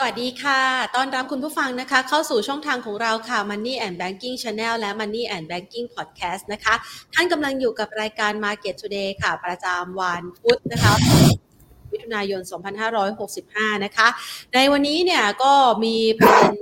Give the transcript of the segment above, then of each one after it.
สวัสดีค่ะ ตอนรับคุณผู้ฟังนะคะ เข้าสู่ช่องทางของเราค่ะ Money and Banking Channel และ Money and Banking Podcast นะคะ ท่านกำลังอยู่กับรายการ Market Today ค่ะ ประจำวันพุธนะคะมิถุนายน 2565 นะคะ ในวันนี้เนี่ยก็มีประเด็น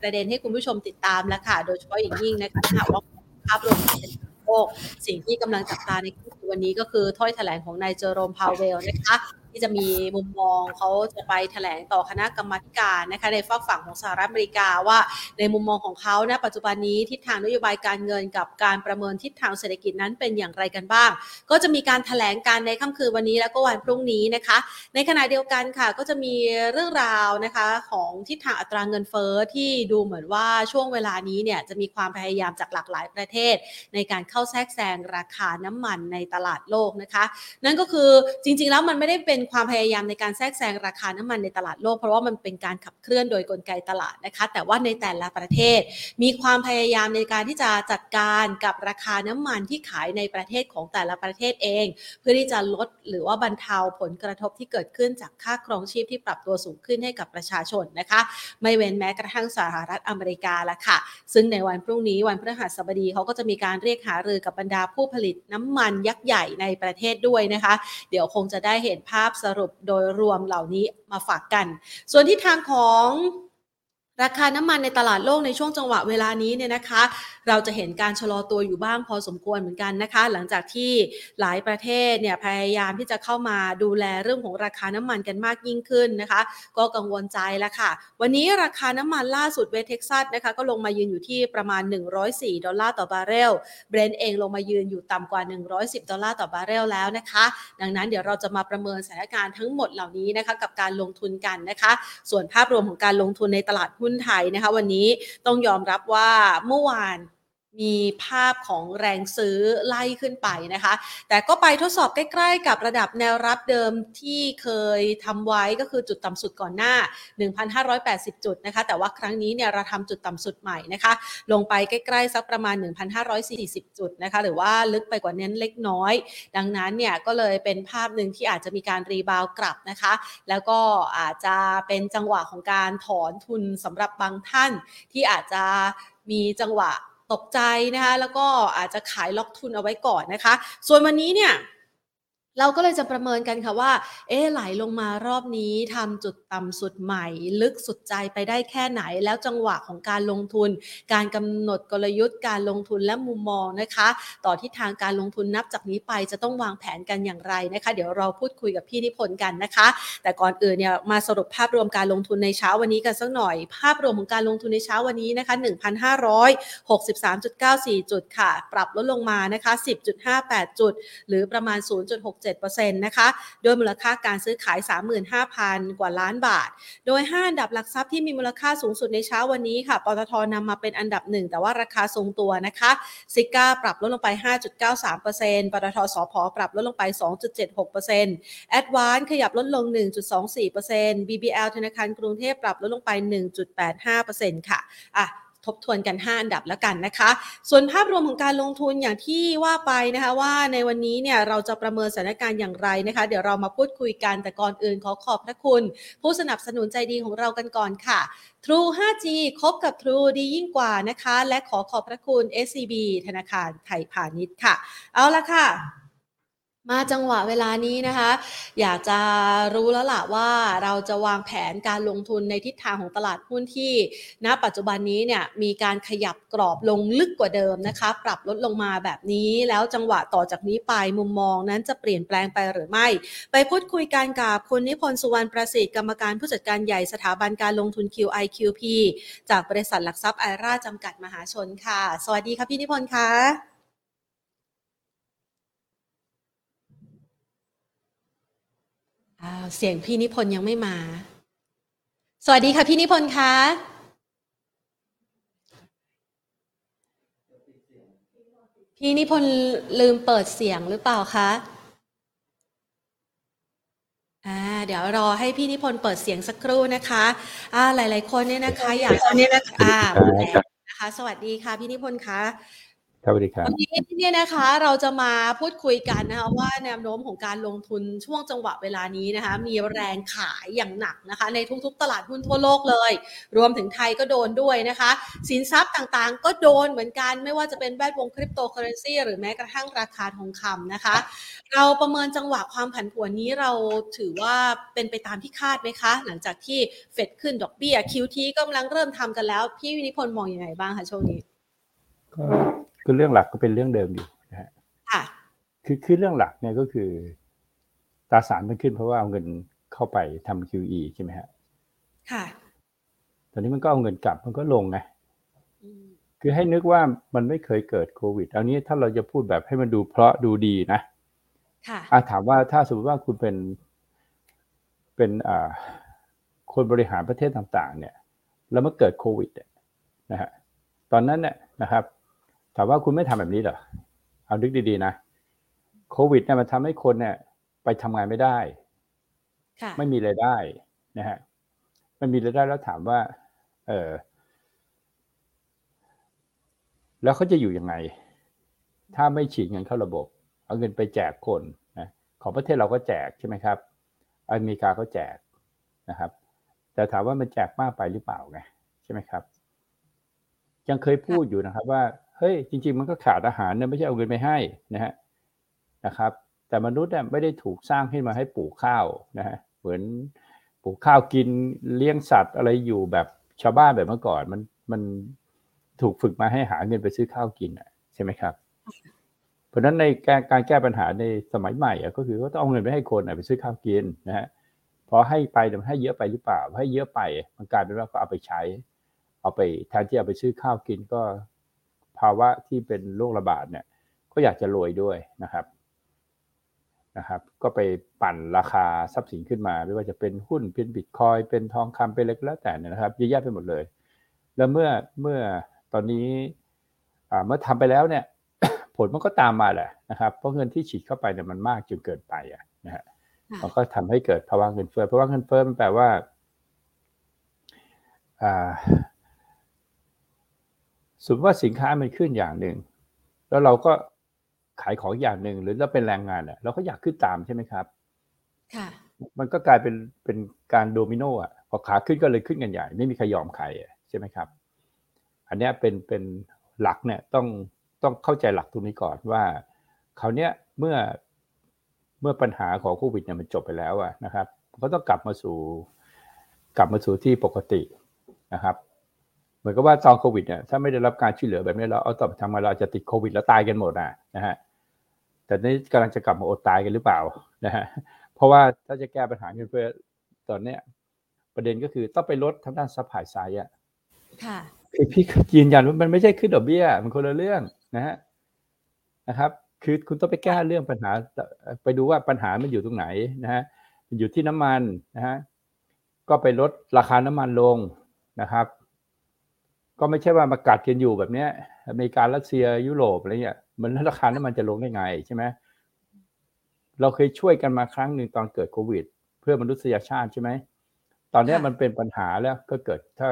ประเด็นให้คุณผู้ชมติดตามแล้วค่ะ โดยเฉพาะอย่างยิ่งนะคะว่าภาพรวมการโลกสิ่งที่กำลังจับตาในวันนี้ก็คือถ้อยแถลงของนายเจอโรมพาวเวลนะคะ ที่จะมีมุมมองเขาจะไปแถลงต่อคณะกรรมการนะคะในฝั่งฝั่งของสหรัฐอเมริกาว่าในมุมมองของเขาณปัจจุบันนี้ทิศทางนโยบายการเงินกับการประเมินทิศทางเศรษฐกิจนั้นเป็นอย่างไรกันบ้าง ก็จะมีการแถลงการในค่ำคืนวันนี้แล้วก็วันพรุ่งนี้นะคะ ในขณะเดียวกันค่ะก็จะมีเรื่องราวนะคะของทิศทางอัตราเงินเฟอ้อที่ดูเหมือนว่าช่วงเวลานี้เนี่ยจะมีความพยายามจากหลากหลายประเทศ ในการเข้าแทรกแซงราคาน้ำมันในตลาดโลกนะคะ นั่นก็คือจริงๆแล้วมันไม่ได้เป็นความพยายามในการแทรกแซงราคาน้ำมันในตลาดโลก เพราะว่ามันเป็นการขับเคลื่อนโดยกลไกตลาดนะคะ แต่ว่าในแต่ละประเทศ มีความพยายามในการที่จะจัดการกับราคาน้ำมันที่ขายในประเทศของแต่ละประเทศเอง เพื่อที่จะลดหรือว่าบรรเทาผลกระทบที่เกิดขึ้นจากค่าครองชีพที่ปรับตัวสูงขึ้นให้กับประชาชนนะคะ ไม่เว้นแม้กระทั่งสหรัฐอเมริกาละค่ะ ซึ่งในวันพรุ่งนี้วันพฤหัสบดีเขาก็จะมีการเรียกหารือกับบรรดาผู้ผลิตน้ำมันยักษ์ใหญ่ในประเทศด้วยนะคะ เดี๋ยวคงจะได้เห็นภาพสรุปโดยรวมเหล่านี้มาฝากกัน ส่วนที่ทางของ ราคาน้ำมันในตลาดโลกในช่วงจังหวะเวลานี้เนี่ยนะคะ เราจะเห็นการชะลอตัวอยู่บ้างพอสมควรเหมือนกันนะคะ หลังจากที่หลายประเทศเนี่ยพยายามที่จะเข้ามาดูแลเรื่องของราคาน้ำมันกันมากยิ่งขึ้นนะคะ ก็กังวลใจแล้วค่ะ วันนี้ราคาน้ำมันล่าสุดเวสเท็กซัสนะคะ ก็ลงมายืนอยู่ที่ประมาณ 104 ดอลลาร์ต่อบาร์เรลเบรนท์เองลงมายืนอยู่ต่ำกว่า 110 ดอลลาร์ต่อบาร์เรลแล้วนะคะ ดังนั้นเดี๋ยวเราจะมาประเมินสถานการณ์ทั้งหมดเหล่านี้นะคะกับการลงทุนกันนะคะ ส่วนภาพรวมของการลงทุนในตลาดหุ้นไทยนะคะ วันนี้ต้องยอมรับว่าเมื่อวาน มีภาพของแรงซื้อไล่ขึ้นไปนะคะ แต่ก็ไปทดสอบใกล้ๆ กับระดับแนวรับเดิมที่เคยทำไว้ก็คือจุดต่ำสุดก่อนหน้า 1,580 จุดนะคะ แต่ว่าครั้งนี้เนี่ยเราทำจุดต่ำสุดใหม่นะคะ ลงไปใกล้ๆ สักประมาณ 1,540 จุดนะคะ หรือว่าลึกไปกว่านี้นเล็กน้อย ดังนั้นเนี่ยก็เลยเป็นภาพหนึ่งที่อาจจะมีการรีบาวกลับนะคะ แล้วก็อาจจะเป็นจังหวะของการถอนทุนสำหรับบางท่านที่อาจจะมีจังหวะ ตกใจนะคะ แล้วก็อาจจะขายล็อกทุนเอาไว้ก่อนนะคะ ส่วนวันนี้เนี่ย เราก็เลยจะประเมินกันค่ะว่า เอ๊ไหลลงมารอบนี้ทำจุดต่ำสุดใหม่ ลึกสุดใจไปได้แค่ไหน แล้วจังหวะของการลงทุน การกำหนดกลยุทธ์การลงทุนและมุมมองนะคะ ต่อที่ทางการลงทุนนับจากนี้ไปจะต้องวางแผนกันอย่างไรนะคะ เดี๋ยวเราพูดคุยกับพี่นิพนธ์กันนะคะ แต่ก่อนอื่นเนี่ยมาสรุปภาพรวมการลงทุนในเช้าวันนี้กันสักหน่อย ภาพรวมของการลงทุนในเช้าวันนี้นะคะ1,563.94 จุดค่ะ ปรับลดลงมานะคะ10.58 จุด หรือประมาณ 0.6 7%นะคะโดยมูลค่าการซื้อขาย 35,000 กว่าล้านบาท โดย 5 อันดับหลักทรัพย์ที่มีมูลค่าสูงสุดในเช้าวันนี้ค่ะปตทนำมาเป็นอันดับหนึ่งแต่ว่าราคาทรงตัวนะคะซิก้าปรับลดลงไป 5.93%ปตทสพปรับลดลงไป 2.76%แอดวานขยับลดลง 1.24% BBL ธนาคารกรุงเทพปรับลดลงไป 1.85%ค่ะอะ ทบทวนกัน 5 อันดับแล้วกันนะคะ ส่วนภาพรวมของการลงทุนอย่างที่ว่าไปนะคะว่าในวันนี้เนี่ยเราจะประเมินสถานการณ์อย่างไรนะคะ เดี๋ยวเรามาพูดคุยกันแต่ก่อนอื่นขอขอบพระคุณ ผู้สนับสนุนใจดีของเรากันก่อนค่ะ True 5G คบกับ True ดียิ่งกว่านะคะ และขอขอบพระคุณ SCB ธนาคารไทยพาณิชย์ค่ะ เอาละค่ะ มาจังหวะเวลานี้นะคะ อยากจะรู้แล้วล่ะว่าเราจะวางแผนการลงทุนในทิศทางของตลาดหุ้นที่ณปัจจุบันนี้เนี่ยมีการขยับกรอบลงลึกกว่าเดิมนะคะ ปรับลดลงมาแบบนี้ แล้วจังหวะต่อจากนี้ไปมุมมองนั้นจะเปลี่ยนแปลงไปหรือไม่ ไปพูดคุยกันกับคุณนิพนธ์สุวรรณประสิทธิ์กรรมการผู้จัดการใหญ่สถาบันการลงทุน QIQP จากบริษัทหลักทรัพย์ไอราจำกัดมหาชนค่ะ สวัสดีค่ะพี่นิพนธ์ค่ะ เสียงพี่นิพนธ์ยังไม่มา สวัสดีค่ะพี่นิพนธ์คะพี่นิพนธ์ลืมเปิดเสียงหรือเปล่าคะอ่าเดี๋ยวรอให้พี่นิพนธ์เปิดเสียงสักครู่นะคะอ่าหลาย ๆ คนเนี่ยนะคะ อยากเนี่ยนะคะอ่านะคะ สวัสดีค่ะพี่นิพนธ์คะ ครับสวัสดีครับวันนี้เนี่ยนะคะเราจะมาพูดคุยกันนะคะว่าแนวโน้มของการลงทุนช่วงจังหวะเวลานี้นะคะมีแรงขายอย่างหนักนะคะ ในทุกๆ ตลาดหุ้นทั่วโลกเลย รวมถึงไทยก็โดนด้วยนะคะ สินทรัพย์ต่างๆ ก็โดนเหมือนกันไม่ว่าจะเป็นแวดวงคริปโตเคอเรนซีหรือแม้กระทั่งราคาทองคำนะคะ เราประเมินจังหวะความผันผวนนี้เราถือว่าเป็นไปตามที่คาดไหมคะ หลังจากที่เฟดขึ้นดอกเบี้ย QT กำลังเริ่มทำกันแล้วพี่วินิพนธ์มองอยังไงบ้างคะช่วงนี้ก็ คือเรื่องหลักก็เป็นเรื่องเดิมอยู่นะฮะค่ะคือคือเรื่องหลักเนี่ยก็คือตราสารมันขึ้นเพราะว่าเอาเงินเข้าไปทำ QE ใช่ไหมฮะ ค่ะ ตอนนี้มันก็เอาเงินกลับมันก็ลงไงคือให้นึกว่ามันไม่เคยเกิดโควิดอันนี้ถ้าเราจะพูดแบบให้มันดูเพราะดูดีนะ ค่ะถามว่าถ้าสมมติว่าคุณเป็นเป็นอ่าคนบริหารประเทศต่าง ๆ เนี่ย แล้วเมื่อเกิดโควิดนะฮะ ตอนนั้นเนี่ยนะครับ ถามว่าคุณไม่ทำแบบนี้เหรอเอาดึกดีๆนะโควิดเนี่ยมันทำให้คนเนี่ย ไปทำงานไม่ได้ไม่มีรายได้นะฮะไม่มีรายได้แล้วถามว่า เออแล้วเขาจะอยู่ยังไง ถ้าไม่ฉีดเงินเข้าระบบ เอาเงินไปแจกคนนะของประเทศเราก็แจกใช่ไหมครับ อเมริกาก็แจกนะครับ แต่ถามว่ามันแจกมากไปหรือเปล่าไงใช่ไหมครับ ยังเคยพูดอยู่นะครับว่า เฮ้ยจริง ๆ มันก็ขาดอาหารเนี่ยไม่ใช่เอาเงินไปให้นะฮะนะครับ แต่มนุษย์เนี่ยไม่ได้ถูกสร้างขึ้นมาให้ปลูกข้าวนะฮะเหมือนปลูกข้าวกินเลี้ยงสัตว์อะไรอยู่แบบชาวบ้านแบบเมื่อก่อนมันมันถูกฝึกมาให้หาเงินไปซื้อข้าวกินอะใช่ไหมครับ เพราะฉะนั้นในการการแก้ปัญหาในสมัยใหม่ก็คือก็ต้องเอาเงินไปให้คนไปซื้อข้าวกินนะฮะพอให้ไปแต่ให้เยอะไปหรือเปล่าให้เยอะไป มันกลายเป็นว่าก็เอาไปใช้ เอาไปแทนที่เอาไปซื้อข้าวกินก็ ภาวะที่เป็นโรคระบาดเนี่ยก็อยากจะรวยด้วยนะครับนะครับ ก็ไปปั่นราคาทรัพย์สินขึ้นมา ไม่ว่าจะเป็นหุ้นเป็นบิตคอยเป็นทองคำเป็นเล็กแล้วแต่นะครับเยอะแยะไปหมดเลย แล้วเมื่อเมื่อตอนนี้เมื่อทำไปแล้วเนี่ย ผลมันก็ตามมาแหละนะครับ เพราะเงินที่ฉีดเข้าไปเนี่ยมันมากจนเกินไปอะนะฮะมันก็ทำให้เกิดภาวะเงินเฟ้อภาวะเงินเฟ้อมันแปลว่า สมมติว่าสินค้ามันขึ้นอย่างหนึ่ง แล้วเราก็ขายของอย่างหนึ่งหรือเราเป็นแรงงานอะเราก็อยากขึ้นตามใช่ไหมครับค่ะมันก็กลายเป็นเป็นการโดมิโนอะพอขาขึ้นก็เลยขึ้นกันใหญ่ ไม่มีใครยอมใครใช่ไหมครับ อันนี้เป็นเป็นหลักเนี่ยต้องต้องเข้าใจหลักตรงนี้ก่อนว่าเขาเนี้ยเมื่อเมื่อปัญหาของโควิดเนี่ยมันจบไปแล้วอะนะครับก็ต้องกลับมาสู่กลับมาสู่ที่ปกตินะครับ เหมือนกับว่าตอนโควิดเนี่ยถ้าไม่ได้รับการช่วยเหลือแบบนี้เราเอาต่อไปทำมาเราจะติดโควิดแล้วตายกันหมดอะนะฮะแต่นี้กำลังจะกลับมาอดตายกันหรือเปล่านะฮะเพราะว่าถ้าจะแก้ปัญหาเงินเฟ้อตอนเนี้ยประเด็นก็คือต้องไปลดทางด้าน supply side อะค่ะคือพี่ยืนยันว่ามันไม่ใช่ขึ้นดอกเบี้ย มันคนละเรื่องนะฮะนะครับ คือคุณต้องไปแก้เรื่องปัญหา ไปดูว่าปัญหามันอยู่ตรงไหนนะฮะอยู่ที่น้ำมันนะฮะก็ไปลดราคาน้ำมันลงนะครับ ก็ไม่ใช่ว่ามากัดกันอยู่แบบเนี้ยอเมริการัสเซียยุโรปอะไรเงี้ยมันราคาน้ำมันจะลงได้ไงใช่ไหมเราเคยช่วยกันมาครั้งหนึ่งตอนเกิดโควิด เพื่อมนุษยชาติใช่ไหมตอนนี้มันเป็นปัญหาแล้วก็เกิดถ้า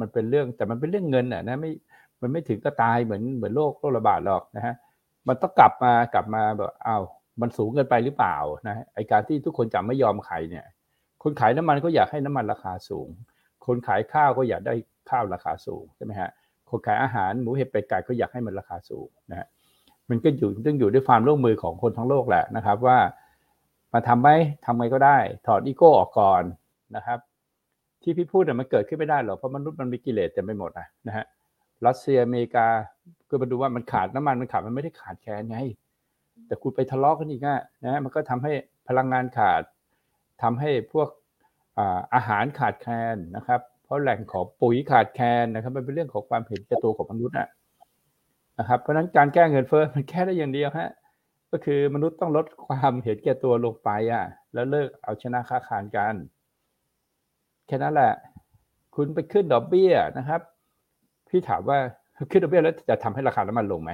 มันเป็นเรื่องแต่มันเป็นเรื่องเงินอะนะไม่มันไม่ถึงก็ตายเหมือนเหมือนโรคโรคระบาดหรอกนะฮะมันต้องกลับมากลับมาแบบอ้าวมันสูงเกินไปหรือเปล่านะไอการที่ทุกคนจะไม่ยอมขายเนี่ย คนขายน้ำมันก็อยากให้น้ำมันราคาสูง คนขายข้าวก็อยากได้ ข้าวราคาสูงใช่ไหมฮะคนขายอาหารหมูเห็ดเป็ดไก่ก็อยากให้มันราคาสูงนะฮะมันก็อยู่ต้องอยู่ด้วยความร่วมมือของคนทั้งโลกแหละนะครับ ว่ามาทำไหมทำไงก็ได้ ถอดอีโก้ออกก่อนนะครับ ที่พี่พูดเนี่ยมันเกิดขึ้นไม่ได้หรอกเพราะมนุษย์มันมีกิเลสเต็มไปหมดนะนะฮะรัสเซียอเมริกาก็มาดูว่ามันขาดน้ำมันมันขาดมันไม่ได้ขาดแคลนไง แต่คุณไปทะเลาะกันอีกนะนะมันก็ทำให้พลังงานขาดทำให้พวกอาหารขาดแคลนนะครับ เพราะแหล่งของปุ๋ยขาดแคลนนะครับ มันเป็นเรื่องของความเห็นแก่ตัวของมนุษย์นะครับเพราะฉะนั้นการแก้เงินเฟ้อมันแค่ได้อย่างเดียวฮะก็คือมนุษย์ต้องลดความเห็นแก่ตัวลงไปอะ แล้วเลิกเอาชนะค้าขานกัน แค่นั้นแหละ คุณไปขึ้นดอกเบี้ยนะครับ พี่ถามว่าขึ้นดอกเบี้ยแล้วจะทำให้ราคาน้ำมันลงไหม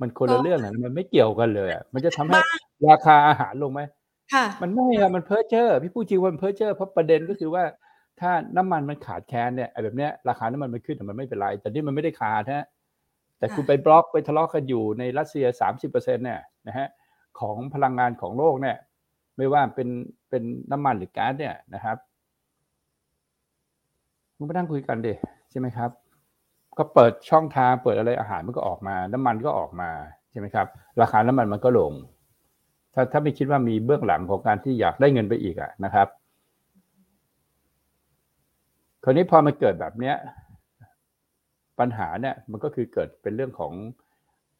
มันคนละเรื่องนะมันไม่เกี่ยวกันเลยอะมันจะทำให้ราคาอาหารลงไหมมันไม่อะมันเพ้อเจ้อพี่พูดจริงว่ามันเพ้อเจ้อเพราะประเด็นก็คือว่า ถ้าน้ำมันมันขาดแคลนเนี่ยแบบเนี้ยราคาน้ำมันมันขึ้นแต่มันไม่เป็นไร แต่นี่มันไม่ได้ขาดฮะแต่คุณไปบล็อกไปทะเลาะกันอยู่ในรัสเซียสามสิบเปอร์เซ็นเนี่ยนะฮะของพลังงานของโลกเนี่ย ไม่ว่าเป็นเป็นน้ำมันหรือก๊าซเนี่ยนะครับมึงไปนั่งคุยกันดิใช่ไหมครับ ก็เปิดช่องทางเปิดอะไรอาหารมันก็ออกมา น้ำมันก็ออกมาใช่ไหมครับ ราคาน้ำมันมันก็ลง ถ้าถ้าไม่คิดว่ามีเบื้องหลังของการที่อยากได้เงินไปอีกอะนะครับ คราวนี้พอมันเกิดแบบเนี้ยปัญหาเนี่ยมันก็คือเกิดเป็นเรื่องของ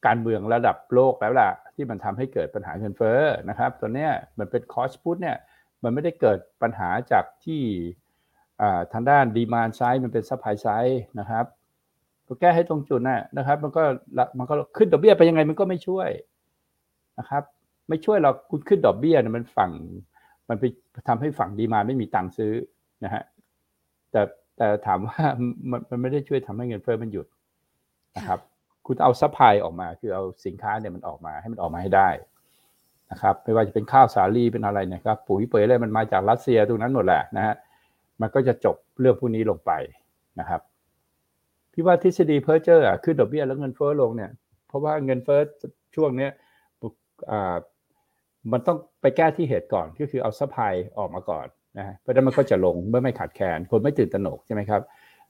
การเมืองระดับโลกแล้วล่ะ ที่มันทำให้เกิดปัญหาเงินเฟ้อนะครับตัวนี้มันเป็น cost push เนี่ยมันไม่ได้เกิดปัญหาจากที่ทางด้าน demand side มันเป็น supply side นะครับก็แก้ให้ตรงจุดนะนะครับ มันก็มันก็ขึ้นดอกเบี้ยไปยังไงมันก็ไม่ช่วยนะครับ ไม่ช่วยเราคุณขึ้นดอกเบี้ยเนี่ยมันฝั่ง มันไปทำให้ฝั่ง demand ไม่มีตังค์ซื้อนะฮะ แต่แต่ถามว่ามันมันไม่ได้ช่วยทำให้เงินเฟ้อมันหยุดนะครับ คุณเอา supply ออกมา คือเอาสินค้าเนี่ยมันออกมาให้มันออกมาให้ได้นะครับ ไม่ว่าจะเป็นข้าวสาลีเป็นอะไรนะครับ ปุ๋ยเปุ๋ยอะไรมันมาจากรัสเซียตรงนั้นหมดแหละนะฮะมันก็จะจบเรื่องพวกนี้ลงไปนะครับพี่ว่าทฤษฎีเพอร์เจอร์อะขึ้นดอกเบี้ยแล้วเงินเฟ้อลงเนี่ย เพราะว่าเงินเฟ้อช่วงเนี้ยอ่ามันต้องไปแก้ที่เหตุก่อนก็คือเอา supply ออกมาก่อน นะเพราะนั้นมันก็จะลงเมื่อไม่ขาดแคลนคนไม่ตื่นตระหนกใช่ไหมครับ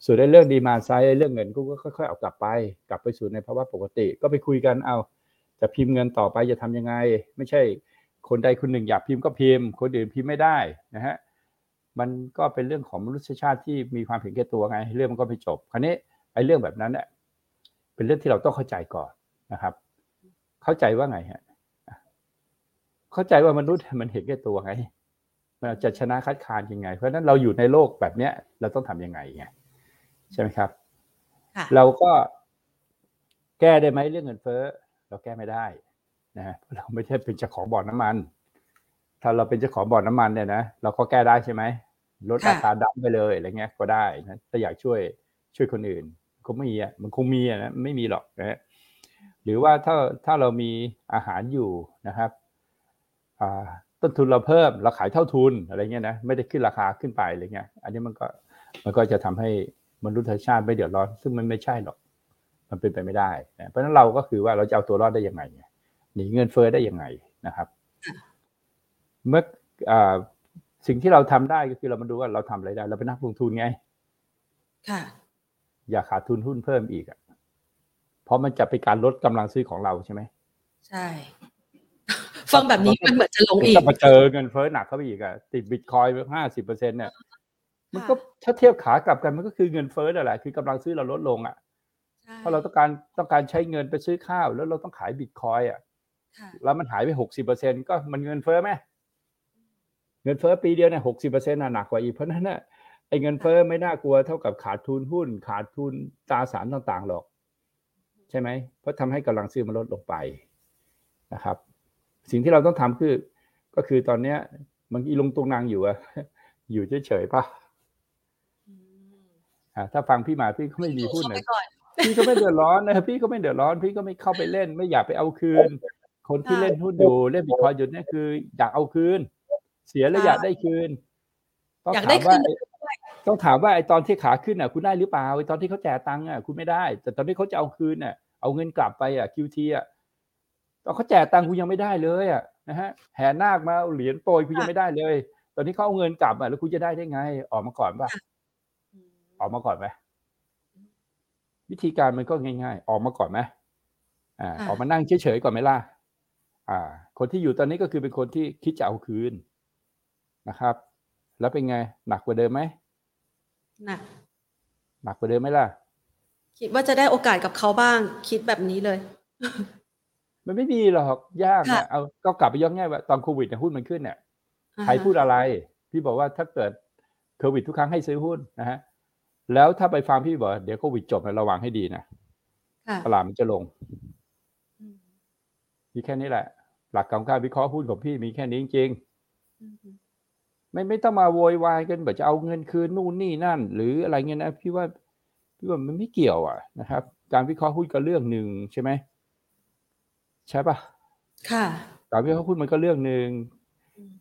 ส่วนเรื่องดีมาไซด์เรื่องเงินก็ค่อยๆเอากลับไป กลับไปสู่ในภาวะปกติ ก็ไปคุยกันเอาจะพิมพ์เงินต่อไปจะทำยังไง ไม่ใช่คนใดคนหนึ่งอยากพิมพ์ก็พิมพ์ คนอื่นพิมพ์ไม่ได้นะฮะมันก็เป็นเรื่องของมนุษยชาติที่มีความเห็นแก่ตัวไง เรื่องมันก็ไม่จบ คราวนี้ไอ้เรื่องแบบนั้นเนี่ยเป็นเรื่องที่เราต้องเข้าใจก่อนนะครับ เข้าใจว่าไงฮะเข้าใจว่ามนุษย์มันเห็นแก่ตัวไง จะชนะคัดค้านยังไง เพราะฉะนั้นเราอยู่ในโลกแบบเนี้ย เราต้องทํำยังไงไงใช่ไหมครับ เราก็แก้ได้ไหมเรื่องเงินเฟ้อ เราแก้ไม่ได้นะเราไม่ใช่เป็นเจ้าของบ่อนน้ามัน ถ้าเราเป็นเจ้าของบ่อนน้ามันเนี่ยนะเราก็แก้ได้ใช่ไหมลดราคาดั้ไปเลยอะไรเงี้ยก็ได้นะถ้าอยากช่วยช่วยคนอื่นคงไม่มีอะมันคงมีอะนะไม่มีหรอกนะหรือว่าถ้าถ้าเรามีอาหารอยู่นะครับ ต้นทุนเราเพิ่มเราขายเท่าทุนอะไรเงี้ยนะไม่ได้ขึ้นราคาขึ้นไปอะไรเงี้ย อันนี้มันก็มันก็จะทำให้มนุษยชาติไม่เดือดร้อน ซึ่งมันไม่ใช่หรอก มันเป็นไปไม่ได้เพราะฉะนั้นเราก็คือว่าเราจะเอาตัวรอดได้ยังไงหนีเงินเฟ้อได้ยังไงนะครับ เมื่อสิ่งที่เราทำได้ก็คือเรามาดูว่าเราทำอะไรได้ เราเป็นนักลงทุนไง ค่ะ อย่าขาดทุนหุ้นเพิ่มอีกอะเพราะมันจะเป็นการลดกำลังซื้อของเราใช่ไหมใช่ ฟังแบบนี้มันเหมือนจะลงอีกจะมาเจอเงินเฟ้อหนักเข้าไปอีกอะติดบิตคอยห้าสิบเปอร์เซ็นเนี่ยมันก็ถ้าเทียบขากลับกันมันก็คือเงินเฟ้อนั่นแหละ คือกำลังซื้อเราลดลงอะเพราะเราต้องการต้องการใช้เงินไปซื้อข้าว แล้วเราต้องขายบิตคอยอะแล้วมันหายไปหกสิบเปอร์เซ็นก็มันเงินเฟ้อไหมเงินเฟ้อปีเดียวเนี่ยหกสิบเปอร์เซ็นต์หนักกว่าอีกเพราะนั้นน่ะไอ้เงินเฟ้อไม่น่ากลัวเท่ากับขาดทุนหุ้น ขาดทุนตราสารต่างๆหรอก ใช่ไหมเพราะทำให้กำลังซื้อมันลดลงไปนะครับ สิ่งที่เราต้องทำคือ ก็คือตอนเนี้ยมันอีลงตรงนางอยู่อะอยู่เฉยๆป่ะอ่าถ้าฟังพี่มาพี่ก็ไม่มีหุ้นเลยพี่ก็ไม่เดือดร้อนนะพี่ก็ไม่เดือดร้อน พี่ก็ไม่เข้าไปเล่น ไม่อยากไปเอาคืน คนที่เล่นหุ้นอยู่เล่นบิตคอยอยู่เนี่ยคือ อยากเอาคืน เสียแล้วอยากได้คืน ต้องถามว่าต้องถามว่าไอ้ตอนที่ขาขึ้นอะ คุณได้หรือเปล่าไอ้ตอนที่เขาแจกตังค์อะคุณไม่ได้ แต่ตอนที่เขาจะเอาคืนอะเอาเงินกลับไปอะคิวทีอะ ตอนเขาแจกตังค์คุณยังไม่ได้เลยอะนะฮะแห่นาคมาเหรียญโปรยคุณยังไม่ได้เลย ตอนนี้เขาเอาเงินกลับอะแล้วคุณจะได้ได้ไง ออกมาก่อนป่ะออกมาก่อนไหมวิธีการมันก็ง่าย ๆ ออกมาก่อนไหมอ่า ออกมานั่งเฉยๆก่อนไหมล่ะอ่า คนที่อยู่ตอนนี้ก็คือเป็นคนที่คิดจะเอาคืนนะครับ แล้วเป็นไง หนักกว่าเดิมไหมหนักหนักกว่าเดิมไหมล่ะ คิดว่าจะได้โอกาสกับเขาบ้าง คิดแบบนี้เลย มันไม่มีหรอกยากนะเอาก็กลับไปย้อนง่ายว่าตอนโควิดเนี่ยหุ้นมันขึ้นเนี่ยใครพูดอะไร พี่บอกว่าถ้าเกิดโควิดทุกครั้งให้ซื้อหุ้นนะฮะแล้วถ้าไปฟังพี่บอกเดี๋ยวโควิดจบระวังให้ดีนะตลาดมันจะลงมีแค่นี้แหละ หลักการการวิเคราะห์หุ้นของพี่มีแค่นี้จริงไม่ไม่ต้องมาโวยวายกันแบบจะเอาเงินคืนนู่นนี่นั่น หรืออะไรเงี้ยนะพี่ว่าพี่ว่ามันไม่เกี่ยวอะนะครับ การวิเคราะห์หุ้นก็เรื่องหนึ่งใช่ไหม ใช่ปะค่ะการวิเคราะห์หุ้นมันก็เรื่องหนึ่ง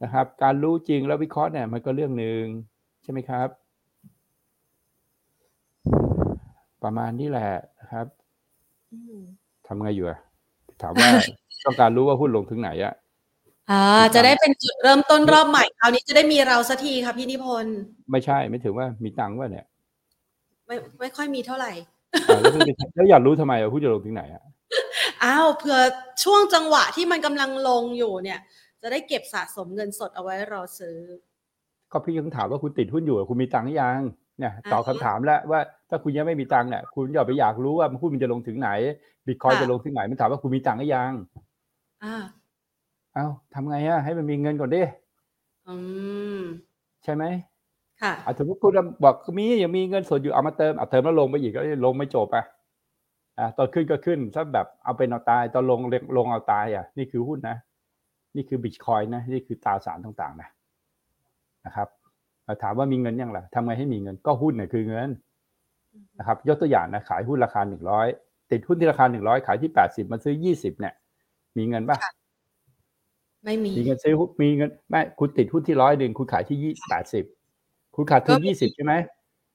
นะครับ การรู้จริงแล้ววิเคราะห์เนี่ย มันก็เรื่องหนึ่งใช่ไหมครับ ประมาณนี้แหละนะครับอืมทำไงอยู่อะถามว่าต้องการรู้ว่าหุ้นลงถึงไหนอะอ่าจะได้เป็นจุดเริ่มต้นรอบใหม่คราวนี้จะได้มีเราสักทีค่ะพี่นิพนธ์ไม่ใช่ไม่ถึงว่ามีตังค์ว่าเนี่ย ไม่ไม่ค่อยมีเท่าไหร่อ่าแล้วไม่มีแล้วอยากรู้ทำไมอะหุ้นจะลงถึงไหนอะ อ้าวเผื่อช่วงจังหวะที่มันกำลังลงอยู่เนี่ย จะได้เก็บสะสมเงินสดเอาไว้รอซื้อ ก็พี่ยังถามว่าคุณติดหุ้นอยู่อะคุณมีตังค์หรือยังเนี่ยตอบอ่าคำถามแล้วว่าถ้าคุณยังไม่มีตังค์เนี่ยคุณอย่าไปอยากรู้ว่าหุ้นมันจะลงถึงไหนบิตคอยค่ะจะลงถึงไหนมันถามว่าคุณมีตังค์หรือยังอ่าเอ้าทำไงอะให้มันมีเงินก่อนดิอืมใช่ไหมค่ะอะสมมติคุณบอกมียังมีเงินสดอยู่เอามาเติมเอาเติมแล้วลงไปอีกก็ลงไม่จบอะ อะตอนขึ้นก็ขึ้นถ้าแบบเอาเป็นเอาตายตอนลงลงเอาตายอะนี่คือหุ้นนะ นี่คือบิตคอยนะนี่คือตราสารต่างๆนะนะครับอะถามว่ามีเงินยังล่ะทำไงให้มีเงินก็หุ้นเนี่ยคือเงินนะครับ ยกตัวอย่างนะขายหุ้นราคาหนึ่งร้อยติดหุ้นที่ราคาหนึ่งร้อยขายที่แปดสิบมาซื้อยี่สิบเนี่ย มีเงินปะไม่มีมีเงินซื้อหุ้นมีเงินไม่คุณติดหุ้นที่ร้อยหนึ่งคุณขายที่ยี่แปดสิบคุณขาดทุนก็ยี่สิบใช่ไหม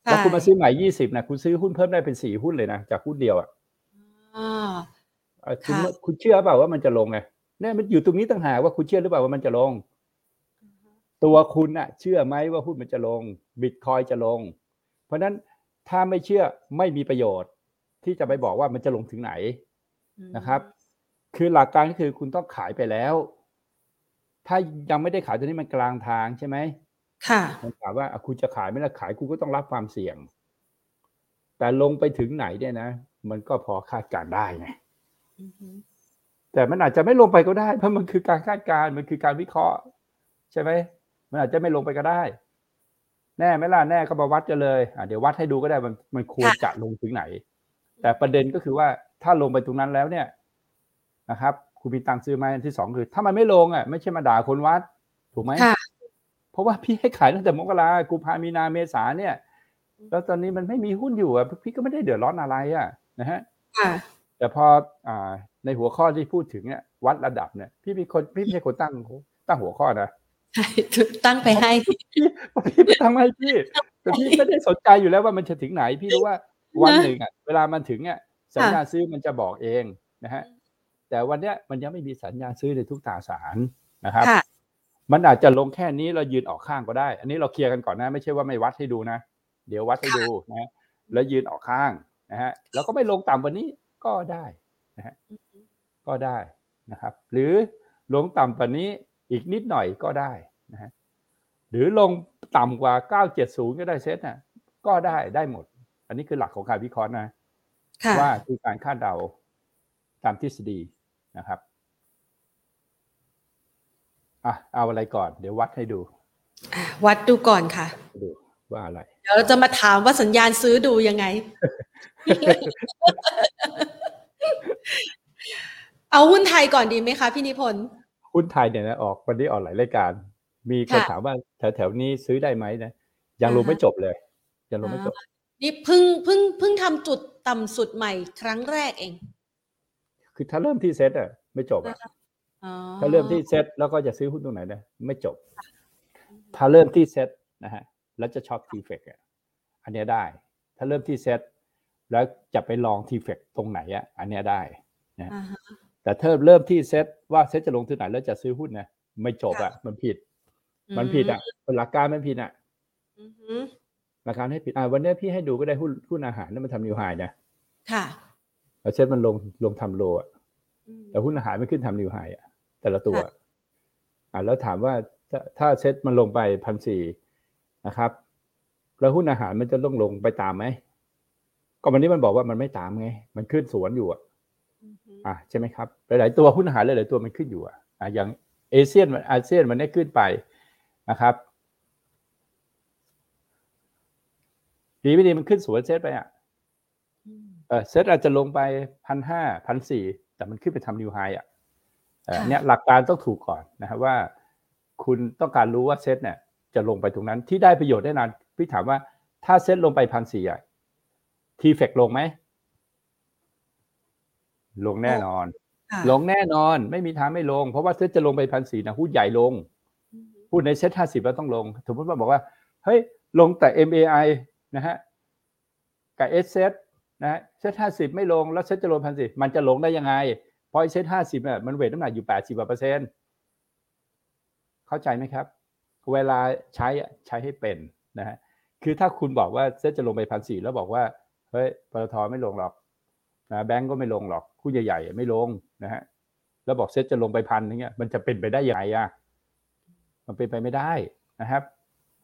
ใช่แล้วคุณมาซื้อใหม่ยี่สิบนะคุณซื้อหุ้นเพิ่มได้เป็นสี่หุ้นเลยนะจากหุ้นเดียวอะอ่าเอ่อ คุณค่ะคุณเชื่อเปล่าว่ามันจะลงไงเนี่ยมันอยู่ตรงนี้ต่างหากว่าคุณเชื่อหรือเปล่าว่ามันจะลง ตัวคุณน่ะเชื่อไหมว่าหุ้นมันจะลงบิตคอยจะลง เพราะฉะนั้นถ้าไม่เชื่อไม่มีประโยชน์ ที่จะไปบอกว่ามันจะลงถึงไหนนะครับ คือหลักการก็คือคุณต้องขายไปแล้ว ถ้ายังไม่ได้ขายตอนนี้มันกลางทางใช่ไหมค่ะมันถามว่าอะคุณจะขายไหม่ละขายคุณก็ต้องรับความเสี่ยง แต่ลงไปถึงไหนเนี่ยนะ มันก็พอคาดการณ์ได้ไงอือฮึแต่มันอาจจะไม่ลงไปก็ได้ เพราะมันคือการคาดการณ์มันคือการวิเคราะห์ ใช่ไหมมันอาจจะไม่ลงไปก็ได้ แน่ไหมล่ะแน่ก็มาวัดกันเลยอะเดี๋ยววัดให้ดูก็ได้มันมันควรจะลงถึงไหน แต่ประเด็นก็คือว่าถ้าลงไปตรงนั้นแล้วเนี่ยนะครับคุณมีตังค์ซื้อไหมอันที่สองคือ ถ้ามันไม่ลงอะไม่ใช่มาด่าคนวัด ถูกไหมค่ะเพราะว่าพี่ให้ขายตั้งแต่มกรากุมภามีนาเมษาเนี่ย แล้วตอนนี้มันไม่มีหุ้นอยู่อะพี่ก็ไม่ได้เดือดร้อนอะไรอะ นะฮะค่ะแต่พออ่าในหัวข้อที่พูดถึงเนี่ยวัดระดับเนี่ย พี่เป็นคนพี่ไม่ใช่คนตั้งตั้งหัวข้อนะใช่ตั้งไปให้พี่พี่ไม่ตั้งให้พี่ แต่พี่ไม่ได้สนใจอยู่แล้วว่ามันจะถึงไหน พี่รู้ว่าวันหนึ่งอะเวลามันถึงอะสัญญาณซื้อมันจะบอกเองนะฮะแต่วันเนี้ยมันยังไม่มีสัญญาณซื้อในทุกตราสารนะครับค่ะมันอาจจะลงแค่นี้เรายืนออกข้างก็ได้ อันนี้เราเคลียร์กันก่อนนะ ไม่ใช่ว่าไม่วัดให้ดูนะ เดี๋ยววัดให้ดูนะ แล้วยืนออกข้าง นะฮะแล้วก็ไม่ลงต่ำกว่านี้ก็ได้นะฮะก็ได้นะครับ หรือลงต่ำกว่านี้อีกนิดหน่อยก็ได้นะฮะหรือลงต่ำกว่า 970 ก็ได้เซตน่ะก็ได้ได้หมด อันนี้คือหลักของการวิเคราะห์นะค่ะว่าคือการคาดเดาตามทฤษฎีนะครับอะเอาอะไรก่อน เดี๋ยววัดให้ดูอะวัดดูก่อนค่ะดู ว่าอะไร เดี๋ยวเราจะมาถามว่าสัญญาณซื้อดูยังไง เอาหุ้นไทยก่อนดีไหมคะพี่นิพนธ์หุ้นไทยเนี่ยนะออกวันนี้ออกหลายรายการ มีคนค่ะถามว่าแถวๆนี้ซื้อได้ไหมนะยังลงอ่าฮะไม่จบเลย ยังลงไม่จบ นี่เพิ่งเพิ่งเพิ่งทำจุดต่ำสุดใหม่ครั้งแรกเอง คือถ้าเริ่มที่เซตอะไม่จบอะอ๋อถ้าเริ่มที่เซตแล้วก็จะซื้อหุ้นตรงไหนนะไม่จบ ถ้าเริ่มที่เซตนะฮะ แล้วจะช็อตทีเฟกอะอันเนี้ยได้ ถ้าเริ่มที่เซตแล้วจะไปลองทีเฟกตรงไหนอะอันเนี้ยได้อ่าฮะแต่ถ้าเริ่มที่เซตว่าเซตจะลงที่ไหนแล้วจะซื้อหุ้นนะไม่จบอะ มันผิด มันผิดอะหลักการมันผิดอะอือฮึหลักการให้ผิดอ่าวันนี้พี่ให้ดูก็ได้หุ้นหุ้นอาหารนั่นมันทำนิวไฮนะค่ะแล้วเซตมันลงลงทำโลอะอืมแต่หุ้นอาหารไม่ขึ้นทำนิวไฮอะแต่ละตัวอ่าแล้วถามว่าถ้าถ้าเซตมันลงไปพันสี่ นะครับ แล้วหุ้นอาหารมันจะต้องลงไปตามไหมก็วันนี้มันบอกว่ามันไม่ตามไง มันขึ้นสวนอยู่อะอือฮึอะใช่ไหมครับหลายๆตัวหุ้นอาหารหลายๆตัวมันขึ้นอยู่อะอะอย่างเอเชียนมันอาเซียนมันได้ขึ้นไปนะครับดีไม่ดีมันขึ้นสวนเซตไปอะอืมเออเซตอาจจะลงไปพันห้าพันสี่แต่มันขึ้นไปทำนิวไฮอะเออค่ะเนี่ยหลักการต้องถูกก่อนนะครับว่า คุณต้องการรู้ว่าเซตเนี่ย จะลงไปตรงนั้นที่ได้ประโยชน์ได้นานพี่ถามว่าถ้าเซตลงไปพันสี่อะTFEX ลงไหม ลงแน่นอนค่ะลงแน่นอน ไม่มีทางไม่ลง เพราะว่าเซตจะลงไปพันสี่นะหุ้นใหญ่ลงอือฮึหุ้นในเซตห้าสิบแล้วต้องลง สมมติว่าบอกว่า เฮ้ย ลงแต่ MAI นะฮะ กับ S เซตนะเซ็ตห้าสิบไม่ลง แล้วเซ็ตจะลงพันสี่มันจะลงได้ยังไง เพราะเซ็ตห้าสิบเนี่ยมัน weight น้ำหนักอยู่แปดสิบเปอร์เซ็นต์เข้าใจไหมครับ เวลาใช้ใช้ให้เป็นนะฮะคือถ้าคุณบอกว่าเซ็ตจะลงไปพันสี่แล้วบอกว่าเฮ้ยปตทไม่ลงหรอกนะแบงก์ก็ไม่ลงหรอกหุ้นใหญ่ๆไม่ลงนะฮะแล้วบอกเซ็ตจะลงไปพันอย่างเงี้ยมันจะเป็นไปได้ยังไงอะมันเป็นไปไม่ได้นะครับ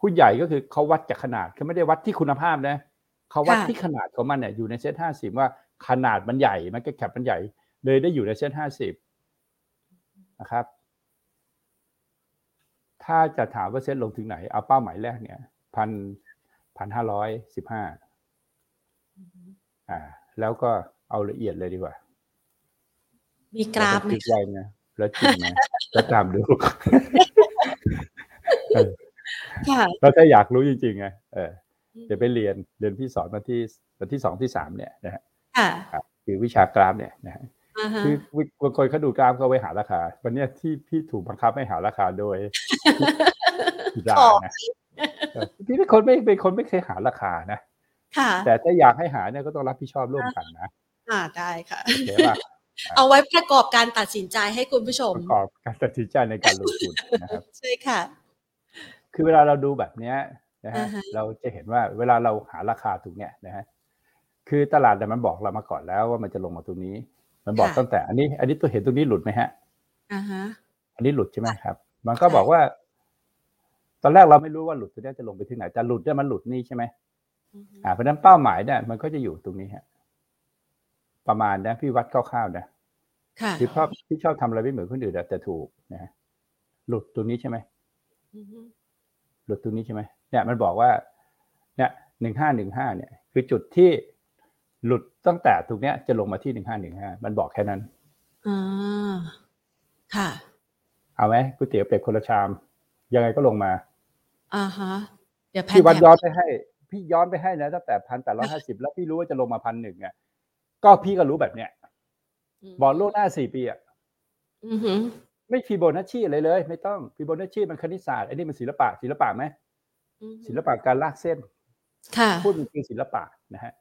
หุ้นใหญ่ก็คือเขาวัดจากขนาดเขาไม่ได้วัดที่คุณภาพนะเขาวัดที่ขนาดของมันเนี่ยอยู่ในเซ็ตห้าสิบว่าขนาดมันใหญ่ market cap มันใหญ่ เลยได้อยู่ในเซ็ตห้าสิบนะครับ ถ้าจะถามว่าเซ็ตลงถึงไหน เอาเป้าหมายแรกเนี่ยพันพันห้าร้อยสิบห้าอ่า แล้วก็เอาละเอียดเลยดีกว่า มีกราฟไหมติดไว้นะแล้วจริงไหมแล้วตามดูค่ะแล้วถ้าอยากรู้จริงๆไงเออเดี๋ยวไปเรียนเรียนพี่สอนวันที่วันที่สองที่สามเนี่ยนะฮะค่ะครับคือวิชากราฟเนี่ยนะฮะอ่าฮะ คือบางคนเขาดูกราฟเขาไว้หาราคา วันเนี้ยที่พี่ถูกบังคับให้หาราคาโดยพี่ดานะเออพี่เป็นคนไม่เป็นคนไม่เคยหาราคานะค่ะแต่ถ้าอยากให้หาเนี่ยก็ต้องรับผิดชอบร่วมกันนะอ่าได้ค่ะโอเคป่ะเอาไว้ประกอบการตัดสินใจให้คุณผู้ชมประกอบการตัดสินใจในการลงทุนนะครับใช่ค่ะ คือเวลาเราดูแบบเนี้ยนะฮะอ่าฮะเราจะเห็นว่าเวลาเราหาราคาตรงเนี้ยนะฮะคือตลาดเนี่ยมันบอกเรามาก่อนแล้วว่ามันจะลงมาตรงนี้ มันบอกตั้งแต่อันนี้ อันนี้ตัวเห็นตรงนี้หลุดไหมฮะอ่าฮะ อันนี้หลุดใช่ไหมครับ มันก็บอกว่า ตอนแรกเราไม่รู้ว่าหลุดตัวเนี้ยจะลงไปที่ไหนแต่หลุดเนี่ยมันหลุดนี่ใช่ไหมอือฮึอ่าเพราะฉะนั้นเป้าหมายเนี่ยมันก็จะอยู่ตรงนี้ฮะประมาณนะพี่วัดคร่าวๆนะค่ะพี่ชอบพี่ชอบทำอะไรไม่เหมือนคนอื่นอะแต่ถูกนะฮะหลุดตรงนี้ใช่ไหมอือฮึหลุดตรงนี้ใช่ไหมเนี่ย มันบอกว่า เนี่ยหนึ่งห้าหนึ่งห้าเนี่ย คือจุดที่ หลุดตั้งแต่ตรงเนี้ยจะลงมาที่หนึ่งห้าหนึ่งห้ามันบอกแค่นั้นอ่าค่ะ เอาไหมก๋วยเตี๋ยวเป็ดคนละชาม ยังไงก็ลงมาอ่าฮะเดี๋ยวแพนพี่วัดแถบย้อนไปให้ พี่ย้อนไปให้นะตั้งแต่พันแปดร้อยห้าสิบแล้วพี่รู้ว่าจะลงมาพันหนึ่งอะก็พี่ก็รู้แบบเนี้ยบอกล่วงหน้าสี่ปีอะอือฮึไม่ฟีโบนัชชีอะไรเลย ไม่ต้องฟีโบนัชชีมันคณิตศาสตร์ไอ้นี่มันศิลปะศิลปะไหมอือฮึศิลปะการลากเส้น ค่ะพูดมันคือศิลปะนะฮะ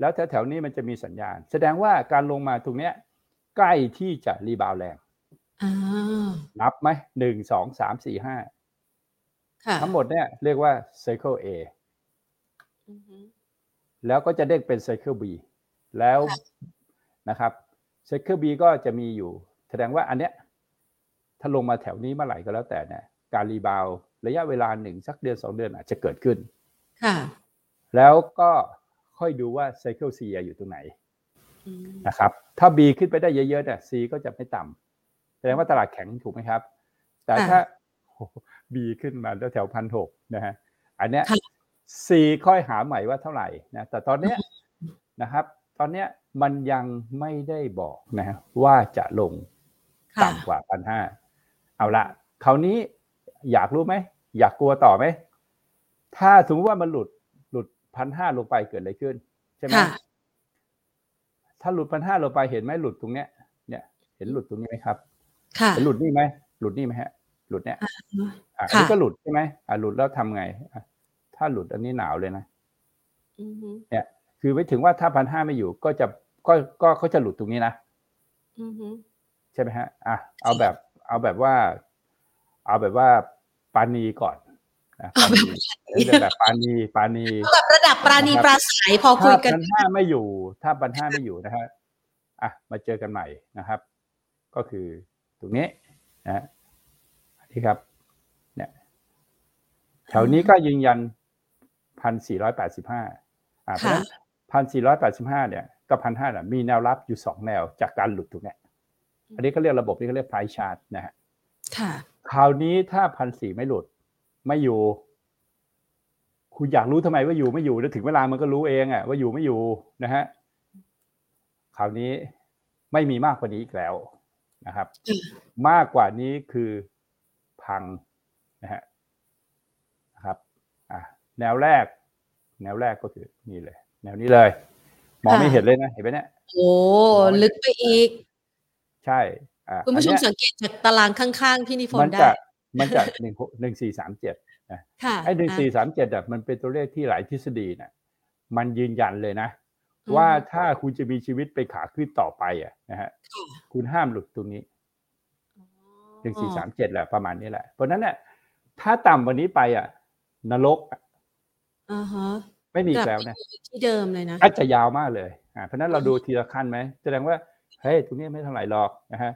แล้วแถวๆนี้มันจะมีสัญญาณ แสดงว่าการลงมาตรงเนี้ยใกล้ที่จะ rebound แรงอ่านับไหมหนึ่งสองสามสี่ห้าค่ะทั้งหมดเนี่ยเรียกว่า Cycle A อือฮึแล้วก็จะเด้งเป็น Cycle B แล้วค่ะนะครับ Cycle B ก็จะมีอยู่ แสดงว่าอันเนี้ยถ้าลงมาแถวนี้เมื่อไหร่ก็แล้วแต่เนี่ยการ rebound ระยะเวลาหนึ่งสักเดือนสองเดือนอาจจะเกิดขึ้น ค่ะ แล้วก็ ค่อยดูว่า Cycle C อยู่ตรงไหนอืมนะครับ ถ้า B ขึ้นไปได้เยอะๆเนี่ย C ก็จะไม่ต่ำแสดงว่าตลาดแข็งถูกไหมครับ แต่ถ้า B ขึ้นมาแล้วแถวพันหกนะฮะอันเนี้ยค่ะ C ค่อยหาใหม่ว่าเท่าไหร่นะแต่ตอนเนี้ยนะครับ ตอนเนี้ยมันยังไม่ได้บอกนะฮะว่าจะลงค่ะต่ำกว่าพันห้าเอาละคราวนี้อยากรู้ไหม อยากกลัวต่อไหม ถ้าสมมติว่ามันหลุดหลุด พันห้าลงไปเกิดอะไรขึ้น ใช่ไหมค่ะถ้าหลุดพันห้าลงไปเห็นไหมหลุดตรงเนี้ย เนี่ย เห็นหลุดตรงนี้ไหมครับค่ะเห็นหลุดนี่ไหมหลุดนี่ไหมฮะ หลุดเนี่ยอะอันค่ะนี้ก็หลุดใช่ไหมอะหลุดแล้วทำไงอะถ้าหลุดอันนี้หนาวเลยนะอือฮึเนี่ย คือไม่ถึงว่าถ้าพันห้าไม่อยู่ก็จะก็ก็เขาจะหลุดตรงนี้นะอือฮึใช่ไหมฮะ อะเอาแบบ เอาแบบว่า เอาแบบว่าปานีก่อน นะปานีเอาแบบปานีปานีแบบระดับปราณีปราศัยพอคุถ้ายกันพันห้าไม่อยู่ ถ้าพันห้าไม่อยู่นะฮะอะมาเจอกันใหม่นะครับ ก็คือตรงนี้นะฮะอันนี่ครับเนี่ยแถวนี้ก็ยืนยันพันสี่ร้อยแปดสิบห้าอ่าเพราะฉะนั้นพันสี่ร้อยแปดสิบห้าเนี่ยกับพันห้าน่ะมีแนวรับอยู่สองแนวจากการหลุดตรงเนี้ยอันนี้เขาเรียกระบบนี้เขาเรียก price chart นะฮะค่ะคราวนี้ถ้าพันสี่ไม่หลุด ไม่อยู่ คุณอยากรู้ทำไมว่าอยู่ไม่อยู่แล้วถึงเวลามันก็รู้เองอะว่าอยู่ไม่อยู่นะฮะคราวนี้ไม่มีมากกว่านี้อีกแล้วนะครับอืมมากกว่านี้คือพังนะฮะนะครับอะแนวแรก แนวแรกก็คือนี่เลย แนวนี้เลย มองไม่เห็นเลยนะเห็นไหมเนี่ยโอ้ลึกไปอีก ใช่อะคุณผู้ชมอันเนี้ยสังเกตจากตารางข้างๆพี่นิพนมันธ์ได้จะ มันจะหนึ่งหนึ่งสี่สามเจ็ดค่ะไอ้หนึ่งสี่สามเจ็ดอะมันเป็นตัวเลขที่หลายทฤษฎีน่ะมันยืนยันเลยนะ ว่าถ้าคุณจะมีชีวิตไปขาขึ้นต่อไปอะนะฮะคุณห้ามหลุดตรงนี้หนึ่งสี่สามเจ็ดแหละประมาณนี้แหละ เพราะนั้นเนี่ยถ้าต่ำวันนี้ไปอะ นรกอ่าฮะไม่มีอีกแล้วนะที่เดิมเลยนะอาจจะยาวมากเลยอ่าเพราะนั้นเราดูทีละขั้นไหมแสดงว่าเฮ้ยตรงนี้ไม่เท่าไหร่หรอกนะฮะ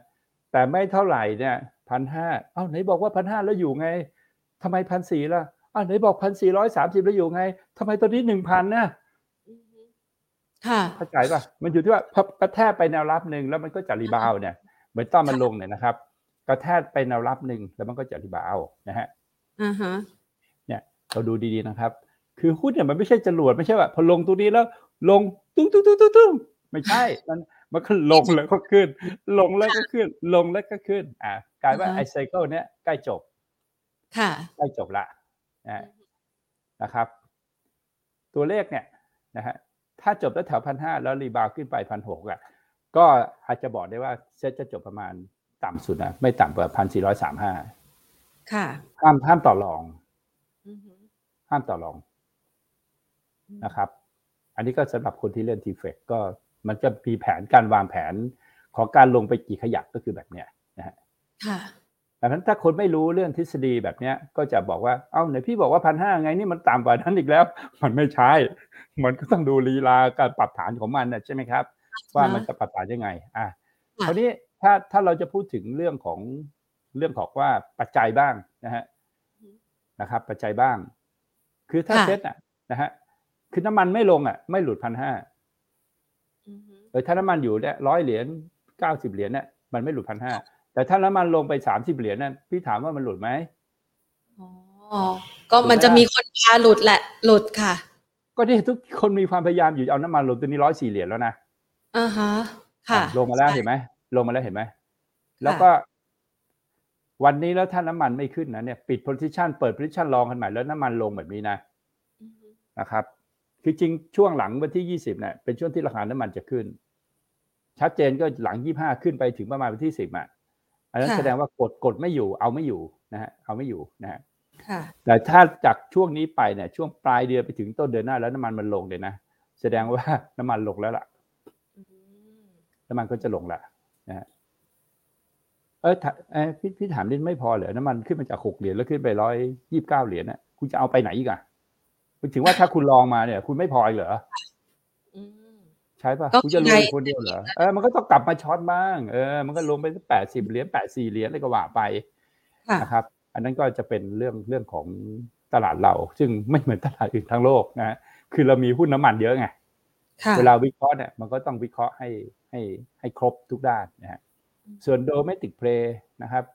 แต่ไม่เท่าไหร่เนี่ย พันห้าเอ้าไหนบอกว่าพันห้าแล้วอยู่ไงทำไมพันสี่ล่ะอ้าวไหนบอกพันสี่ร้อยสามสิบแล้วอยู่ไงทำไมตอนนี้หนึ่งพันนะค่ะเข้าใจป่ะ มันอยู่ที่ว่าพอกระแทกไปแนวรับหนึ่งแล้วมันก็จะ rebound เนี่ย เหมือนตอนมันลงเนี่ยนะครับกระแทกไปแนวรับหนึ่งแล้วมันก็จะ rebound นะฮะอ่าฮะเนี่ยเราดูดีๆนะครับ คือหุ้นเนี่ยมันไม่ใช่จรวดไม่ใช่ว่าพอลงตรงนี้แล้ว ลงตุ้งตุ้งตุ้งตุ้งตุ้งไม่ใช่มันมันก็ลงแล้วก็ขึ้น ลงแล้วก็ขึ้น ลงแล้วก็ขึ้น อ่ากลายว่าไอ้ cycle เนี้ยใกล้จบ ค่ะใกล้จบละนะนะครับ ตัวเลขเนี่ยนะฮะถ้าจบแล้วแถวพันห้าแล้ว rebound ขึ้นไปพันหกอะ ก็อาจจะบอกได้ว่าเซ็ตจะจบประมาณต่ำสุดนะไม่ต่ำกว่าพันสี่ร้อยสามห้าค่ะห้ามห้ามต่อรองอือฮึห้ามต่อรองนะครับ อันนี้ก็สำหรับคนที่เล่นทีเฟกก็ มันจะมีแผนการวางแผนของการลงไปกี่ขยักก็คือแบบเนี้ยนะฮะค่ะดังนั้นถ้าคนไม่รู้เรื่องทฤษฎีแบบเนี้ยก็จะบอกว่า เอ้าไหนพี่บอกว่าพันห้าไงนี่มันต่ำกว่านั้นอีกแล้ว มันไม่ใช่ มันก็ต้องดูลีลาการปรับฐานของมันนะใช่ไหมครับ ว่ามันจะปรับฐานยังไง อะค่ะคราวนี้ถ้าถ้าเราจะพูดถึงเรื่องของเรื่องของว่าปัจจัยบ้างนะฮะนะครับ ปัจจัยบ้าง คือถ้าค่ะเซ็ตอะนะฮะคือน้ำมันไม่ลงอะ ไม่หลุดพันห้าอือฮึ เออถ้าน้ำมันอยู่เนี่ยร้อยเหรียญเก้าสิบเหรียญเนี่ยมันไม่หลุดพันห้าแต่ถ้าน้ำมันลงไปสามสิบเหรียญนั่นพี่ถามว่ามันหลุดไหมอ๋อก็มันจะมีคนพาหลุดแหละหลุดค่ะ ก็ที่ทุกคนมีความพยายามอยู่เอาน้ำมันลงตัวนี้ร้อยสี่เหรียญแล้วนะอ่าฮะค่ะอะลงมาแล้วใช่เห็นไหมลงมาแล้วเห็นไหมแล้วก็ วันนี้แล้วถ้าน้ำมันไม่ขึ้นนะเนี่ย ปิด position เปิด position รองกันใหม่แล้วน้ำมันลงแบบนี้นะอือฮึนะครับ คือจริงช่วงหลังวันที่ยี่สิบเนี่ยเป็นช่วงที่ราคาน้ำมันจะขึ้น ชัดเจนก็หลังยี่ห้าขึ้นไปถึงประมาณวันที่สิบอะอันนั้นแสดงว่ากดกดไม่อยู่ เอาไม่อยู่นะฮะเอาไม่อยู่นะฮะค่ะแต่ถ้าจากช่วงนี้ไปเนี่ยช่วงปลายเดือนไปถึงต้นเดือนหน้าแล้วน้ำมันมันลงเลยนะแสดงว่าน้ำมันลงแล้วล่ะอืมน้ำมันก็จะลงละนะฮะเออถาเอยพี่พี่ถามนิดไม่พอเหรอน้ำมันขึ้นมาจากหกเหรียญแล้วขึ้นไปร้อยยี่สิบเก้าเหรียญน่ะคุณจะเอาไปไหนอีกอะคุณ ถึงว่าถ้าคุณลองมาเนี่ย คุณไม่พออีกเหรออืมใช่ปะก็คุณจะรวยไงคนเดียวเหรอเออมันก็ต้องกลับมาช็อตบ้างเออมันก็ลงไปแปดสิบเหรียญแปดสี่เหรียญอะไรก็ว่าไปค่ะนะครับ อันนั้นก็จะเป็นเรื่องเรื่องของตลาดเรา ซึ่งไม่เหมือนตลาดอื่นทั้งโลกนะฮะคือเรามีหุ้นน้ำมันเยอะไงค่ะเวลาวิเคราะห์เนี่ยมันก็ต้องวิเคราะห์ให้ให้ให้ครบทุกด้านนะฮะส่วนโดเมติกเพลย์นะครับ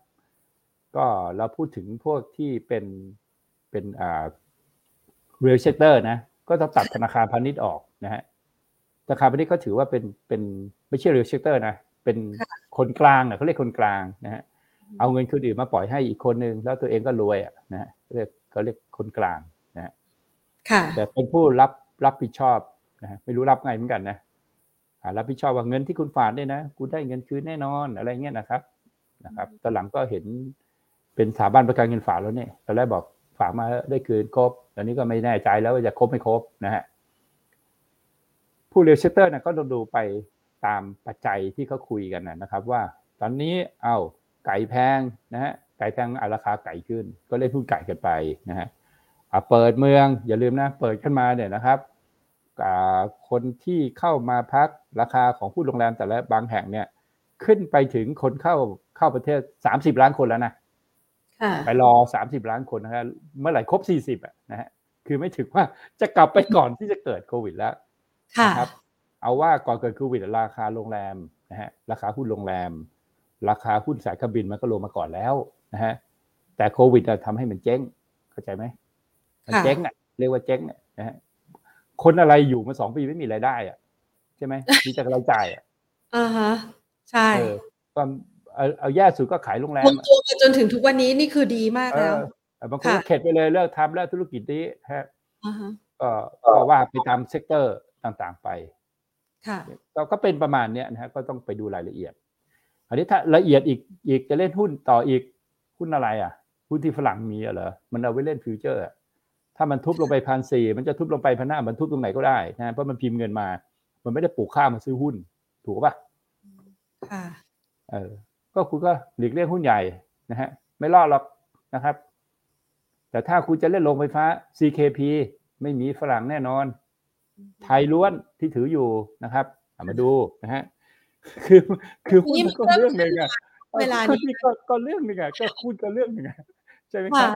ก็เราพูดถึงพวกที่เป็นเป็นอ่า real sector นะ ก็ต้องตัดธนาคารพาณิชย์ออกนะฮะธนาคารพาณิชย์ก็ถือว่าเป็นเป็นไม่ใช่ real sector นะ เป็นคนกลางนะเขาเรียกคนกลางนะฮะเอาเงินคนอื่นมาปล่อยให้อีกคนนึงแล้วตัวเองก็รวยอะนะฮะเรียกเขาเรียกคนกลางนะฮะค่ะแต่เป็นผู้รับรับผิดชอบนะฮะไม่รู้รับไงเหมือนกันนะอ่ารับผิดชอบว่าเงินที่คุณฝากเนี่ยนะคุณได้เงินคืนแน่นอนอะไรเงี้ยนะครับนะครับตอนหลังก็เห็นเป็นสถาบันประกันเงินฝากแล้วเนี่ยตอนแรกบอกฝากมาได้คืนครบต อนนี้ก็ไม่แน่ใจแล้วว่าจะครบไม่ครบนะฮะผู้ real sector นะก็ต้องดูไปตามปัจจัยที่เขาคุยกันนะครับ ว่าตอนนี้เอาไก่แพงนะฮะไก่แพงอาราคาไก่ขึ้น ก็เล่นหุ้นไก่กันไปนะฮะเปิดเมืองอย่าลืมนะเปิดขึ้นมาเนี่ยนะครับคนที่เข้ามาพักราคาของผู้โรงแรมแต่ละบางแห่งเนี่ยขึ้นไปถึงคนเข้าเข้าประเทศสามสิบล้านคนแล้วนะ ไปรอสามสิบล้านคนนะฮะเมื่อไหร่ครบสี่สิบอะนะฮะคือไม่ถึงว่าจะกลับไปก่อนที่จะเกิดโควิดแล้วค่ะนะครับ เอาว่าก่อนเกิดโควิดราคาโรงแรมนะฮะราคาหุ้นโรงแรม ราคาหุ้นสายการบินมันก็ลงมาก่อนแล้วนะฮะแต่โควิดอะทำให้มันเจ๊งเข้าใจไหมมันค่ะเจ๊งอะเรียกว่าเจ๊งอะนะฮะคนอะไรอยู่มาสองปีไม่มีรายได้อะใช่ไหมมีแต่รายจ่ายอะอ่าฮะใช่เออก็ เอาเอาแย่สุดก็ขายโรงแรคมงอะตัวมาจนถึงทุกวันนี้นี่คือดีมากเอแล้วอบางคนก็ค่ะเข็ดไปเลยเลิกทำแล้วธุรกิจนี้ฮะอ่าฮะก็ก็ว่าไปตาม sector ต่างๆไปค่ะก็ก็เป็นประมาณเนี้ยนะฮะก็ต้องไปดูรายละเอียด อันนี้ถ้าละเอียดอีกอีกจะเล่นหุ้นต่ออีกหุ้นอะไรอะหุ้นที่ฝรั่งมีอะเหรอมันเอาไว้เล่น future อะถ้ามันทุบลงไปพันสี่มันจะทุบลงไปพันห้ามันทุบตรงไหนก็ได้นะเพราะมันพิมพ์เงินมา มันไม่ได้ปลูกข้าวมาซื้อหุ้น ถูกป่ะค่ะเออ ก็คุณก็หลีกเลี่ยงหุ้นใหญ่นะฮะไม่รอดหรอกนะครับ แต่ถ้าคุณจะเล่นโรงไฟฟ้า CKP ไม่มีฝรั่งแน่นอน ไทยล้วนที่ถืออยู่นะครับเอามาดูนะฮะคือคือหุ้นมันก็เรื่องหนึ่งอะเวลานี้ก็ก็ก็เรื่องหนึ่งอะก็หุ้นก็เรื่องหนึ่งอะใช่ไหมครัค่ะบ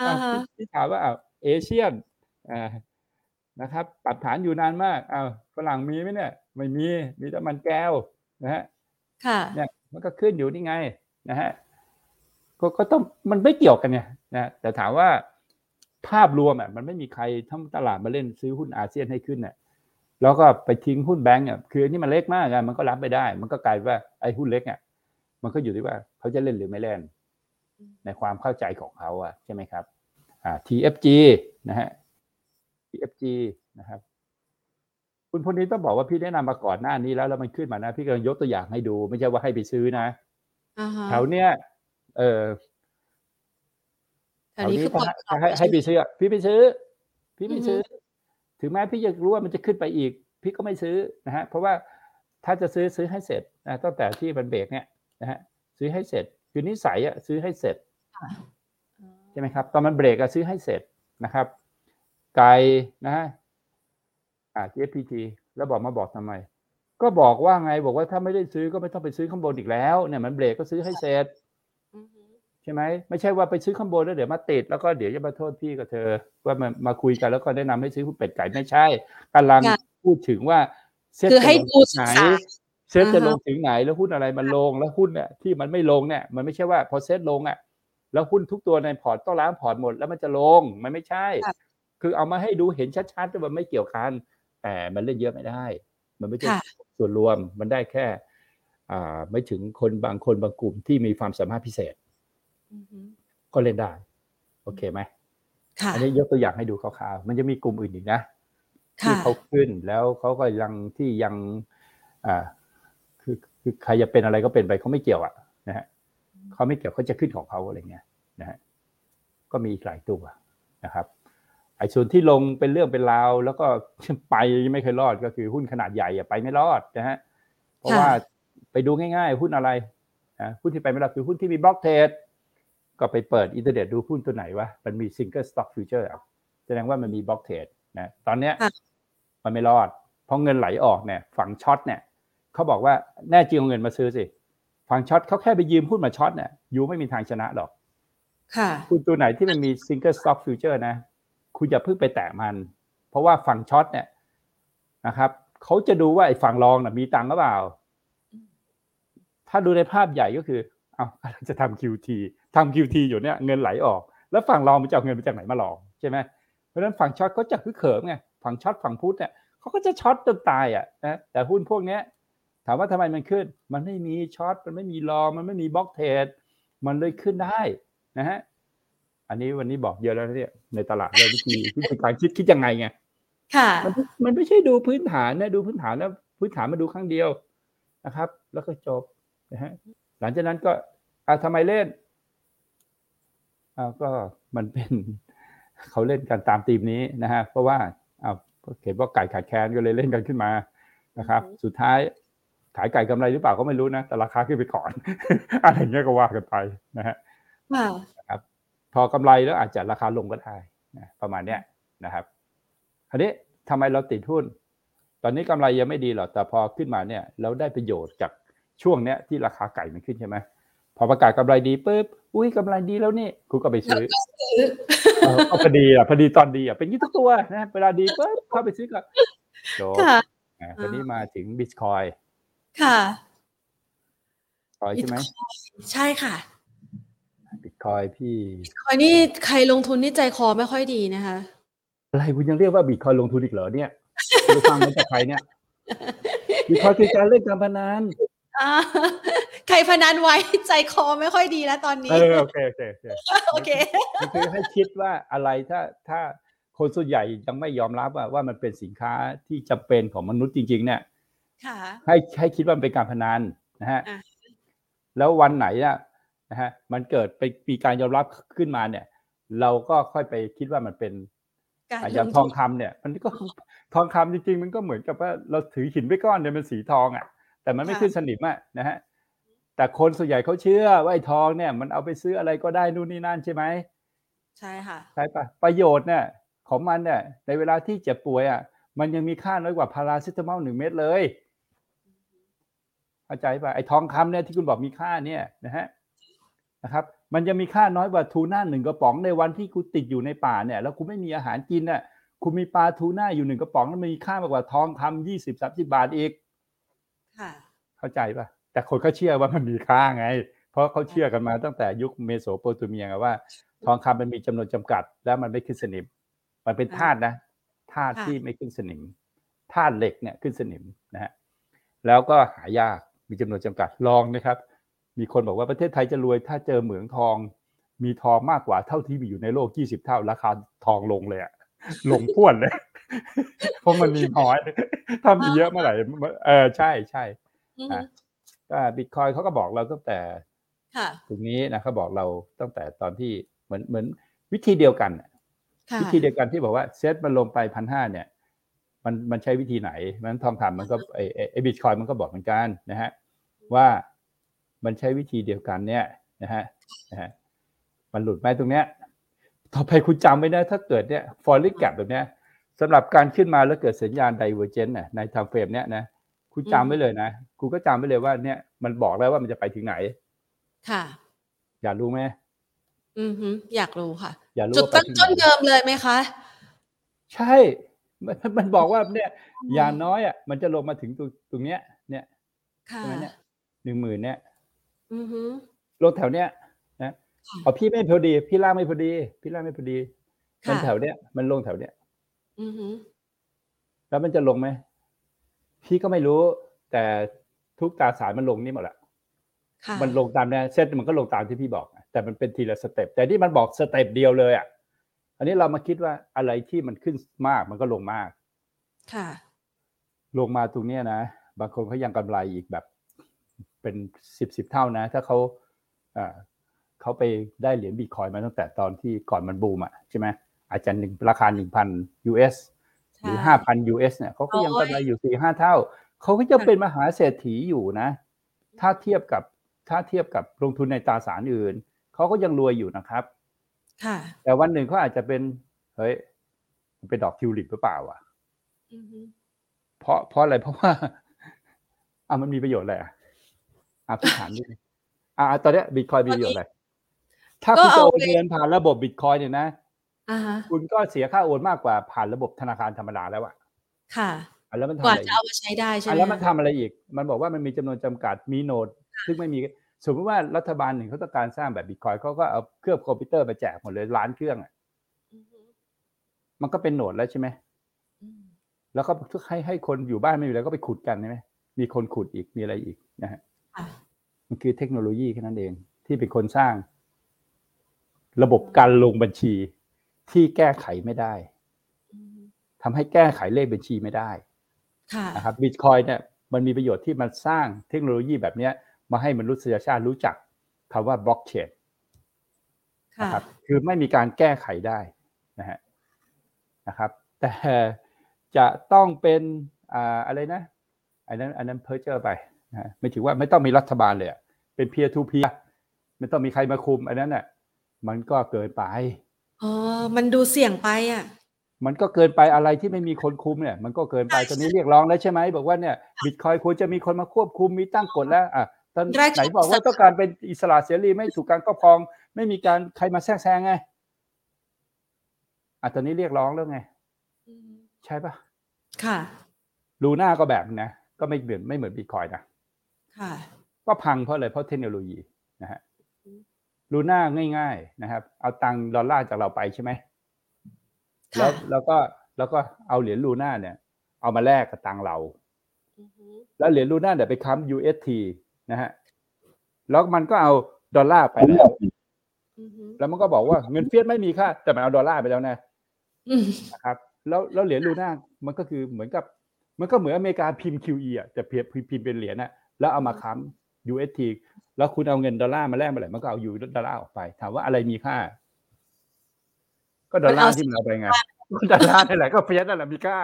อ่าอ้าวฮะที่ที่ถามว่าอ้าวเอเชียนอ่านะครับปรับฐานอยู่นานมากอ้าวฝรั่งมีไหมเนี่ย ไม่มีมีแต่มันแก้วนะฮะค่ะเนี่ย มันก็ขึ้นอยู่นี่ไงนะฮะก็ก็ต้องมันไม่เกี่ยวกันเนี่ยนะแต่ถามว่าภาพรวมอะมันไม่มีใครทั้งตลาดมาเล่นซื้อหุ้นอาเซียนให้ขึ้นเนี่ยแล้วก็ไปทิ้งหุ้นแบงก์อะคืออันนี้มันเล็กมากอะมันก็รับไม่ได้ มันก็กลายว่าไอ้หุ้นเล็กอะมันก็อยู่ที่ว่าเขาจะเล่นหรือไม่เล่น ในความเข้าใจของเขาอะใช่ไหมครับอ่า TFG นะฮะ TFG นะครับ คุณพลนี้ต้องบอกว่าพี่แนะนำมาก่อนหน้านี้แล้วแล้วมันขึ้นมานะ พี่กำลังยกตัวอย่างให้ดู ไม่ใช่ว่าให้ไปซื้อนะอ่าฮะแถวเนี้ยเออแถวนี้คือปลดถ้าให้ให้ไปซื้ออะพี่ไปซื้อ พี่ไม่ซื้อ ถึงแม้พี่จะรู้ว่ามันจะขึ้นไปอีก พี่ก็ไม่ซื้อนะฮะเพราะว่าถ้าจะซื้อซื้อให้เสร็จนะตั้งแต่ที่มันเบรกเนี่ยนะฮะซื้อให้เสร็จ คือนิสัยอะซื้อให้เสร็จใช่ไหมครับ ตอนมันเบรกอะซื้อให้เสร็จนะครับ ไกลนะฮะ อ่า GFPT แล้วบอกมาบอกทำไม ก็บอกว่าไงบอกว่าถ้าไม่ได้ซื้อก็ไม่ต้องไปซื้อข้างบนอีกแล้ว เนี่ยมันเบรกก็ซื้อให้เสร็จอือฮึใช่ไหมไม่ใช่ว่าไปซื้อข้างบนแล้วเดี๋ยวมาติดแล้วก็เดี๋ยวจะมาโทษพี่กับเธอ ว่ามามาคุยกันแล้วก็แนะนำให้ซื้อหุ้นเป็ดไก่ไม่ใช่กำลังพูดถึงว่าเซ็ตคือให้จะลงดูถึงศึไหกนษาเซ็ตจะอ่าฮะลงถึงไหนแล้วหุ้นอะไรมันลงแล้วหุ้นเนี่ยที่มันไม่ลงเนี่ย มันไม่ใช่ว่าพอเซ็ตลงอะแล้วหุ้นทุกตัวในพอร์ตต้องล้างพอร์ตหมดแล้วมันจะลงมันไม่ใช่ คือเอามาให้ดูเห็นชัดๆว่ามันไม่เกี่ยวกัน แต่มันเล่นเยอะไม่ได้ มันไม่ใช่ค่ะส่วนรวมมันได้แค่อ่าไม่ถึงคนบางคนบางกลุ่มที่มีความสามารถพิเศษอือฮึก็เล่นได้ โอเคไหมค่ะอันนี้ยกตัวอย่างให้ดูคร่าวๆมันจะมีกลุ่มอื่นอีกนะที่ค่ะเขาขึ้นแล้วเขาก็ยังที่ยังอ่าคือคือใครจะเป็นอะไรก็เป็นไปเขาไม่เกี่ยวอะนะฮะเขาไม่เกี่ยวเขาจะขึ้นของเขาอะไรเงี้ยนะฮะก็มีอีกหลายตัวนะครับ ไอ้ส่วนที่ลงเป็นเรื่องเป็นราวแล้วก็ไปไม่เคยรอดก็คือหุ้นขนาดใหญ่อะไปไม่รอดนะฮะเพราะว่าไปดูง่ายๆ หุ้นอะไรนะหุ้นที่ไปไม่รอดคือหุ้นที่มี block trade ก็ไปเปิดอินเทอร์เน็ตดูหุ้นตัวไหนวะมันมี single stock future แสดงว่ามันมี block trade นะตอนเนี้ยค่ะมันไม่รอด เพราะเงินไหลออกเนี่ยฝั่ง short เนี่ยเขาบอกว่าแน่จริงเอาเงินมาซื้อสิฝั่ง short เขาแค่ไปยืมหุ้นมา short เนี่ย you ไม่มีทางชนะหรอกค่ะคุณตัวไหนที่มันมี single stock future นะ คุณอย่าเพิ่งไปแตะมัน เพราะว่าฝั่ง short เนี่ยนะครับเขาจะดูว่าไอ้ฝั่ง long นะมีตังค์หรือเปล่า ถ้าดูในภาพใหญ่ก็คือ เขากำลังจะทำ QT ทำ QT อยู่เนี่ยเงินไหลออก แล้วฝั่ง long มันจะเอาเงินมาจากไหนมา long ใช่ไหมเพราะฉะนั้นฝั่ง short เขาจะคือเหิมไงฝั่ง short ฝั่ง put เนี่ยเขาก็จะ short จนตายอะนะแต่หุ้นพวกเนี้ยถามว่าทำไมมันขึ้น มันไม่มี short มันไม่มี long มันไม่มี block trade มันเลยขึ้นได้นะฮะ อันนี้วันนี้บอกเยอะแล้วนะเนี่ยในตลาดเรื่องวิธีวิธีการคิดคิดยังไงไงค่ะมันมันไม่ใช่ดูพื้นฐานนะดูพื้นฐานแล้วพื้นฐานมาดูครั้งเดียวนะครับ แล้วก็จบนะฮะหลังจากนั้นก็อ่าทำไมเล่นอ่าก็มันเป็นเขาเล่นกันตามธีมนี้นะฮะเพราะว่าอ่าเห็นว่าไก่ขาดแคลนก็เลยเล่นกันขึ้นมานะครับอือฮึสุดท้ายขายไก่กำไรหรือเปล่าก็ไม่รู้นะ แต่ราคาขึ้นไปก่อน อะไรอย่างเงี้ยก็ว่ากันไปนะฮะค่ะ พอกำไรแล้วอาจจะราคาลงก็ได้นะประมาณเนี้ยนะครับคราวนี้ทำไมเราติดหุ้น ตอนนี้กำไรยังไม่ดีหรอกแต่พอขึ้นมาเนี่ยเราได้ประโยชน์จากช่วงเนี้ยที่ราคาไก่มันขึ้นใช่ไหมพอประกาศกำไรดีปุ๊บอุ้ยกำไรดีแล้วนี่คุณก็ไปซื้อเออก็พอดีอะพอดีตอนดีอะเป็นอยี่ทุกตัวนะเวลาดีปุ๊บเข้าไปซื้อก็โดค่ะอะตอนนี้มาถึงบิตคอยค่ะคอยใช่ไหมใช่ค่ะบิต คอยพี่คอยนี่ใครลงทุนนี่ใจคอไม่ค่อยดีนะคะ อะไรคุณยังเรียกว่าบิตคอยลงทุนอีกเหรอเนี่ยคุณฟังมาจากใครเนี่ยบิตคอยคือการเล่นการพนันอ่าใครพนันไว้ใจคอไม่ค่อยดีแล้วตอนนี้เออโอเคโอเคโอเคโอเคมันคือให้คิดว่าอะไรถ้าถ้าคนส่วนใหญ่ยังไม่ยอมรับว่าว่ามันเป็นสินค้าที่จำเป็นของมนุษย์จริง ๆ เนี่ยค่ะให้ให้คิดว่ามันเป็นการพนันนะฮะอะแล้ววันไหนอะ นะฮะมันเกิดไปมีการยอมรับขึ้นมาเนี่ย เราก็ค่อยไปคิดว่ามันเป็นการอาลอย่างททุองนคำเนี่ย มันก็ทองคำจริงๆ มันก็เหมือนกับว่าเราถือหินไว้ก้อนเนี่ยมันสีทองอะ แต่มันไม่ขึ้นสนิมอะนะฮะแต่คนส่วนใหญ่เขาเชื่อว่าไอ้ทองเนี่ย มันเอาไปซื้ออะไรก็ได้นู่นนี่นั่นใช่ไหมใช่ค่ะใช่ปะประโยชน์เนี่ยของมันเนี่ยในเวลาที่เจ็บป่วยอะมันยังมีค่าน้อยกว่าพาราเซตามอลหนึ่งเม็ดเลยเข้าใจปะไอ้ทองคำเนี่ยที่คุณบอกมีค่าเนี่ยนะฮะ นะครับมันยังมีค่าน้อยกว่าทูน่าหนึ่งกระป๋องในวันที่คุณติดอยู่ในป่าเนี่ยแล้วคุณไม่มีอาหารกินน่ะคุณมีปลาทูน่าอยู่หนึ่งกระป๋องแล้วมันมีค่ามากกว่าทองคำยี่สิบสามสิบาทอีกค่ะเข้าใจปะแต่คนเขาเชื่อว่ามันมีค่าไง เพราะเขาเชื่อกันมาตั้งแต่ยุคเมโสโปเตเมียไงว่า ทองคำมันมีจำนวนจำกัด แล้วมันไม่ขึ้นสนิม มันเป็นธาตุนะธาตุที่ไม่ขึ้นสนิมธาตุเหล็กเนี่ยขึ้นสนิมนะฮะแล้วก็หายากมีจำนวนจำกัดลองนะครับ มีคนบอกว่าประเทศไทยจะรวยถ้าเจอเหมืองทอง มีทองมากกว่าเท่าที่มีอยู่ในโลก 20 เท่าราคาทองลงเลยอะลงพ่วนเลยเพราะมันมีน้อยถ้ามีเยอะเมื่อไหร่เออใช่ใช่อืออะฮึก็บิตคอยเขาก็บอกเราตั้งแต่ค่ะตรงนี้นะเขาบอกเราตั้งแต่ตอนที่เหมือนเหมือนวิธีเดียวกันน่ะค่ะวิธีเดียวกันที่บอกว่าเซตมันลงไปพันห้าเนี่ย มันมันใช้วิธีไหนมันทองคำมันก็ไอ้ไอ้ไอยมันก็บอกเหมือนกันนะฮะว่า มันใช้วิธีเดียวกันเนี่ยนะฮะนะฮะมันหลุดไหมตรงเนี้ยต่อไปคุณจำไว้นะถ้าเกิดเนี่ย falling gap แบบเนี้ยสำหรับการขึ้นมาแล้วเกิดสัญญาณ divergent น่ะใน time frame เนี้ยนะคุณจำไว้เลยนะคุณก็จำไว้เลยว่าเนี่ยมันบอกแล้วว่ามันจะไปถึงไหน ค่ะ อยากรู้ไหมอือฮึอยากรู้ค่ะ อยากรู้จุดว่าไปตั้งที่ไหนต้นเดิมเลยไหมคะ ใช่มันมันบอกว่าเนี่ยอย่างน้อยอะมันจะลงมาถึงตรงตรงเนี้ย เนี่ยค่ะใช่ไหมเนี่ยหนึ่งหมื่นเนี่ย อือฮึลงแถวเนี้ยนะค่ะพอพี่ไม่พอดี พี่ล่างไม่พอดี พี่ล่างไม่พอดีมันค่ะแถวเนี้ยมันลงแถวเนี้ยอือฮึแล้วมันจะลงไหมพี่ก็ไม่รู้ แต่ทุกตราสารมันลงนี่หมดแหละค่ะมันลงตามเนี่ยเซตมันก็ลงตามที่พี่บอกอะแต่มันเป็นทีละ step แต่ที่มันบอก step เดียวเลยอะอันนี้เรามาคิดว่าอะไรที่มันขึ้นมากมันก็ลงมาก ค่ะ ลงมาตรงเนี้ยนะบางคนเขายังกำไรอีกแบบ เป็นสิบสิบเท่านะ ถ้าเขาอ่าเขาไปได้เหรียญบิตคอยมาตั้งแต่ตอนที่ก่อนมันบูมอะใช่ไหมอาจจะหนึ่งราคาหนึ่งพัน US หรือใช่ห้าพัน US เนี่ยเขาก็ยังโอ้ยกำไรอยู่สี่ห้าเท่า เขาก็จะค่ะเป็นมหาเศรษฐีอยู่นะ ถ้าเทียบกับถ้าเทียบกับลงทุนในตราสารอื่น เขาก็ยังรวยอยู่นะครับค่ะแต่วันหนึ่งเขาอาจจะเป็นเฮ้ยมันเป็นดอกทิวลิปหรือเปล่า อะอือฮึเพราะเพราะอะไรเพราะว่าอะมันมีประโยชน์อะไรอะ อะพี่ถามนิดนึงอะตอนเนี้ยบิตคอยมีประโยชน์อะไรถ้าคุณจะโอนเงินผ่านระบบบิตคอยเนี่ยนะอ่าฮะคุณก็เสียค่าโอนมากกว่าผ่านระบบธนาคารธรรมดาแล้วอะค่ะอะแล้วมันทำกว่าอะไรจะอีเอากมาใช้ได้ใช่อะไหมแล้วมันคะทำอะไรอีก มันบอกว่ามันมีจำนวนจำกัดมีโนด ซึ่งไม่มีสมมติว่ารัฐบาลหนึ่งเขาต้องการสร้างแบบบิตคอยเขาก็เอาเครื่องคอมพิวเตอร์มาแจกหมดเลยล้านเครื่องอะอือฮึมันก็เป็นโหนดแล้วใช่ไหมอืมแล้วก็ให้ให้คนอยู่บ้านไม่มีอะไรก็ไปขุดกันใช่ไหม มีคนขุดอีก มีอะไรอีกนะฮะค่ะ มันคือเทคโนโลยีแค่นั้นเอง ที่เป็นคนสร้าง ระบบการลงบัญชีที่แก้ไขไม่ได้อือฮึทำให้แก้ไขเลขบัญชีไม่ได้ค่ะนะครับบิตคอยเนี่ยมันมีประโยชน์ที่มันสร้างเทคโนโลยีแบบเนี้ยมาให้มนุษยชาติรู้จักคำว่าบล็อกเชนค่ะนะครับคือไม่มีการแก้ไขได้นะฮะนะครับ แต่จะต้องเป็นอ่าอะไรนะอันนั้นอันนั้นเพ้อเจอไปนะฮะ ไม่ถือว่าไม่ต้องมีรัฐบาลเลยอะเป็น peer-to-peer ไม่ต้องมีใครมาคุม อันนั้นน่ะมันก็เกินไปอ๋อมันดูเสี่ยงไปอะมันก็เกินไปอะไรที่ไม่มีคนคุมเนี่ยมันก็เกินไปใช่ตอนนี้เรียกร้องแล้วใช่ไหมบอกว่าเนี่ยบิตคอยควรจะมีคนมาควบคุมมีตั้งกฎแล้วอะตอนแรกไหนบอกว่าต้องการเป็นอิสระเสรีไม่ถูกการครอบครอง ไม่มีการใครมาแทรกแซงไงอะตอนนี้เรียกร้องแล้วไงอืมใช่ปะค่ะลูน่าก็แบบนะก็ไม่เหมือนไม่เหมือนบิตคอยนะค่ะ ก็พังเพราะอะไรเพราะเทคโนโลยีนะฮะลูน่าง่ายๆนะครับ เอาตังค์ดอลลาร์จากเราไปใช่ไหมแล้ค่ะแล้วก็แล้วก็เอาเหรียญลูน่าเนี่ย เอามาแลกกับตังค์เราอือฮึแล้วเหรียญลูน่าเนี่ยไปค้ำ UST นะฮะแล้วมันก็เอาดอลลาร์ไปแล้วอือฮึแล้วมันก็บอกว่าเงิน fiat ไม่มีค่า แต่มันเอาดอลลาร์ไปแล้วนะอืมนะครับแล้วแล้วเหรียญลูน่ามันก็คือเหมือนกับ มันก็เหมือนอเมริกาพิมพ์ QE อะแต่เพียงพิมพ์เป็นเหรียญน่ะ แล้วเอามาค้ำ UST แล้วคุณเอาเงินดอลลาร์มาแลกเมื่อไหร่มันก็เอายูดอลลาร์ออกไป ถามว่าอะไรมีค่า ก็ดอลลาร์ที่มันเอาไปไงก็ดอลลาร์นี่แหละก็ fiat นั่นแหละมีค่า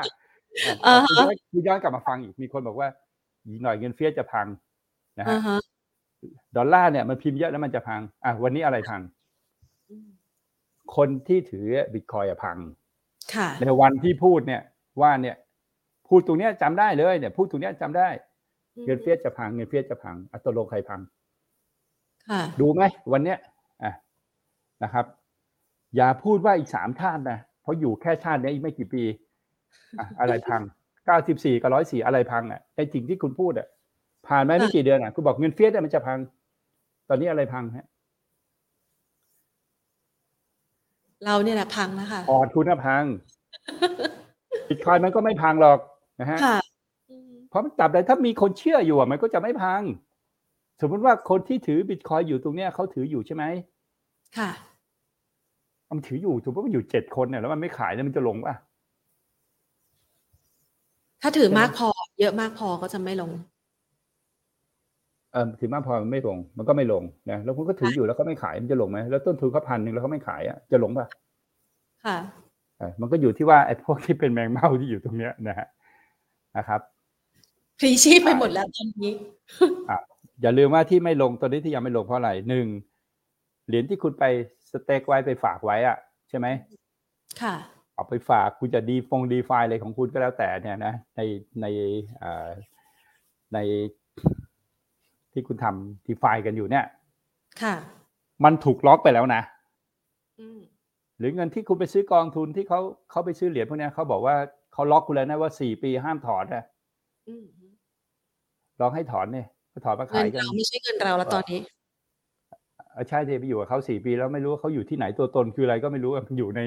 อ่าคุณฮะย้อนคุณย้อนกลับมาฟังอีกมีคนบอกว่าอีกหน่อยเงิน fiat จะพังนะอ่าฮะฮะดอลลาร์เนี่ยมันพิมพ์เยอะแล้วมันจะพัง อะวันนี้อะไรพัง คนที่ถือบิตคอยอะพังค่ะในวันที่พูดเนี่ย ว่าเนี่ย พูดตรงเนี้ยจำได้เลยเนี่ย พูดตรงเนี้ยจำได้ เงินเฟ้อจะพังเงินเฟ้อจะพัง อัตโลงใครพังค่ะดูไหมวันเนี้ยอะนะครับ อย่าพูดว่าอีกสามชาตินะเพราะอยู่แค่ชาติเนี้ยอีกไม่กี่ปีอะอะไรพังเก้าสิบสี่กับร้อยสี่อะไรพังอะไอ้สิ่งที่คุณพูดอะ ผ่านมาไม่กี่เดือนอะคุณบอกเงินเฟ้อเนี่ยมันจะพัง ตอนนี้อะไรพังฮะเราเนี่ยแหละพังแล้วค่ะพอร์ตคุณน่ะพังบิตคอยมันก็ไม่พังหรอกนะฮะค่ะอืม เพราะมันตับใดถ้ามีคนเชื่ออยู่อะมันก็จะไม่พัง สมมติว่าคนที่ถือบิตคอยอยู่ตรงเนี้ยเขาถืออยู่ใช่ไหมค่ะมันถืออยู่สมมติว่ามันอยู่เจ็ดคนเนี่ยแล้วมันไม่ขายเนี่ยมันจะลงป่ะถ้าถือมากพอ เยอะมากพอก็จะไม่ลง เออถือมากพอมันไม่ลง มันก็ไม่ลงนะแล้วคุณก็ถืออยู่แล้วก็ไม่ขายมันจะลงไหมแล้วต้นทุนเขาพันหนึ่งแล้วเขาไม่ขายอะจะลงป่ะค่ะเออมันก็อยู่ที่ว่าไอ้พวกที่เป็นแมงเม่าที่อยู่ตรงเนี้ยนะฮะนะครับ พลีชีพไปหมดแล้วตอนนี้อย่าลืมว่าที่ไม่ลงตอนนี้ที่ยังไม่ลงเพราะอะไรหนึ่งเหรียญที่คุณไปสเต็กไว้ไปฝากไว้อะใช่ไหมค่ะ เอาไปฝากคุณจะดีฟงดีไฟอะไรของคุณก็แล้วแต่เนี่ยนะ ในในเอ่อในที่คุณทำดีไฟกันอยู่เนี่ย ค่ะ มันถูกล็อกไปแล้วนะอืมหรือเงินที่คุณไปซื้อกองทุนที่เขาเขาไปซื้อเหรียญพวกเนี้ยเขาบอกว่าเขาล็อกคุณแล้วนะว่าสี่ปีห้ามถอนนะอืม ลองให้ถอนเนี่ยก็ถอนมาเงิขายนกันเราไม่ใช่เงินเราแล้วตอนนี้เออใช่เทไปอยู่กับเขาสี่ปีแล้วไม่รู้ว่าเขาอยู่ที่ไหนตัวตนคืออะไรก็ไม่รู้อะมันอยู่ใน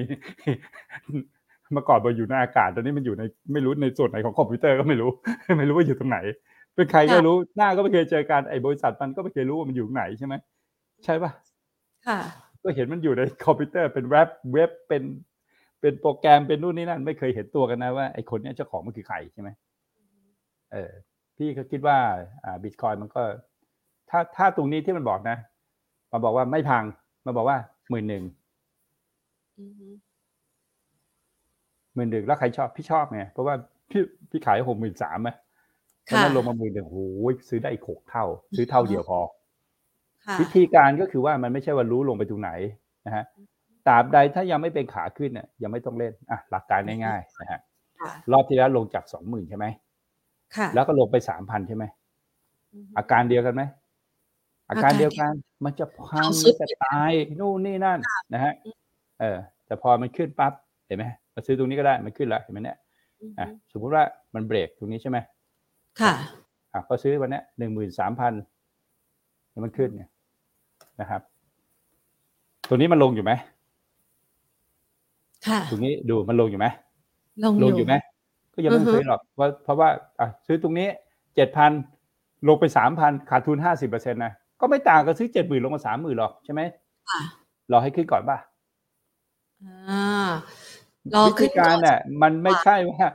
เมื่อก่อนมันอยู่ในอากาศตอนนี้มันอยู่ในไม่รู้ในส่วนไหนของคอมพิวเตอร์ก็ไม่รู้ ไม่รู้ว่าอยู่ตรงไหน เป็นใครก็ค่ะรู้หน้าก็ไม่เคยเจอกันไอ้บริษัทมันก็ไม่เคยรู้ว่ามันอยู่ตรงไหนใช่ไหมใช่ปะค่ะ ก็เห็นมันอยู่ในคอมพิวเตอร์เป็นเว็บเว็บเป็นเป็นโปรแกรมเป็นนู่นนี่นั่น ไม่เคยเห็นตัวกันนะว่าไอ้คนเนี้ยเจ้าของมันคือใครใช่ไหมเออ พี่ก็คิดว่าอ่าบิตคอยมันก็ ถ้าถ้าตรงนี้ที่มันบอกนะมันบอกว่าไม่พังมันบอกว่าหมื่นหนึ่งอืมหมื่นหนึ่งแล้วใครชอบพี่ชอบไงเพราะว่าพี่พี่ขายหกหมื่นสามอะตอนค่ะนั้นลงมาหมื่นหนึ่งโอ้ยซื้อได้อีกหกเท่า ซื้อเท่าเดียวพอค่ะวิธีการก็คือว่ามันไม่ใช่ว่ารู้ลงไปตรงไหนนะฮะตราบใดถ้ายังไม่เป็นขาขึ้นเนี่ยยังไม่ต้องเล่นอะหลักการง่ายๆนะฮะค่ะรอบที่แล้วลงจากสองหมื่นใช่ไหมค่ะ แล้วก็ลงไปสามพันใช่ไหมอืมอาการเดียวกันไหมอาการอาการเดียวกัน มันจะพังเอาสุดจะตายนู่นนี่นั่นนะฮะเออ แต่พอมันขึ้นปั๊บเห็นไหมมาซื้อตรงนี้ก็ได้มันขึ้นแล้วเห็นไหมเนี่ยอืมอะสมมุติว่ามันเบรกตรงนี้ใช่ไหมค่ะอะก็ซื้อวันเนี้หนึ่งหมื่นสามพันแล้วมันขึ้นเนี่ยนะครับ ตัวนี้มันลงอยู่ไหมค่ะตรงนี้ดูมันลงอยู่ไหมลงลงออยู่ยู่ไหม ก็ยังไม่ต้องอือฮึซื้อหรอกเพราะเพราะว่าอะซื้อตรงนี้เจ็ดพันลงไปสามพันขาดทุนห้าสิบเปอร์เซ็นต์นะก็ไม่ต่างกับซื้อเจ็ดหมื่นลงมาสามหมื่นหรอกใช่ไหมค่ะรอให้ขึ้นก่อนป่ะอ่ารอวิขึ้ธีนการก่อนเนี่ยมันไม่ใช่ว่า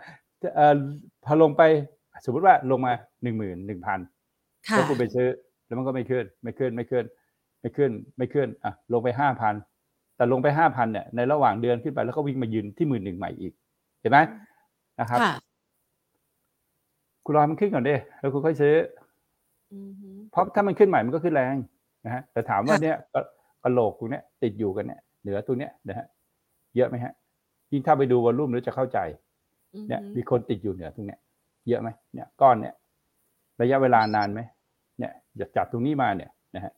เอ่อพอลงไปสมมติว่าลงมาหนึ่งหมื่นหนึ่งพันค่ะแล้วคุณไปซื้อ แล้วมันก็ไม่ขึ้น ไม่ขึ้นไม่ขึ้น ไม่ขึ้นไม่ขึ้นอะลงไปห้าพันแต่ลงไปห้าพันเนี่ยในระหว่างเดือนขึ้นไปแล้วก็วิ่งมายืนที่หมื่นหนึ่งใหม่อีก เห็นไหม นะครับค่ะคุณรอให้มันขึ้นก่อนดิแล้วคุณค่อยซื้ออือฮึเพราะถ้ามันขึ้นใหม่มันก็ขึ้นแรงนะฮะแต่ถามว่าค่ะเนี่ยกระกระโหลกตรงเนี้ยติดอยู่กันเนี่ยเหนือตรงเนี้ยนะฮะเยอะไหมฮะยิ่งถ้าไปดูวอลลุ่มแล้วจะเข้าใจอือฮึเนี่ย มีคนติดอยู่เหนือตรงเนี้ยเยอะไหมเนี่ยก้อนเนี่ย ระยะเวลานานไหมเนี่ยอย่าจับตรงนี้มาเนี่ยนะฮะ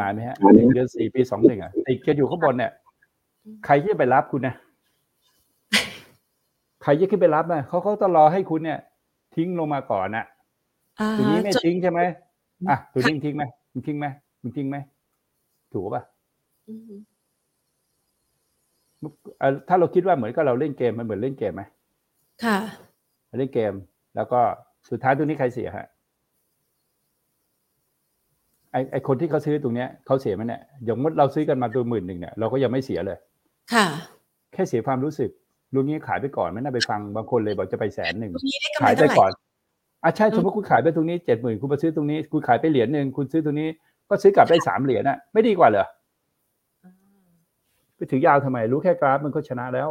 นานไหมฮะหนึ่งเดือนสี่ปีสองหนึ่งอะติดกันอยู่ข้างบนเนี่ย ใครที่จะไปรับคุณนะ ใครจะขึ้นไปรับอะเขาเขาต้องรอให้คุณเนี่ย ทิ้งลงมาก่อนน่ะอ่าตัวนี้ไม่จนทิ้งใช่ไหมอะตัวนี้มึงทิ้งไหมมึงทิ้งไหมมึงทิ้งไหมถูกป่ะอือฮึเอ่อถ้าเราคิดว่าเหมือนกับเราเล่นเกมมันเหมือนเล่นเกมไหมค่ะเล่นเกม แล้วก็สุดท้ายตัวนี้ใครเสียฮะไอไอคนที่เขาซื้อตรงเนี้ยเขาเสียไหมเนี่ยอย่างมดเราซื้อกันมาตัวหมื่นหนึ่งเนี่ยเราก็ยังไม่เสียเลย ค่ะ แค่เสียความรู้สึก ลุงนี้ขายไปก่อนไม่น่าไปฟังบางคนเลยบอกจะไปแสนหนึ่งตรงนี้ได้กำไรขายไปเท่าไหร่ก่อนอะใช่อืมสมมติคุณขายไปตรงนี้เจ็ดหมื่นคุณมาซื้อตรงนี้คุณขายไปเหรียญหนึ่งคุณซื้อตรงนี้ ก็ซื้อกลับได้สามเหรียญน่ะ ไม่ดีกว่าเหรออ่าไปถือยาวทำไม รู้แค่กราฟมันก็ชนะแล้ว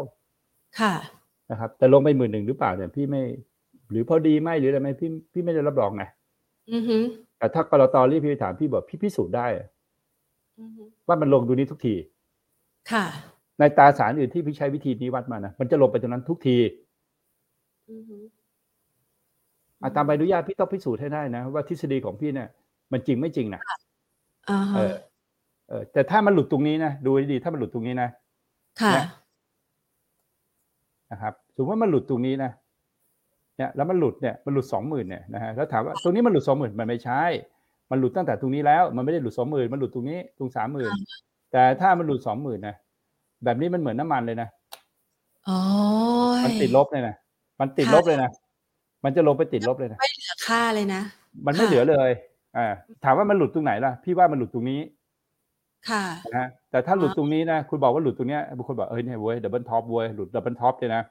ค่ะนะครับ แต่ลงไปหมื่นหนึ่งหรือเปล่าเนี่ยพี่ไม่ หรือพอดีไหมหรืออะไรไหมพี่พี่ไม่ได้รับรองไงอือฮึแต่ถ้ากรตรีบพี่ไปถามพี่บอกพี่พิสูจน์ได้อะอือฮึว่ามันลงตรงนี้ทุกที ค่ะ ในตราสารอื่นที่พี่ใช้วิธีนี้วัดมานะมันจะลงไปตรงนั้นทุกทีอือฮึอาตามใบอนุญาตพี่ต้องพิสูจน์ให้ได้นะ ว่าทฤษฎีของพี่เนี่ย มันจริงไม่จริงนะอ่าเอฮะอเออ แต่ถ้ามันหลุดตรงนี้นะดูให้ดีถ้ามันหลุดตรงนี้นะค่ะเนี่ยนะครับสมมติว่ามันหลุดตรงนี้นะเนี่ยแล้วมันหลุดเนี่ยมันหลุดสองหมื่นเนี่ยนะฮะแล้วถามว่าตรงนี้มันหลุดสองหมื่นมันไม่ใช่มันหลุดตั้งแต่ตรงนี้แล้ว มันไม่ได้หลุดสองหมื่นมันหลุดตรงนี้ตรงสามหมื่นแต่ถ้ามันหลุดสองหมื่นนะ แบบนี้มันเหมือนน้ำมันเลยนะอ๋อมันติดลบเลยนะมันติดลบเลยนะมันจะลงไปติดลบเลยนะไม่เหเหลือค่าเลยนะมันไม่ค่ะเหลือเลยอ่าถามว่ามันหลุดตรงไหนล่ะ พี่ว่ามันหลุดตรงนี้ ค่ะนะฮะแต่ถ้าหลุดตรงนี้นะคุณบอกว่าหลุดตรงเนี้ยบางคนบอกเอ้ยเนี่ยเว้ย double top เว้ยหลุด double top เลยนะ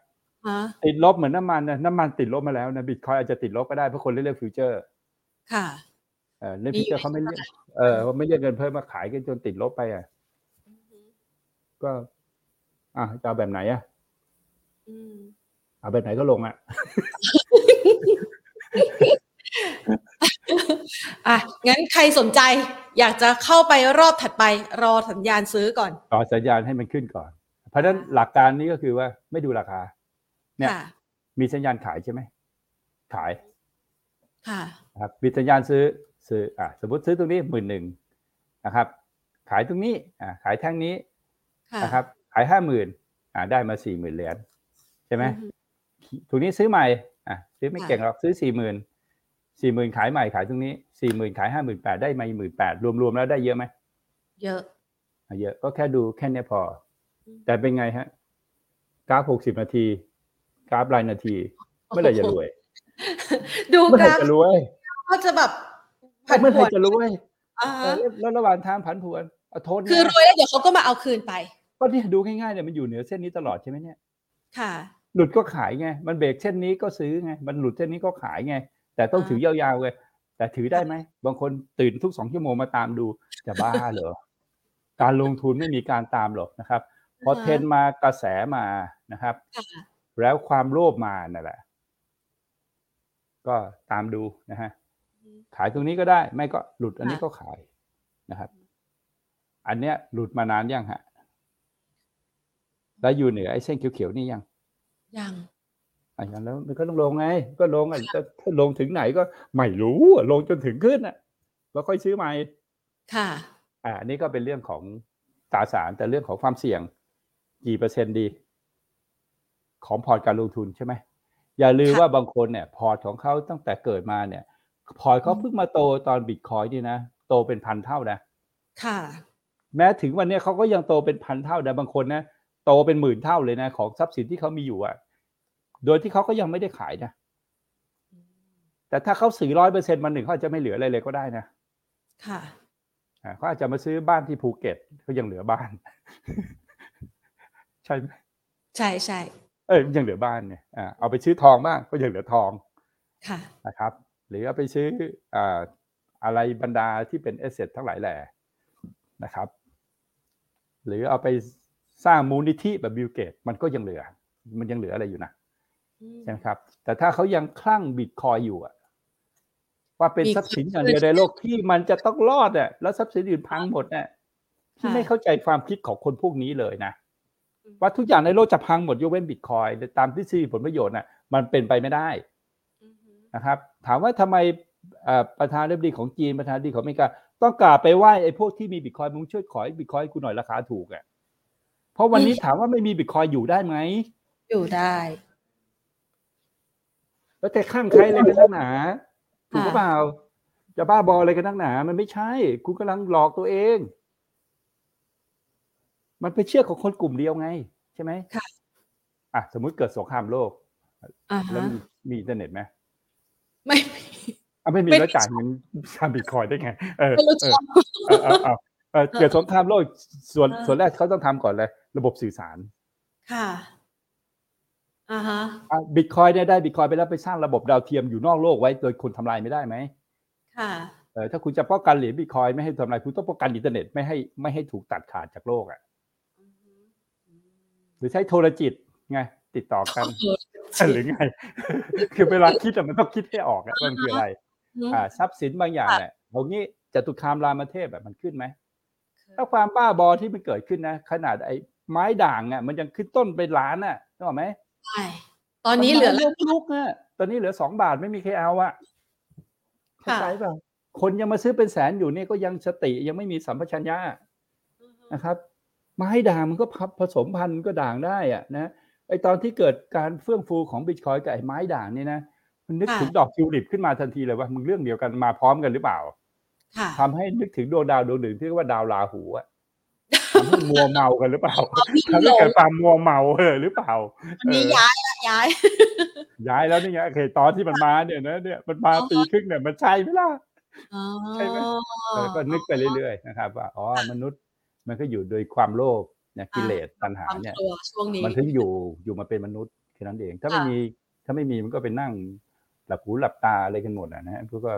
ฮะติดลบเหมือนน้ำมันนะน้ำมันติดลบมาแล้วนะบิตคอยอาจจะติดลบก็ได้เพราะคนเล่นเรื่องฟิวเจอร์ ค่ะเออเล่นฟิวเจอร์เขาไม่เรียกเออเขาไม่เรียกเงินเพิ่มมาขายกันจนติดลบไปอะก็ อะจะเอาแบบไหนอะอืมเอาแบบไหนก็ลงอะอะงั้นใครสนใจ อยากจะเข้าไปรอบถัดไป รอสัญญาณซื้อก่อนต่อสัญญาณให้มันขึ้นก่อน เพราะฉะนั้นหลักการนี้ก็คือว่าไม่ดูราคา เนี่ยค่ะมีสัญญาณขายใช่ไหมขาย ค่ะนะครับมีสัญญาณซื้อซื้ออะสมมติซื้อตรงนี้หมื่นหนึ่งนะครับ ขายตรงนี้อะขายแท่งนี้ค่ะนะครับ ขายห้าหมื่นอะได้มาสี่หมื่นเหรียญใช่ไหมอือฮึตรงนี้ซื้อใหม่อะซื้อไม่ค่ะเก่งหรอกซื้อสี่หมื่นสี่หมื่นขายใหม่ขายตรงนี้สี่หมื่นขายห้าหมื่นแปดได้มาหมื่นแปดรวมๆแล้วได้เยอะไหมเยอะอะเยอะก็แค่ดูแค่เนี้ยพออืมแต่เป็นไงฮะกราฟหกสิบนาที กราฟรายนาทีเมื่อไหร่จะรวย ดูเมื่อกไหร่ราฟจะรวยก็จะแบบผันเมื่อผไหร่วนจะรวยอ่าเออแล้วระหว่างทางผันผวนเอาโทษคือรวยแล้วเดี๋ยวเขาก็มาเอาคืนไป ก็เนี่ยดูง่ายๆเนี่ยมันอยู่เหนือเส้นนี้ตลอดใช่ไหมเนี่ย ค่ะ หลุดก็ขายไง มันเบรกเส้นนี้ก็ซื้อไง มันหลุดเส้นนี้ก็ขายไง แต่ต้องอ่าถือยาวๆเลย แต่ถือได้ไหม บางคนตื่นทุกสองชั่วโมงมาตามดู จะบ้าเหรอ การลงทุนไม่มีการตามหรอกนะครับ พอเทรนด์มากระแสมานะครับค่ะแล้วความโลภมานั่นแหละ ก็ตามดูนะฮะ ขายตรงนี้ก็ได้ ไม่ก็หลุดอันนี้ก็ขายนะครับ อันเนี้ยหลุดมานานยังฮะ แล้วอยู่เหนือไอ้เส้นเขียวๆนี่ยัง ยังอะอย่างนั้นมันก็ต้องลงไง ก็ลงอะจะถ้าลงถึงไหนก็ไม่รู้อะลงจนถึงขึ้นอะแล้วค่อยซื้อใหม่ ค่ะ อ่าอันนี้ก็เป็นเรื่องของตราสารแต่เรื่องของความเสี่ยง กี่เปอร์เซ็นต์ดี ของ port การลงทุนใช่ไหมอย่าลืมค่ะว่าบางคนเนี่ย port ของเขาตั้งแต่เกิดมาเนี่ย port เขาเพิ่งมาโตตอนบิตคอยนี่นะโตเป็นพันเท่านะ ค่ะ แม้ถึงวันเนี้ยเขาก็ยังโตเป็นพันเท่าแต่บางคนนะ โตเป็นหมื่นเท่าเลยนะ ของทรัพย์สินที่เขามีอยู่อะโดยที่เขาก็ยังไม่ได้ขายนะ แต่ถ้าเขาสี่ร้อยเปอร์เซ็นต์มาหนึ่งเขาอาจจะไม่เหลืออะไรเลยก็ได้นะ ค่ะอ่าเขาอาจจะมาซื้อบ้านที่ภูเก็ตเขายังเหลือบ้าน ใช่ไหมใช่ใช่เอ้ยยังเหลือบ้านเนี่ยอ่าเอาไปซื้อทองบ้างก็ยังเหลือทอง ค่ะนะครับ หรือเอาไปซื้ออ่าอะไรบรรดาที่เป็น asset ทั้งหลายแหล่นะครับ หรือเอาไป สร้างมูลนิธิแบบ Bill Gates มันก็ยังเหลือ มันยังเหลืออะไรอยู่นะใช่ไหมครับ แต่ถ้าเขายังคลั่งบิตคอยอยู่อะว่าเป็นมีทรัพย์สินอย่างเดียวในโลกที่มันจะต้องรอดอะแล้วทรัพย์สินอื่นพังหมดอะที่ค่ะไม่เข้าใจความคิดของคนพวกนี้เลยนะว่าทุกอย่างในโลกจะพังหมดยกเว้นบิตคอยตามทฤษฎีผลประโยชน์น่ะ มันเป็นไปไม่ได้อือฮึนะครับ ถามว่าทำไมเอ่อประธานาธิบดีของจีนประธานาธิบดีของอเมริกาต้องกราบไปไหว้ไอ้พวกที่มีบิตคอยมึงช่วยขอให้บิตคอยกูหน่อยราคาถูกอะ เพราะวันนี้ถามว่าไม่มีบิตคอยอยู่ได้ไหม อยู่ได้ แล้วแต่ข้างใครอะไรกันนักหนา ถูกหรือเปล่า จะบ้าบออะไรกันนักหนา มันไม่ใช่ คุณกำลังหลอกตัวเอง มันไปเชื่อของคนกลุ่มเดียวไง ใช่ไหมค่ะอะสมมุติเกิดสงครามโลกอ่าแล้วฮะมีมีอินเทอร์เน็ตไหมไม่มีอะไม่มีไม่แล้วจ่ายเงินทำบิตคอยได้ไง เออไม่รู้เอจัอกเออเออเออเออเกิดสงครามโลกส่วนเออส่วนแรกเขาต้องทำก่อนเลย ระบบสื่อสาร ค่ะอ่าฮะอะบิตคอยเนี่ยได้บิตคอยไปแล้วไปสร้างระบบดาวเทียมอยู่นอกโลกไว้โดยคนทำลายไม่ได้ไหมค่ะเออถ้าคุณจะป้องกันเหรียญบิตคอยไม่ให้ทำลายคุณต้องป้องกันอินเทอร์เน็ตไม่ให้ไม่ให้ถูกตัดขาดจากโลกอะอือฮึอืมหรือใช้โทรจิตไงติดต่อกันโอ้โหหรือไง คือเวลาคิดอะมันต้องคิดให้ออกอะว่ามันคืออะไร อ่า ทรัพย์สินบางอย่างเนี่ยเอางี้จตุคามรามเทพแบบมันขึ้นไหมถ้าความบ้าบอที่มันเกิดขึ้นนะ ขนาดไอ้ ไม้ด่างอะ มันยังขึ้นต้นไปล้านอะนึกออกไหมใช่ตอนนี้เหลือมัมาลุกๆอะตอนนี้เหลือสองบาทไม่มีใครเอาอะเข้าใจเปล่าคนยังมาซื้อเป็นแสนอยู่เนี่ยก็ยังสติยังไม่มีสัมปชัญญะนะครับไม้ด่างมันก็ผสมพันธุ์ก็ด่างได้อะนะไอตอนที่เกิดการเฟื่องฟูของบิตคอยกับไอ้ไม้ด่างนี่นะมันนึกถึงดอกทิวลิปขึ้นมาทันทีเลยว่ามึงเรื่องเดียวกันมาพร้อมกันหรือเปล่าค่ะทำให้นึกถึงดวงดาวดวงหนึ่งที่เรียกว่าดาวราหูอะทำให้ มัวเมากันหรือเปล่าวิ่งทำหลให้งเกิดความมัวเมาเออหรือเปล่าวันนี้ย้ายละย้าย ย้ายแล้วนี่ไงโอเคตอนที่มันมาเนี่ยนะเนี่ยมันมาปีครึ่งเนี่ยมันใช่ไหมล่ะอ๋อใช่ไหมเออก็นึกไปเรื่อยๆนะครับว่าอ๋อมนุษย์มันก็อยู่โดยความโลภเนี่ยกิเลสตัณหาความเนี่ยกลัวช่วงนี้มันถึงอยู่อยู่มาเป็นมนุษย์แค่นั้นเอง ถ้าไม่ค่ะมีถ้าไม่มีมันก็ไปนั่งหลับหูหลับตาอะไรกันหมดอะนะฮะพวกก็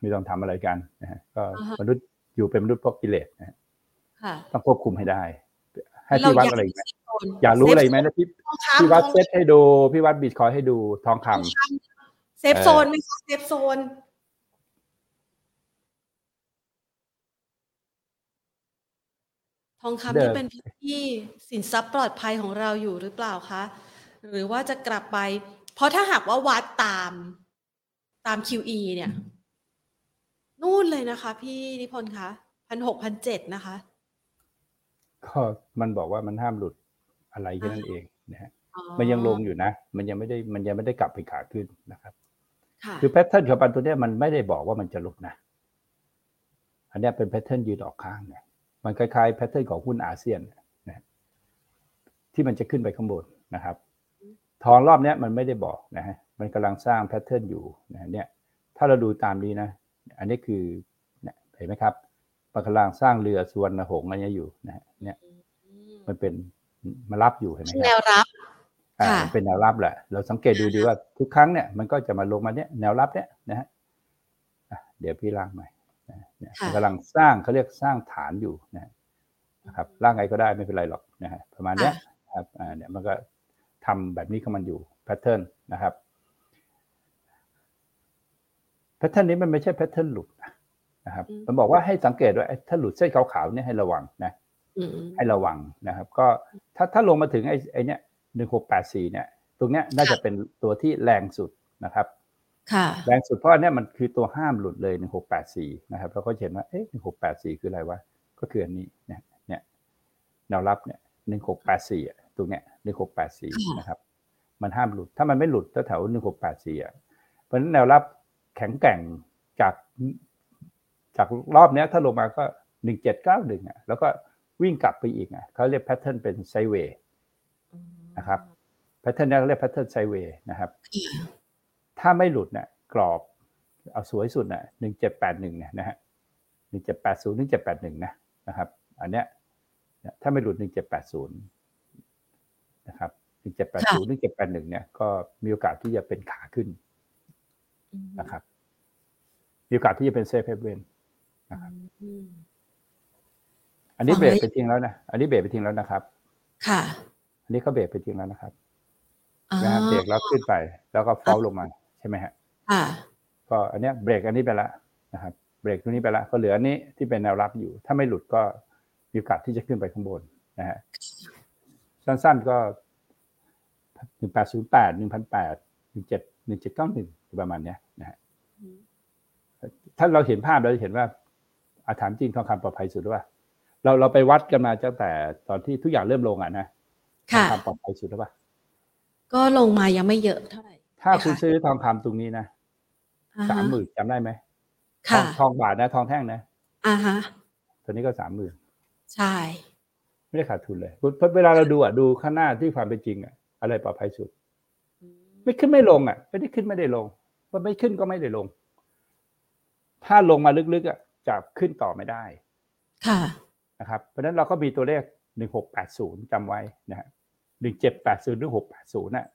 ไม่ต้องทำอะไรกันนะฮะก็มนุษย์อยู่เป็นมนุษย์เพราะกิเลสนะฮะค่ะ ต้องควบคุมให้ได้ ให้พี่วัดอะไรอีกไหมเซฟโซนอยากรู้อะไรอีกไหมนะพี่ทองคำพี่วัดทองเซตให้ดู พี่วัดบิตคอยให้ดูทองคำทองคำเซฟโซนไหมคะเซฟโซนทองคำเดินี่มเป็นพื้นที่สินทรัพย์ปลอดภัยของเราอยู่หรือเปล่าคะ หรือว่าจะกลับไป เพราะถ้าหากว่าวัดตามตาม QE เนี่ย นู่นเลยนะคะ พี่นิพนธ์คะพันหกพันเจ็ดนะคะ ก็มันบอกว่ามันห้ามหลุดอะไรแค่นั้นเองนะฮะอ๋อมันยังลงอยู่นะ มันยังไม่ได้มันยังไม่ได้กลับไปขาขึ้นนะครับค่ะคือ pattern ของปันตัวเนี้ยมันไม่ได้บอกว่ามันจะหลุดนะ อันเนี้ยเป็น pattern ยืนออกข้างเนี่ยมันคล้ายๆ pattern ของหุ้นอาเซียนนะฮะที่มันจะขึ้นไปข้างบนนะครับ ทองรอบเนี้ยมันไม่ได้บอกนะฮะมันกำลังสร้างแพทเทิร์นอยู่นะเนี่ยถ้าเราดูตามนี้นะ อันนี้คือเนี่ยเห็นไหมครับ มันกำลังสร้างเรือสวนหงส์อะไรเงี้ยอยู่นะฮะเนี่ย มันเป็นมารับอยู่เห็นไหมคแนรับวรับอ่าค่ะมันเป็นแนวรับแหละ เราสังเกตดูดีว่าทุกครั้งเนี่ยมันก็จะมาลงมาเนี่ยแนวรับเนี่ยนะฮะอะเดี๋ยวพี่ล่างใหม่นะเนี่ยค่ะมันกำลังสร้างเขาเรียกสร้างฐานอยู่นะนะครับร่างไงก็ได้ไม่เป็นไรหรอกนะฮะประมาณเนี้ยครับอ่าเนี่ยมันก็ทำแบบนี้ของมันอยู่ pattern นะครับ pattern นี้มันไม่ใช่ pattern หลุดนะ นะครับมันบอกว่าให้สังเกตว่าไอ้ถ้าหลุดเส้นขาวๆเนี่ยให้ระวังนะอืมให้ระวังนะครับ ก็ถ้าถ้าลงมาถึงไอ้ไอ้เนี้ยหนึ่งหกแปดสี่เนี่ย ตรงเนี้ยน่าจะเป็นตัวที่แรงสุดนะครับค่ะแรงสุดเพราะอันเนี้ยมันคือตัวห้ามหลุดเลยหนึ่งหกแปดสี่นะครับเราก็เห็นว่าเอ๊ะหนึ่งหกแปดสี่คืออะไรวะก็คืออันนี้เนี่ยเนี่ยแนวรับเนี่ยหนึ่งหกแปดสี่ตรงเนี้ยหนึ่งหกแปดสี่ค่ะนะครับ มันห้ามหลุด ถ้ามันไม่หลุดแถวหนึ่งหกแปดสี่อะเพราะฉะนั้นแนวรับแข็งแกร่งจาก จากรอบเนี้ยถ้าลงมาก็หนึ่งเจ็ดเก้าหนึ่งอะแล้วก็วิ่งกลับไปอีกอะเขาเรียก pattern เป็น sideway นะครับ pattern นี้เขาเรียก pattern sideway นะครับ ถ้าไม่หลุดเนี่ยกรอบเอาสวยสุดน่ะหนึ่งเจ็ดแปดหนึ่งเนี่ยนะฮะหนึ่งเจ็ดแปดศูนย์หนึ่งเจ็ดแปดหนึ่งนะนะครับ อันเนี้ยเนี่ยถ้าไม่หลุดหนึ่งเจ็ดแปดศูนย์นะครับหนึ่งเจ็ดแปดศูนย์หนึ่งเจ็ดแปดหนึ่งเนี่ยก็มีโอกาสที่จะเป็นขาขึ้นนะครับ มีโอกาสที่จะเป็นเซฟเฮเวน นะครับอืมอันนี้ฟังเบรกแล้วไปทิ้งแล้วนะอันนี้เบรกไปทิ้งแล้วนะครับ ค่ะ อันนี้เขาเบรกไปทิ้งแล้วนะครับอ่านะฮะเบรกแล้วขึ้นไป แล้วก็ฟอลลงมาใช่ไหมฮะค่ะก็อันเนี้ยเบรกอันนี้ไปแล้วนะครับ เบรกตรงนี้ไปแล้วก็เหลืออันนี้ที่เป็นแนวรับอยู่ ถ้าไม่หลุดก็มีโอกาสที่จะขึ้นไปข้างบนนะฮะสั้นๆก็หนึ่งแปดศูนย์แปดหนึ่งพันแปดหนึ่งเจ็ดหนึ่งเจ็ดเก้าหนึ่งประมาณเนี้ยนะฮะถ้าเราเห็นภาพเราจะเห็นว่า อาถามจริงทองคำปลอดภัยสุดหรือเปล่าเราเราไปวัดกันมาตั้งแต่ตอนที่ทุกอย่างเริ่มลงอะนะทองค่ะคำปลอดภัยสุดหรือเปล่าก็ลงมายังไม่เยอะเท่าไหร่ ถ้าค่ะคุณซื้อทองคำตรงนี้นะอ่าสามฮะหมื่นจำได้ไหมทอค่ะงทองบาทนะ ทองแท่งนะอ่าฮะตัวนี้ก็สามหมื่นใช่ ไม่ได้ขาดทุนเลยเพราะเวลาเราดูอะดูข้างหน้าที่ความเป็นจริงอะ อะไรปลอดภัยสุด ไม่ขึ้นไม่ลงอะ ไม่ได้ขึ้นไม่ได้ลงว่าไม่ขึ้นก็ไม่ได้ลง ถ้าลงมาลึกๆอะ จะขึ้นต่อไม่ได้ ค่ะ นะครับ เพราะฉะนั้นเราก็มีตัวเลขหนึ่งหกแปดศูนย์จำไว้นะฮะหนึ่งเจ็ดแปดศูนย์หรือหกแปดศูนย์น่ะ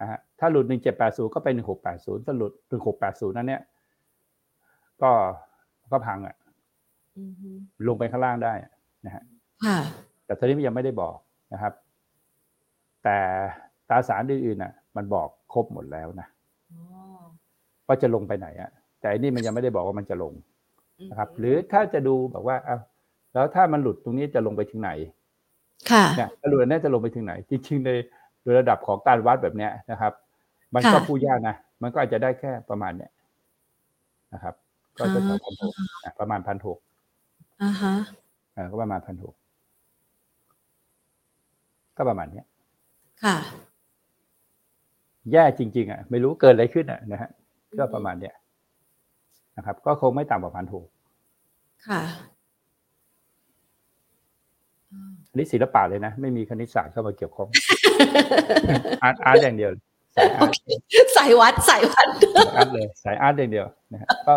นะฮะถ้าหลุดหนึ่งเจ็ดแปดศูนย์ก็ไปหนึ่งหกแปดศูนย์ถ้าหลุดหนึ่งหกแปดศูนย์นั่นเนี่ยก็ก็พังอะอือฮึลงไปข้างล่างได้นะฮะค่ะแต่ตอนนี้มันยังไม่ได้บอกนะครับ แต่ตราสารอื่นๆน่ะ มันบอกครบหมดแล้วนะอ๋อว่าจะลงไปไหนอะ แต่อันนี่มันยังไม่ได้บอกว่ามันจะลงอืม นะครับ หรือถ้าจะดูแบบว่าอ้าวแล้วถ้ามันหลุดตรงนี้จะลงไปถึงไหน ค่ะเนี่ยตำรวจน่าจะลงไปถึงไหน จริงๆในโดยระดับของการวัดแบบเนี้ยนะครับ มันก็ค่ะพูดยากนะ มันก็อาจจะได้แค่ประมาณเนี้ยนะครับ ก็จะแถวพันหกประมาณพันหกอ่าฮะอ่าก็ประมาณพันหกก็ประมาณเนี้ยค่ะ แย่จริง ๆ อะ ไม่รู้เกิดอะไรขึ้นอะนะฮะก็ประมาณเนี้ย นะครับ ก็คงไม่ต่ำกว่าพันหกค่ะอืมอันนี้ศิลปะเลยนะ ไม่มีคณิตศาสตร์เข้ามาเกี่ยวข้อง art art อย่างเดียวสายอาร์ตสายวัดสายวัดสาย art เลยสาย art อย่างเดียวนะฮะก็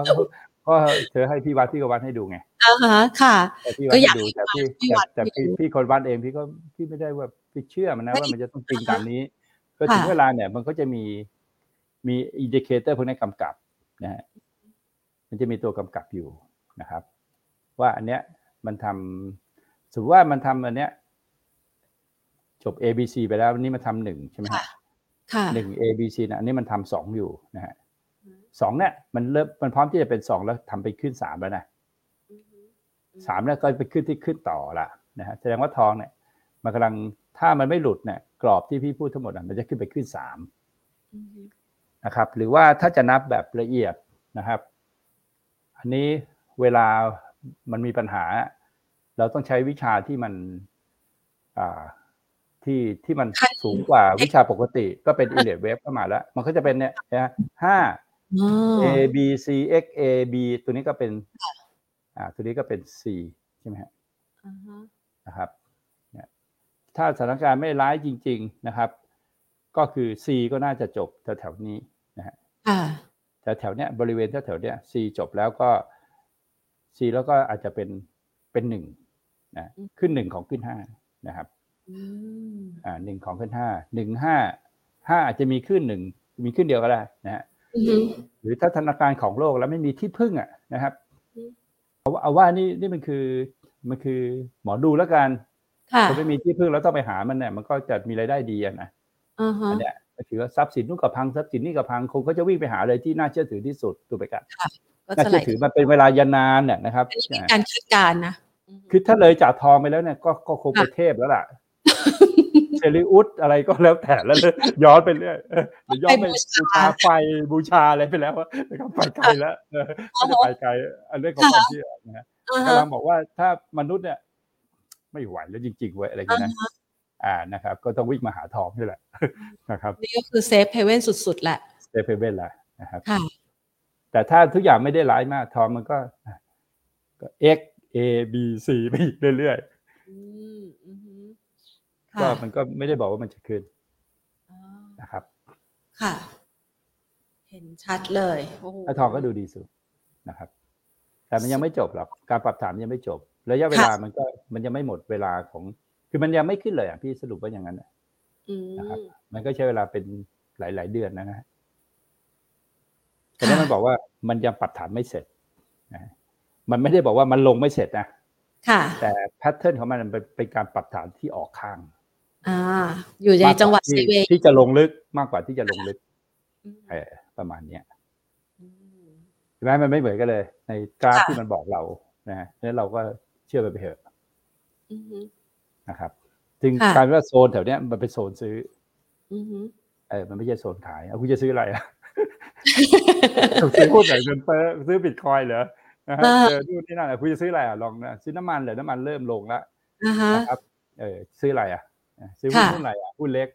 ก็เธอให้พี่วัดพี่ก็วัดให้ดูไงอ่าฮะค่ะแต่พี่ก็วัดอยากให้ดูแต่พี่ให้แต่วัดแต่พี่ให้ดูพี่คนวัดเองพี่ก็พี่ไม่ได้ว่าพี่เชื่อมันนะไม่ว่ามันจะต้องจริงอ่าฮะตามนี้ก็ถึงค่ะเวลาเนี่ยมันก็จะมีมี indicator พวกนี้กำกับนะฮะ มันจะมีตัวกำกับอยู่นะครับ ว่าอันเนี้ยมันทำสมมติว่ามันทำอันเนี้ยจบ A B C ไปแล้วอันนี้มันทำหนึ่งใช่ไหมค่ะฮะค่ะหนึ่ง A B C นะอันนี้มันทำสองอยู่นะฮะสองเนี่ยมันเริ่มมันพร้อมที่จะเป็นสองแล้วทำไปขึ้นสามแล้วนะสามเนี่ยก็ไปขึ้นที่ขึ้นต่อละนะฮะแสดงว่าทองเนี่ย มันกำลังถ้ามันไม่หลุดเนี่ยกรอบที่พี่พูดทั้งหมดอะมันจะขึ้นไปขึ้นสามอือฮึนะครับ หรือว่าถ้าจะนับแบบละเอียดนะครับ อันนี้เวลามันมีปัญหา เราต้องใช้วิชาที่มันอ่าที่ที่มันสูงกว่าวิชาปกติก็เป็นอิเลียดเวฟเข้ามาแล้ว มันก็จะเป็นเนี่ยนะห้าอ๋อ A B C X A B ตัวนี้ก็เป็น อ่า ตัวนี้ก็เป็น C ใช่ไหมฮะอ่าฮะนะครับเนี่ยถ้าสถานการณ์ไม่ร้ายจริง ๆนะครับ ก็คือ C ก็น่าจะจบแถวๆนี้นะฮะ ค่ะแถวๆเนี้ยบริเวณแถวๆเนี้ย C จบแล้วก็ C แล้วก็อาจจะเป็นเป็นหนึ่งนะขึ้นหนึ่งของขึ้นห้านะครับอืมอ่าหนึ่งของขึ้นห้าหนึ่งห้าห้าอาจจะมีขึ้นหนึ่งมีขึ้นเดียวก็ได้นะฮะอือฮึหรือถ้าธนาคารของโลกแล้วไม่มีที่พึ่งอะนะครับอืมเอาว่าเอาว่านี่นี่มันคือมันคือหมอดูแล้วกันค่ะถ้าไม่มีที่พึ่งแล้วต้องไปหามันเนี่ยมันก็จะมีรายได้ดีอะนะอ่าฮะอันเนี้ยก็ ถือว่าทรัพย์สินนู่นกับพังทรัพย์สินนี่กับพังคงก็จะวิ่งไปหาอะไรที่น่าเชื่อถือที่สุดถูกไหมครับก็น่าจะไหลเชื่อถือมันเป็นเวลายานานเนี่ยนะครับอันนี้เป็นการคาดการณ์นะอือฮึคือถ้าเลยจากทองไปแล้วเนี่ยก็ก็คงไปเทพแล้วล่ะเชลิอุสอะไรก็แล้วแต่แล้วเลยย้อนไปเรื่อยเออเดี๋ยวย้อนไปบูชาไฟบูชาอะไรไปแล้วอะนะครับไปไกลแล้วเออก็จะไปไกลอันเรื่องของความเชื่อนะฮะอ่ากำฮะลังบอกว่าถ้ามนุษย์เนี่ย ไม่ไหวแล้วจริงๆเว้ยอะไรอย่างเงี้ยนะ อ่านะครับก็ต้องวิ่งมาหาทองนี่แหละนะครับนี่ก็คือเซฟเฮเว่นสุดๆแหละเซฟเว่นแหละนะครับค่ะแต่ถ้าทุกอย่างไม่ได้ร้ายมากทองมันก็ก็ x a b c ไปอีกเรื่อยอืมอือฮึๆก็ค่ะมันก็ไม่ได้บอกว่ามันจะขึ้นอ๋อนะครับ ค่ะ เห็นชัดเลยโอ้โหถ้าทองก็ดูดีสุดนะครับ แต่มันยังไม่จบหรอกการปรับฐานยังไม่จบ ระยะเวลามันก็มันยังไม่หมดเวลาของ คือมันยังไม่ขึ้นเลยอะพี่สรุปว่าอย่างนั้นอะอืมนะครับ มันก็ใช้เวลาเป็นหลาย ๆ เดือนนะฮะแต่นี่มันบอกว่ามันยังปรับฐานไม่เสร็จนะมันไม่ได้บอกว่ามันลงไม่เสร็จนะค่ะ แต่แพทเทิร์นของมันมันเป็นเป็นการปรับฐานที่ออกข้าง อ่า อยู่ในมากกาจังหวะไซที่ด์เวย์ที่จะลงลึกมากกว่าที่จะลงลึกเออประมาณเนี้ยอืมใช่ไหมมันไม่เหมือนกันเลย ในกราฟค่ะที่มันบอกเรานะฮะแล้วเราก็เชื่อไปเถอะอือฮึ นะครับจึงค่ะกลารว่าโซนแถวเนี้ยมันเป็นโซนซื้ออือฮึเออมันไม่ใช่โซนขายเอาคุณจะซื้ออะไรอะซื้อหุ้นไหนเงินเฟ้อซื้อบิตคอยน์เหรอนะฮะอ่าเจอนู่นนี่นั่นอะคุณจะซื้ออะไรอะลองนะซื้อน้ำมันเหรอน้ำมันเริ่มลงแล้วอ่าฮะนะครับเออซื้ออะไรอะอะซื้อหุ้นค่ะหุ้นอะไรอะหุ้นเล็ก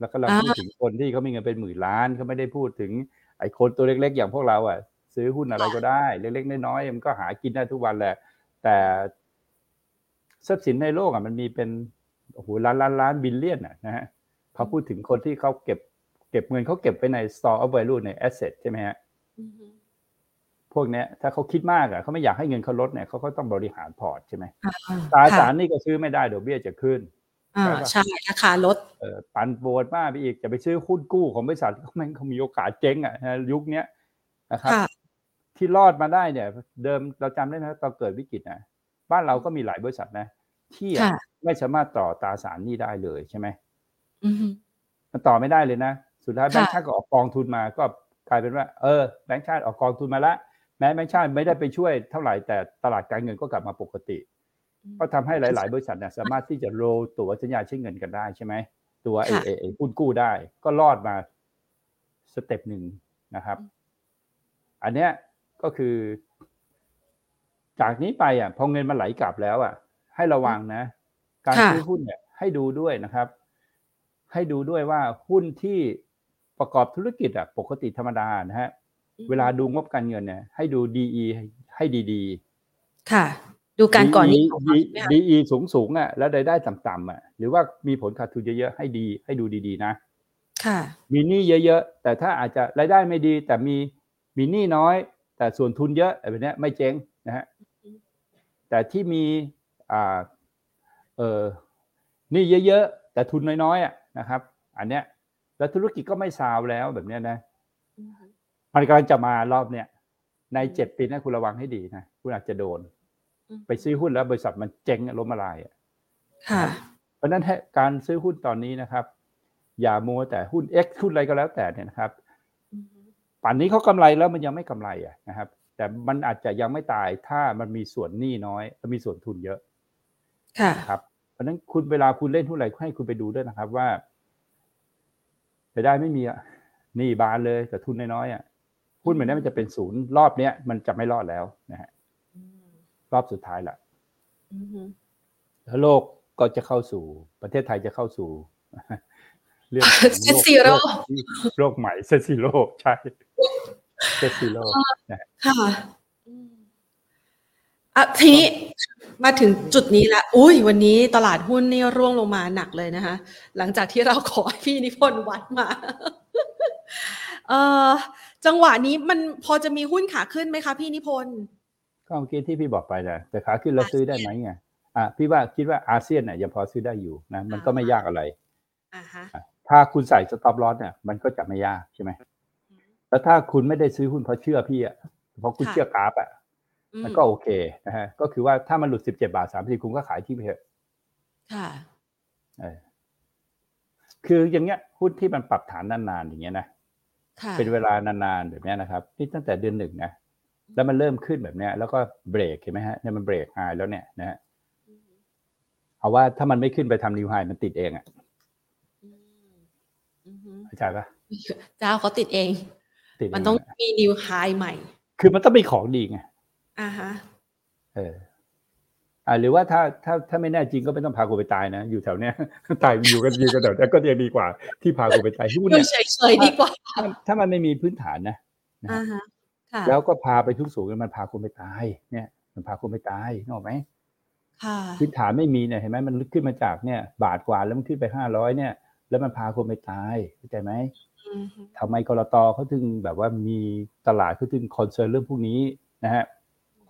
แล้วก็เราอ่าพูดถึงคนที่เขามีเงินเป็นหมื่นล้านเขาไม่ได้พูดถึงไอ้คนตัวเล็ก ๆ อย่างพวกเราอะ ซื้อหุ้นอะไรก็ได้ เล็กๆน้อยๆมันก็หากินได้ทุกวันแหละ แต่ ทรัพย์สินในโลกอะมันมีเป็นโอ้โหล้านล้านล้าน billion อะนะฮะเขาพูดถึงคนที่เขาเก็บ เก็บเงินเขาเก็บไปใน store of value ใน asset ใช่ไหมฮะอือฮึพวกเนี้ยถ้าเขาคิดมากอะเขาไม่อยากให้เงินเขาลดเนี่ยเขาก็ต้องบริหารพอร์ตใช่ไหมอ่าค่ะตราสารหนี้ก็ซื้อไม่ได้ดอกเบี้ยจะขึ้นอ่าใช่ราคาลดเออปันโบดมากไปอีกจะไปซื้อหุ้นกู้ของบริษัทเขาแม่งเขามีโอกาสเจ๊งอะนะยุคเนี้ยนะครับค่ะที่รอดมาได้เนี่ย เดิมเราจำได้ไหมตอนเกิดวิกฤตนะ บ้านเราก็มีหลายบริษัทนะ ที่ค่ะไม่สามารถต่อตราสารหนี้ได้เลยใช่ไหมอือฮึมันต่อไม่ได้เลยนะ สุดท้ายแบงค์ชาติก็ออกกองทุนมา ก็กลายเป็นว่า เออแบงค์ชาติออกกองทุนมาละแม้แบงค์ชาติไม่ได้ไปช่วยเท่าไหร่แต่ตลาดการเงินก็กลับมาปกติก็ทำให้หลาย ๆ บริษัทเนี่ยสามารถที่จะโรตัวสัญญาใช้เงินกันได้ใช่ไหมตัวเอเอหุ้นกู้ได้ ก็รอดมา step หนึ่งนะครับ อันเนี้ยก็คือ จากนี้ไปอะพอเงินมันไหลกลับแล้วอะ ให้ระวังนะ การซื้อหุ้นเนี่ย ให้ดูด้วยนะครับ ให้ดูด้วยว่าหุ้นที่ประกอบธุรกิจอะปกติธรรมดานะฮะเวลาดูงบการเงินเนี่ย ให้ดูดีให้ดีๆ ค่ะ ดูการก่อนนี้ดีดีสูงสูงอะ แล้วรายได้ต่ำๆอะ หรือว่ามีผลขาดทุนเยอะๆให้ดี ให้ดูดีๆนะค่ะ มีหนี้เยอะๆแต่ถ้าอาจจะรายได้ไม่ดี แต่มีมีหนี้น้อย แต่ส่วนทุนเยอะแบบนี้ไม่เจ๊งนะฮะ แต่ที่มีอ่าเออนี่เยอะๆ แต่ทุนน้อยๆอะนะครับ อันเนี้ยแล้วธุรกิจก็ไม่ซาวแล้วแบบเนี้ยนะมันกำลังจะมารอบเนี้ยในเจ็ดปีนะคุณระวังให้ดีนะคุณอาจจะโดน ไปซื้อหุ้นแล้วบริษัทมันเจ๊งล้มละลายอะเพราะนั้นการซื้อหุ้นตอนนี้นะครับ อย่ามัวแต่หุ้น X หุ้นอะไรก็แล้วแต่เนี่ยนะครับป่านนี้เขากำไรแล้วมันยังไม่กำไรอะนะครับ แต่มันอาจจะยังไม่ตายถ้ามันมีส่วนหนี้น้อยและมีส่วนทุนเยอะ ค่ะครับ เพราะนั้นคุณเวลาคุณเล่นหุ้นอะไรให้คุณไปดูด้วยนะครับว่าไปได้ไม่มีอะหนี้บานเลยแต่ทุนน้อยๆอะหุ้นเหมือนนี้มันจะเป็นศูนย์รอบเนี้ยมันจะไม่รอดแล้วนะฮะรอบสุดท้ายแหละแล้วโลกก็จะเข้าสู่ ประเทศไทยจะเข้าสู่ เรื่อง set zero โลกใหม่ set zero ใช่ set zeroค่ะอะทีนี้มาถึงจุดนี้ละอุ้ยวันนี้ตลาดหุ้นนี่ร่วงลงมาหนักเลยนะคะ หลังจากที่เราขอพี่นิพนธ์วัดมาเอ่อจังหวะนี้มันพอจะมีหุ้นขาขึ้นไหมคะพี่นิพนธ์ก็เมื่อกี้ที่พี่บอกไปนะแต่ขาขึ้นเราซื้อได้ไหมไงอะพี่ว่าคิดว่าอาเซียนเนี่ยยังพอซื้อได้อยู่นะมันก็ไม่ยากอะไรอ่าฮะถ้าคุณใส่สต็อปลอสเนี่ยมันก็จะไม่ยากใช่ไหม แล้วถ้าคุณไม่ได้ซื้อหุ้นเพราะเชื่อพี่อะเพราะคุณเชื่อกราฟอะมันก็โอเคนะฮะก็คือว่าถ้ามันหลุดสิบเจ็ดบาทสามสิบคุณก็ขายที่ไปเถอะค่ะคืออย่างเงี้ยหุ้นที่มันปรับฐานนานๆอย่างเงี้ยนะเป็นเวลานานๆแบบนี้นะครับนี่ตั้งแต่เดือนหนึ่งนะแล้วมันเริ่มขึ้นแบบเนี้ย แล้วก็เบรกเห็นไหมฮะเนี่ยมันเบรกไฮแล้วเนี่ยนะฮะเอาว่าถ้ามันไม่ขึ้นไปทำนิวไฮมันติดเองอะเข้าใจปะเจ้าเขาติดเอง มันต้องมีนิวไฮใหม่ คือมันต้องมีของดีไงอ่าฮะเอออ่าหรือว่าถ้าถ้าถ้าไม่แน่จริงก็ไม่ต้องพากูไปตายนะ อยู่แถวเนี้ยตายอยู่กันอยู่กันแถวนี้ก็ยังดีกว่า ที่พากูไปตายหุ้นเนี่ยเฉยๆดีกว่า ถ้ามันไม่มีพื้นฐานนะอ่าฮะแล้วก็พาไปทุกสูงมันพาคุณไปตาย เนี่ย มันพาคุณไปตายนึกออกไหมพื้นฐานไม่มีเนี่ยเห็นไหมมันขึ้นมาจากเนี่ย บาทกว่าแล้วมันขึ้นไปห้าร้อยเนี่ย แล้วมันพาคนไปตายเข้าใจไหม ทำไมกรตเขาถึงแบบว่ามีตลาดเขาถึงคอนเซิร์นเรื่องพวกนี้นะฮะ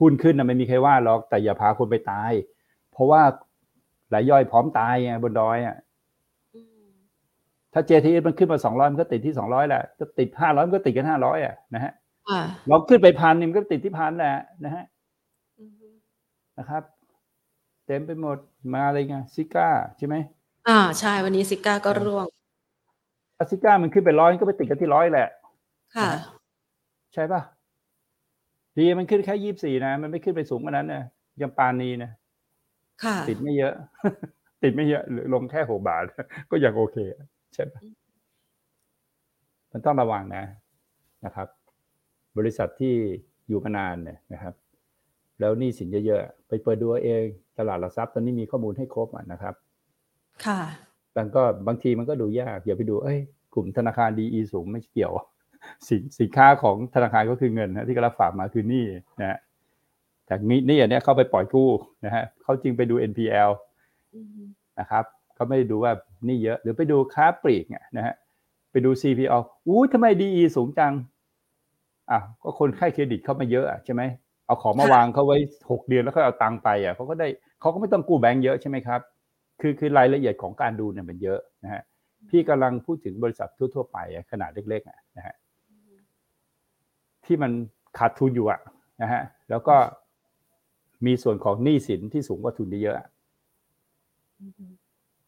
หุ้นขึ้นนะไม่มีใครว่าหรอกแต่อย่าพาคนไปตาย เพราะว่าหลายย่อยพร้อมตายไงบนดอยอะถ้า JTS มันขึ้นมาสองร้อยมันก็ติดที่สองร้อยแหละจะติดห้าร้อยมันก็ติดกันห้าร้อยอะนะฮะเราขึ้นไปพันนี่มันก็ติดที่พันแหละนะฮะนะครับ เต็มไปหมดมาอะไรเงี้ยซิก้าใช่ไหมอ่าใช่วันนี้ซิก้าก็ร่วง ถ้าซิก้ามันขึ้นไปร้อยก็ไปติดกันที่ร้อยแหละ ค่ะ ใช่ป่ะดีมันขึ้นแค่ยี่สี่นะ มันไม่ขึ้นไปสูงกว่านั้นนะยังปานนีนะค่ะ ติดไม่เยอะ ติดไม่เยอะหรือลงแค่หกบาท ก็ยังโอเค ใช่ไหมมันต้องระวังนะนะครับ บริษัทที่อยู่มานานเนี่ยนะครับ แล้วนี่สินเยอะๆไปเปิดดูเอง ตลาดหลักทรัพย์ตอนนี้มีข้อมูลให้ครบนะครับ ค่ะ บางก็บางทีมันก็ดูยากอย่าไปดูเอ้ยกลุ่มธนาคารดีอีสูงไม่เกี่ยว สินสินค้าของธนาคารก็คือเงินนะที่เขารับฝากมาคือหนี้นะฮะจากนี้นี่อันนี้เข้าไปปล่อยกู้นะฮะเขาจึงไปดู NPL นะครับเขาไม่ได้ดูว่านี่เยอะหรือไปดูค้าปลีกเนี่ยนะฮะไปดู CPO อู้ทำไม DE สูงจังอะก็คนไข้เครดิตเข้ามาเยอะอะใช่ไหมเอาของมาวางเขาไว้หกเดือนแล้วเขาเอาตังค์ไปอะเขาก็ได้เขาก็ไม่ต้องกู้แบงก์เยอะใช่ไหมครับ คือคือรายละเอียดของการดูเนี่ยมันเยอะนะฮะพี่กำลังพูดถึงบริษัททั่ว ๆ ไปขนาดเล็กๆนะฮะที่มันขาดทุนอยู่อะนะฮะแล้วก็มีส่วนของหนี้สินที่สูงกว่าทุนเยอะ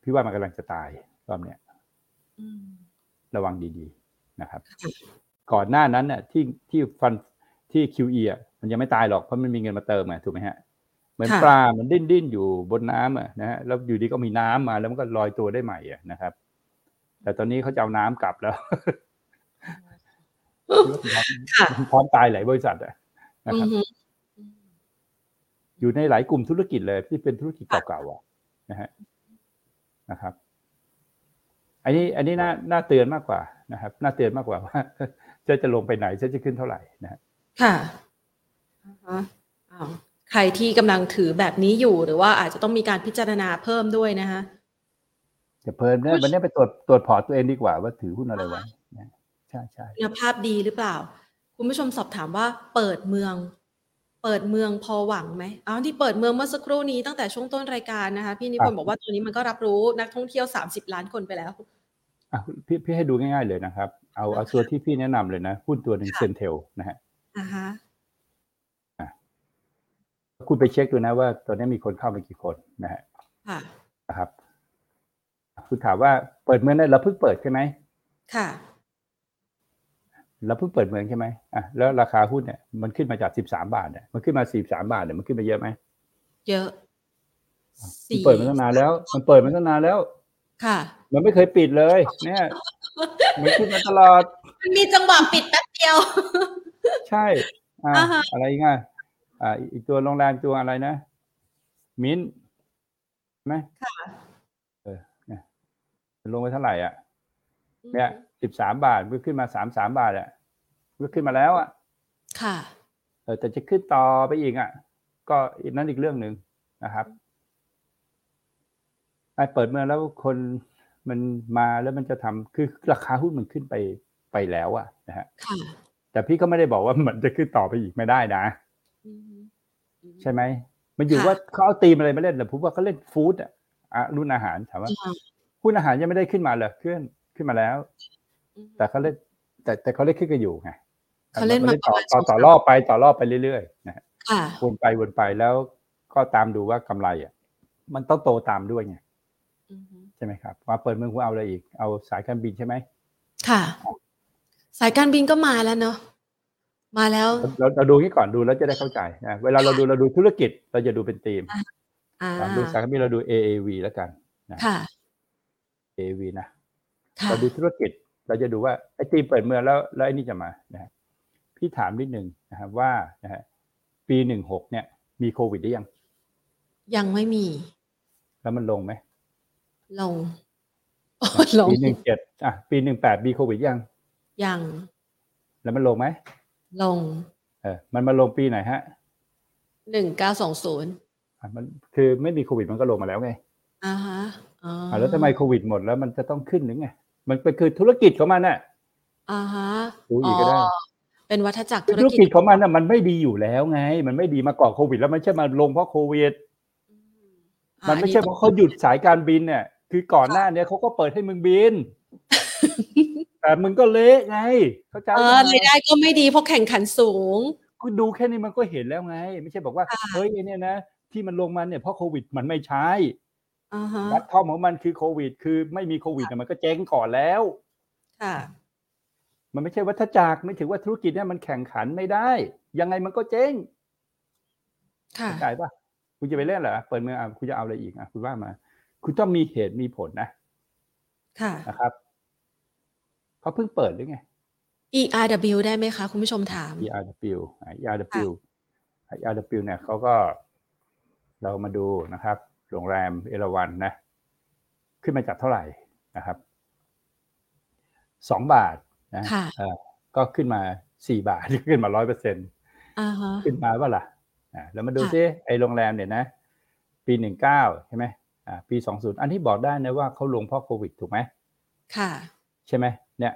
พี่ว่ามันกำลังจะตายรอบเนี้ยระวังดีๆนะครับ ก่อนหน้านั้นน่ะที่ที่ฟันที่ QE อะมันยังไม่ตายหรอกเพราะมันมีเงินมาเติมอะถูกไหมฮะ เหมือนค่ะปลาเหมันดิ้นดิ้นอยู่บนน้ำอะนะฮะแล้วอยู่ดีก็มีน้ำมาแล้วมันก็ลอยตัวได้ใหม่อะนะครับ แต่ตอนนี้เขาจะเอาน้ำกลับแล้วค่ะพร้อมตายหลายบริษัทอะนะอืครับอฮึอยู่ในหลายกลุ่มธุรกิจเลยที่เป็นธุรกิจเก่าๆอะนะฮะนะครับ อันนี้ อันนี้น่าน่าเตือนมากกว่านะครับ น่าเตือนมากกว่าว่าจะจะลงไปไหนจะจะขึ้นเท่าไหร่นะฮะค่ะอ่าฮะอ้าว ใครที่กำลังถือแบบนี้อยู่ หรือว่าอาจจะต้องมีการพิจารณาเพิ่มด้วยนะคะจะเพลินเนี่ยวันนี้ไปตรวจตรวจพอร์ตตัวเองดีกว่า ว่าถือหุ้นอะไรไว้นะใช่ใช่คุณภาพดีหรือเปล่า คุณผู้ชมสอบถามว่าเปิดเมือง เปิดเมืองพอหวังไหมอ๋อที่เปิดเมืองเมื่อสักครู่นี้ตั้งแต่ช่วงต้นรายการนะคะ พี่นิพนธ์บอกว่าตัวนี้มันก็รับรู้นักท่องเที่ยว30ล้านคนไปแล้วอะพี่พี่ให้ดูง่ายๆเลยนะครับ เอาเอาตัวที่พี่แนะนำเลยนะหุ้นตัวหนึ่งค่ะเซนเทลนะฮะอ่าฮะ คุณไปเช็คดูนะว่าตัวนี้มีคนเข้ามากี่คนนะฮะค่ะนะครับ คุณถามว่าเปิดเมืองได้เราเพิ่งเปิดใช่ไหมค่ะเราเพิ่งเปิดเมืองใช่ไหมอะแล้วราคาหุ้นเนี่ยมันขึ้นมาจากสิบสามบาทเนี่ยมันขึ้นมาสี่สามบาทเนี่ยมันขึ้นมาเยอะไหมเยอะมันเปิดมาตั้งนานแล้ว มันเปิดมาตั้งนานแล้ว ค่ะ มันไม่เคยปิดเลย เนี่ย มันขึ้นมาตลอด มันมีจังหวะปิดแป๊บเดียว ใช่ อ่าอ่าฮะอะไรอีกอะ อ่าอีกตัวโรงแรมตัวอะไรนะ มิ้นท์ใช่ไหมค่ะเออเนี่ยมันลงไปเท่าไหร่อะ เนี่ยสิบสามบาทมันขึ้นมาสามสามบาทอะมันขึ้นมาแล้วอะ ค่ะ เออแต่จะขึ้นต่อไปอีกอะ ก็อีกนั้นอีกเรื่องหนึ่งนะครับไอ้เปิดเมืองแล้วคนมันมาแล้วมันจะทำคือราคาหุ้นมันขึ้นไปไปแล้วอะนะฮะค่ะแต่พี่ก็ไม่ได้บอกว่ามันจะขึ้นต่อไปอีกไม่ได้นะอืม ใช่ไหมมันอยู่ค่ะว่าเขาเอาตีมอะไรมาเล่นแต่ผมว่าเขาเล่นฟู้ดอะอะรุ่นอาหารถามว่าอ่าหุ้นอาหารยังไม่ได้ขึ้นมาเลยขึ้นขึ้นมาแล้วอืมแต่เขาเล่นแต่แต่เขาเล่นขึ้นกันอยู่ไงเขาเล่นมาต่อประมาณต่อสองต่อสามรอบไปต่อรอบไปเรื่อยๆนะฮะค่ะวนไปวนไปแล้วก็ตามดูว่ากำไรอะ มันต้องโตตามด้วยไงอืมใช่ไหมครับมาเปิดเมืองคุณเอาอะไรอีก เอาสายการบินใช่ไหมค่ะ สายการบินก็มาแล้วเนาะ มาแล้ว เราเราดูนี้ก่อนดูแล้วจะได้เข้าใจนะเวลาเราดูเราดูธุรกิจเราจะดูเป็นธีมอ่าดูสายการบินเราดู AAV แล้วกันค่ะ AAV นะค่ะเราดูธุรกิจเราจะดูว่าไอ้ธีมเปิดเมืองแล้วแล้วไอ้นี่จะมานะฮะพี่ถามนิดนึงนะครับว่านะฮะปีหนึ่งหกเนี่ย มีโควิดหรือยัง ยังไม่มี แล้วมันลงไหมลงโอ้ลงปีหนึ่งเจ็ดอะปีหนึ่งแปดมีโควิดยัง ยัง แล้วมันลงไหม ลง เออ มันมาลงปีไหนฮะหนึ่งเก้าสองศูนย์อะมันคือไม่มีโควิดมันก็ลงมาแล้วไงอ่าฮะอ๋ออะแล้วทำไมโควิดหมดแล้วมันจะต้องขึ้นหรือไงมันเป็นคือธุรกิจของมันน่ะอ่าฮะดูอีกก็ได้เป็นวัฏจักรคือธุรธุรกิกิจจของมันน่ะมันไม่ดีอยู่แล้วไง มันไม่ดีมาก่อนโควิด แล้วมันไม่ใช่มาลงเพราะโควิดอ่ามันไม่ใช่เพราะเขาหยุดสายการบินเนี่ยคือก่อนหน้าเนี้ยเขาก็เปิดให้มึงบิน แต่มึงก็เละไงเข้าใจเอไหมอรายได้ก็ไม่ดีเพราะแข่งขันสูงคุณดูแค่นี้มันก็เห็นแล้วไง ไม่ใช่บอกว่าค่ะเฮ้ยไอ้เนี่ยนะที่มันลงมาเนี่ยเพราะโควิดมันไม่ใช่อ่าฮะวัดทอมของมันคือโควิด คือไม่มีโควิดน่ะมันก็เจ๊งก่อนแล้วค่ะมันไม่ใช่วัฏจักรไม่ถือว่าธุรกิจเนี่ยมันแข่งขันไม่ได้ ยังไงมันก็เจ๊งค่ะเข้าใจปะคุณจะไปเล่นเหรอเปิดเมืองอะคุณจะเอาอะไรอีกอะคุณว่ามา คุณต้องมีเหตุมีผลนะ ค่ะนะครับ เขาเพิ่งเปิดหรือไง ERW ได้ไหมคะ คุณผู้ชมถาม ERW อะ ERW ERW เนี่ยเขาก็เรามาดูนะครับ โรงแรมเอราวันนะ ขึ้นมาจากเท่าไหร่นะครับสองบาทนะค่ะเอ่อก็ขึ้นมาสี่บาทขึ้นมาร้อยเปอร์เซ็นต์อ่าฮะขึ้นมาว่าล่ะอ่าแล้วมาดูค่ะซิไอโรงแรมเนี่ยนะ ปีหนึ่งเก้าใช่ไหมอ่าปีสองศูนย์อันที่บอกได้นะว่าเขาลงเพราะโควิดถูกไหมค่ะ ใช่ไหมเนี่ย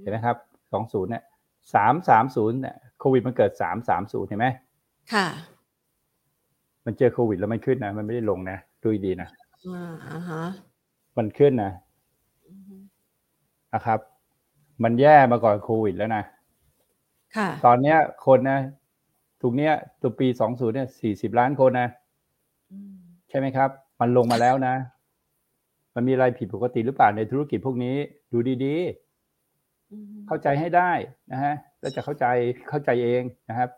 เห็นไหมครับสองศูนย์เนี่ยสามสามศูนย์เนี่ยโควิดมันเกิดสามสามศูนย์เห็นไหมค่ะ มันเจอโควิดแล้วมันขึ้นนะมันไม่ได้ลงนะดูดีๆนะอ่าอ่าฮะมันขึ้นนะอือฮึนะครับ มันแย่มาก่อนโควิดแล้วนะค่ะ ตอนเนี้ยคนนะถูกเนี้ยตัวปีสองศูนย์เนี่ยสี่สิบล้านคนนะอืมใช่ไหมครับ มันลงมาแล้วนะ มันมีอะไรผิดปกติหรือเปล่าในธุรกิจพวกนี้ ดูดีอืมเข้าใจให้ได้นะฮะแล้วจะเข้าใจเข้าใจเองนะครับ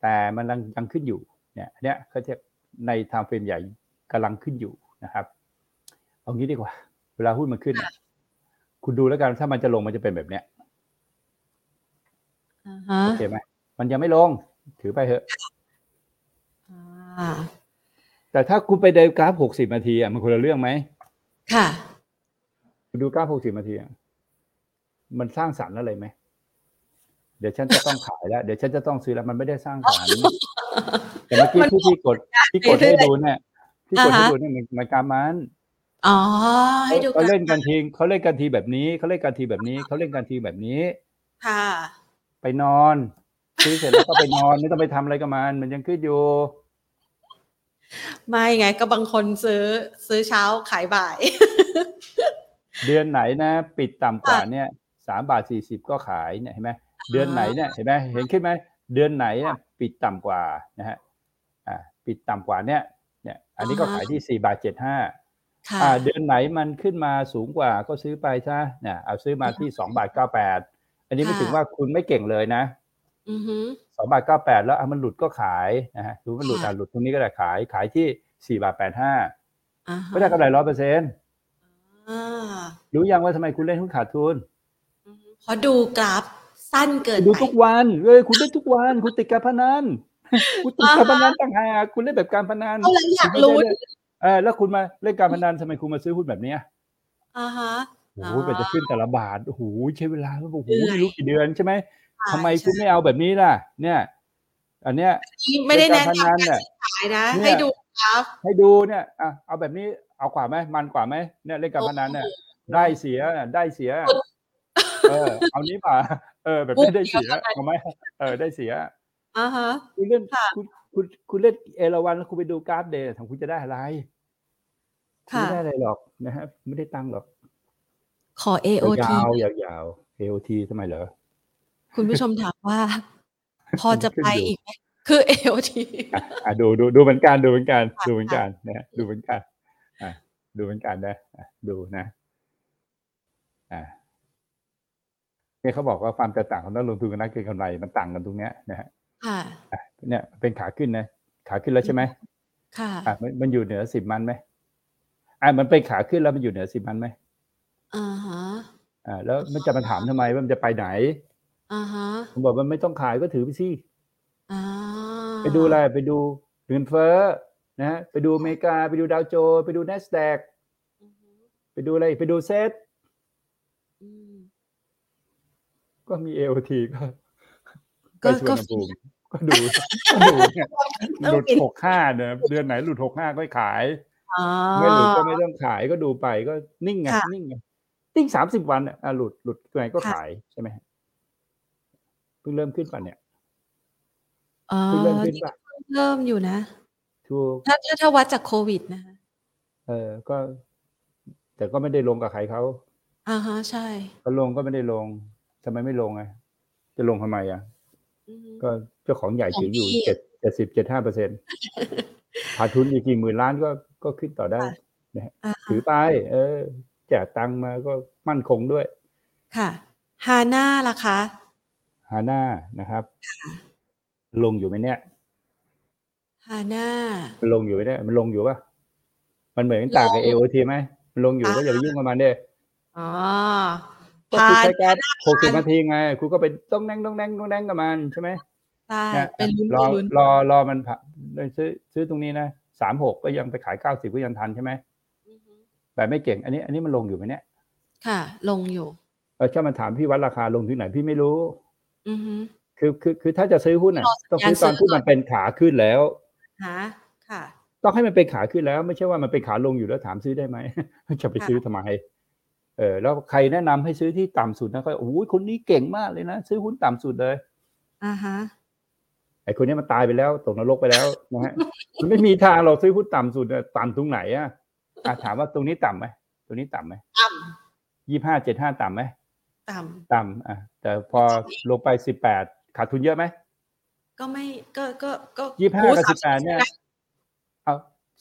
แต่มันยังยังขึ้นอยู่ เนี่ยอันเนี้ยเขาจะในไทม์เฟรมใหญ่กำลังขึ้นอยู่นะครับ เอางี้ดีกว่า เวลาหุ้นมันขึ้นอะคุณดูแล้วกันถ้ามันจะลงมันจะเป็นแบบเนี้ยอ่าฮะโอเคไหมมันยังไม่ลง ถือไปเถอะอ่าแต่ถ้าคุณไปเดินกราฟหกสิบนาทีอะมันคนละเรื่องไหม ค่ะคุณดูกราฟหกสิบนาทีอะมันสร้างสรรค์อะไรไหมเดี๋ยวฉันจะต้องขายแล้ว เดี๋ยวฉันจะต้องซื้อแล้วมันไม่ได้สร้างสรรค์แต่เมื่อกี้ที่พี่กดที่กดให้ดูเนี่ยที่กดให้ดูเนี่ยมันมันการมันอ๋อให้ดูเขาเล่นกันทีเขาเล่นกันทีแบบนี้เขาเล่นกันทีแบบนี้เขาเล่นกันทีแบบนี้ ค่ะ ไปนอนซื้อเสร็จแล้วก็ไปนอนไม่ต้องไปทำอะไรกับมัน มันยังขึ้นอยู่ ไม่ไงก็บางคนซื้อซื้อเช้าขายบ่าย เดือนไหนนะ ปิดต่ำกว่าเนี่ยสามบาทสี่สิบก็ขายเนี่ยเห็นไหมเดือนไหนเนี่ยเห็นไหมเห็นขึ้นไหมเดือนไหนเนี่ยปิดต่ำกว่านะฮะอ่าปิดต่ำกว่าเนี่ยเนี่ย อันนี้ก็ขายที่สี่บาทเจ็ดห้าค่ะอ่าเดือนไหนมันขึ้นมาสูงกว่าก็ซื้อไปซะเนี่ยเอาซื้อมาที่สองบาทเก้าแปดอันนี้ไม่ถึงว่าคุณไม่เก่งเลยนะ อือฮึ สองบาทเก้าแปดแล้วอะมันหลุดก็ขายนะฮะดูมันหลุดค่ะอะหลุดตรงนี้ก็ได้ขายขายที่สี่บาทแปดห้าอ่าฮะไม่ได้กำไรร้อยเปอร์เซ็นต์อ่ารู้ยังว่าทำไมคุณเล่นหุ้นขาดทุนอือฮึเพราะดูกราฟสั้นเกินดูไปทุกวันเอ้ยคุณเล่นทุกวัน คุณติดการพนันคุณติดการพนันต่างหากคุณเล่นแบบการพนันก็เลยอยากรู้คุณไม่ได้เออแล้วคุณมาเล่นการพนันทำไมคุณมาซื้อหุ้นแบบเนี้ยอ่าฮะโอ้โหกว่าจะขึ้นแต่ละบาทโอ้โหใช้เวลาโอ้โหเหนื่อยไม่รู้กี่เดือนใช่ไหมใช่ ทำไมคุณไม่เอาแบบนี้ล่ะ เนี่ย อันเนี้ยไม่ได้แนะเล่นการพนันนำน่ะการซื้อขายนะเนี่ยให้ดูกราฟให้ดูเนี่ยอะเอาแบบนี้เอากว่าไหมมันกว่าไหมเนี่ยเล่นการพนันเนี่ยได้เสียได้เสีย เออ เอานี้ป่ะเออ แบบนี้ได้เสียเอาไหมเออ ได้เสียอ่าฮะคุณเล่นค่ะคุณคุณคุณเล่นเอราวันแล้วคุณไปดูกราฟเดย์ทำคุณจะได้อะไรค่ะไม่ได้อะไรหรอกนะฮะไม่ได้ตังค์หรอก ขอ AOT ยาวยาวยาว AOT ทำไมเหรอ คุณผู้ชมถามว่า พอจะขึ้นไปอยู่อีกไหมคือ AOT อะอะดูดูดูเหมือนกันดูเหมือนกันค่ะดูเหมือนกันนะฮะดูเหมือนกันอะดูเหมือนกันนะอะดูนะ อ่าเนี่ยเขาบอกว่าความแตกต่างของนักลงทุนกับนักเก็งกำไรมันต่างกันตรงเนี้ยนะฮะค่ะอะเนี่ยเป็นขาขึ้นนะขาขึ้นแล้วใช่ไหมค่ะอะมันมันอยู่เหนือสิบมันไหมอะมันเป็นขาขึ้นแล้วมันอยู่เหนือสิบมันไหมอ่าฮะอ่าแล้วมันจะมาถามทำไมว่ามันจะไปไหน อ่าฮะผมบอกว่าไม่ต้องขายก็ถือไปสิอ่าไปดูอะไรไปดูเงินเฟ้อนะฮะไปดูอเมริกาไปดูดาวโจนส์ไปดู n a s d a q อือฮึไปดูอะไรไปดูเซตอืมก็มี AOT ก็ก็ไปชวนก็ภูมิก็ดูก็ดูเนี่ยหลุดหกห้าเนี่ยเดือนไหนหลุดหกห้าก็ขายอ๋อไม่หลุดก็ไม่ต้องขายก็ดูไปก็นิ่งไงค่ะนิ่งไงนิ่งสามสิบวันอะอะหลุดหลุดตัวไหนก็ค่ะขายใช่ไหมฮะเพิ่งเริ่มขึ้นป่ะเนี่ยอ๋อเพิ่งเริ่มขึ้นป่ะเริ่มอยู่นะถูกถ้าถ้าถ้าวัดจากโควิดนะคะเออก็ แต่ก็ไม่ได้ลงกับใครเขาอ่าฮะใช่เขาลงก็ไม่ได้ลงทำไมไม่ลงไงจะลงทำไมอะอือฮึก็เจ้าของใหญ่ถืออยู่ของพี่เจ็ดเจ็ดสิบเจ็ดห้าเปอร์เซ็นต์ขาดทุนอีกกี่หมื่นล้านก็ก็ขึ้นต่อได้อ่าถือไปเออแจกตังค์มาก็มั่นคงด้วย ค่ะฮาน่าล่ะคะ ฮาน่านะครับ ลงอยู่ไหมเนี่ยฮาน่ามันลงอยู่ไหมเนี่ยมันลงอยู่ปะมันเหมือนกันต่างกับลเองโอทีไหมมันลงอยู่อ่าก็อย่าไปยุ่งกับมันเด้อ๋อก็พาคุณนใช้การหกสิบนาทีไงคุณก็ไปต้องแดงต้องแดงต้องแดงกับมันใช่ไหมใช่เนี่ยเป็นลุ้นรอลุ้นรอรอมันผ่าซื้อซื้อตรงนี้นะสามหกก็ยังไปขายเก้าสิบก็ยังทันใช่ไหมอือฮึแต่ไม่เก่ง อันนี้ อันนี้มันลงอยู่ไหมเนี่ย ค่ะ ลงอยู่เออถ้ามันถามพี่วัดราคาลงที่ไหนพี่ไม่รู้อือฮึ คือคือคือถ้าจะซื้อหุ้นอะรอสัญต้องญาณซื้อตอนซื้อที่มันเป็นขาขึ้นแล้วหาค่ะต้องให้มันเป็นขาขึ้นแล้ว ไม่ใช่ว่ามันเป็นขาลงอยู่แล้วถามซื้อได้ไหมจะไปค่ะซื้อทำไมเออแล้วใครแนะนำให้ซื้อที่ต่ำสุดนะก็โอ้ยคนนี้เก่งมากเลยนะซื้อหุ้นต่ำสุดเลยอ่าฮะไอ้คนนี้มันตายไปแล้วตกนรกไปแล้วนะฮะมันไม่มีทางเราซื้อหุ้นต่ำสุดอะต่ำตรงไหนอะอะถามว่าตรงนี้ต่ำไหมตรงนี้ต่ำไหมต่ยี่ห้าเจ็ดห้าต่ำไหมำต่ต่ำอะแต่พอลงไปสิบแปดขาดทุนเยอะไหมำก็ไม่ก็ก็ก็ยี่ห้าโอ้กับสสิบแปดเนี่ยนะเอา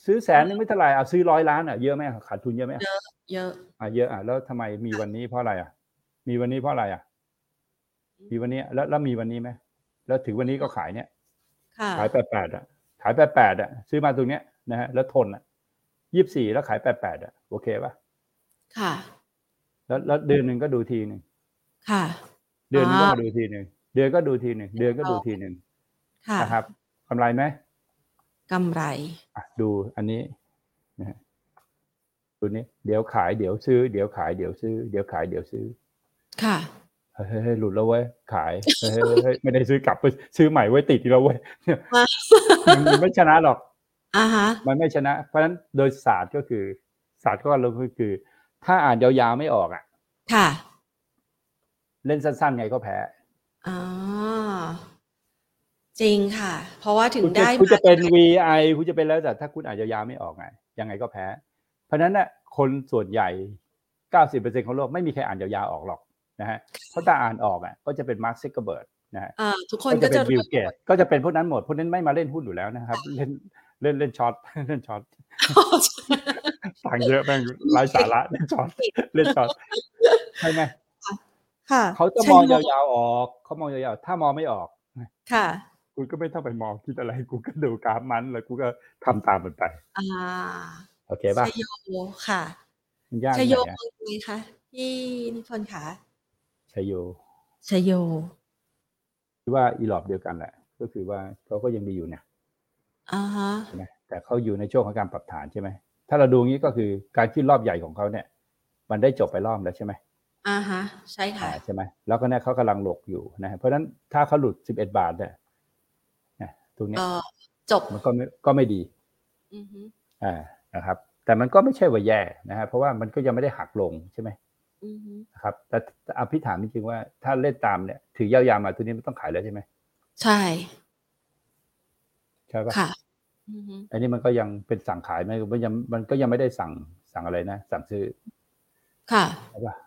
ซื้อแสนนึงไม่เท่าไหร่เอาซื้อร้อยล้านอะเยอะไหมขาดทุนเยอะไหมเยอะอะเยอะอะแล้วทำไมมีวันนี้เพราะอะไรอะ มีวันนี้เพราะอะไรอะ มีวันนี้แล้วแล้วมีวันนี้ไหมแล้วถึงวันนี้ก็ขายเนี่ยค่ะขายแปดแปดอะ ขายแปดแปดอะ ซื้อมาตรงเนี้ยนะฮะแล้วทนอะยี่สิบสี่แล้วขายแปดแปดอะโอเคป่ะค่ะ แล้วแล้วเดือนหนึ่งก็ดูทีหนึ่ง ค่ะ เดือนหนึงก็อ่ามาดูทีหนึ่งเดือนก็ดูทีหนึ่งเดือนก็ดูทีหนึ่งค่ะนะครับกำไรไหมกำไรอะดูอันนี้นะฮะดูนี้ เดี๋ยวขายเดี๋ยวซื้อ เดี๋ยวขายเดี๋ยวซื้อ เดี๋ยวขายเดี๋ยวซื้อ ค่ะเฮ้ยเฮ้ยเฮ้ยหลุดแล้วเว้ยขายเฮ้ยเฮ้ยเฮ้ยไม่ได้ซื้อกลับไปซื้อใหม่ไว้ยติดอีกแล้วเว้ยเนี่ยอะมันมันไม่ชนะหรอกอ่าฮะ มันไม่ชนะ เพราะฉะนั้นโดยศาสตร์ก็คือ ศาสตร์ก็เราก็คือ ถ้าอ่านยาวๆไม่ออกอะ ค่ะ เล่นสั้นๆไงก็แพ้อ่าจริงค่ะ เพราะว่าถึงคุณจะได้คุณจะมาเป็น VI คุณจะเป็นแล้วแต่ถ้าคุณอ่านยาวๆไม่ออกไง ยังไงก็แพ้ เพราะฉะนั้นน่ะคนส่วนใหญ่90%ของโลกไม่มีใครอ่านยาวๆออกหรอกนะฮะเพราะถ้าอ่านออกอะก็จะเป็นมาร์คซักเคอร์เบิร์กนะฮะอ่าทุกคนก็ก็จะจะเป็นบิลเกตก็จะเป็นพวกนั้นหมดพวกนั้นไม่มาเล่นหุ้นอยู่แล้วนะครับ เล่นเล่นเล่น short เล่น short สั่งเยอะแม่งไร้สาระเล่น short เล่น short ใช่ไหม ค่ะเขาจะมองยาวๆออกเขามองยาวๆถ้ามองไม่ออกค่ะ คุณก็ไม่ต้องไปมองคิดอะไรกูก็ดูกราฟมันแล้วกูก็ทำตามมันไป อ่าโอเคป่ะชโยค่ะมันยากชไหโยนมอะองยังไงคะพี่นิพนธ์คะชัยโยชโยคิดว่าอีหลอบเดียวกันแหละ ก็คือว่าเขาก็ยังดีอยู่เนี่ยอ่าฮะใช่ไหมแต่เขาอยู่ในช่วงของการปรับฐานใช่ไหมถ้าเราดูงี้ก็คือการขึ้นรอบใหญ่ของเขาเนี่ย มันได้จบไปรอบแล้วใช่ไหม อ่าฮะใช่ค่ะอ่าใช่ไหมแล้วก็เนี่ยเขากำลังหลกอยู่นะฮะเพราะฉะนั้นถ้าเขาหลุด11บาทเนี่ยนะตรงเนี้ยก็จบมันก็ไม่ก็ไม่ดีอือฮึอ่านะครับ แต่มันก็ไม่ใช่ว่าแย่นะฮะเพราะว่ามันก็ยังไม่ได้หักลงใช่ไหมอือฮึนะครับแต่แต่อภิถามจริงๆว่าถ้าเล่นตามเนี่ยถือยาวๆมาตัวนี้ไม่ต้องขายแล้วใช่ไหมใช่ใช่ปะค่ะอือฮึอันนี้มันก็ยังเป็นสั่งขายไหมมันยังมันก็ยังไม่ได้สั่งสั่งอะไรนะ สั่งซื้อ ค่ะใช่ปะอือฮึ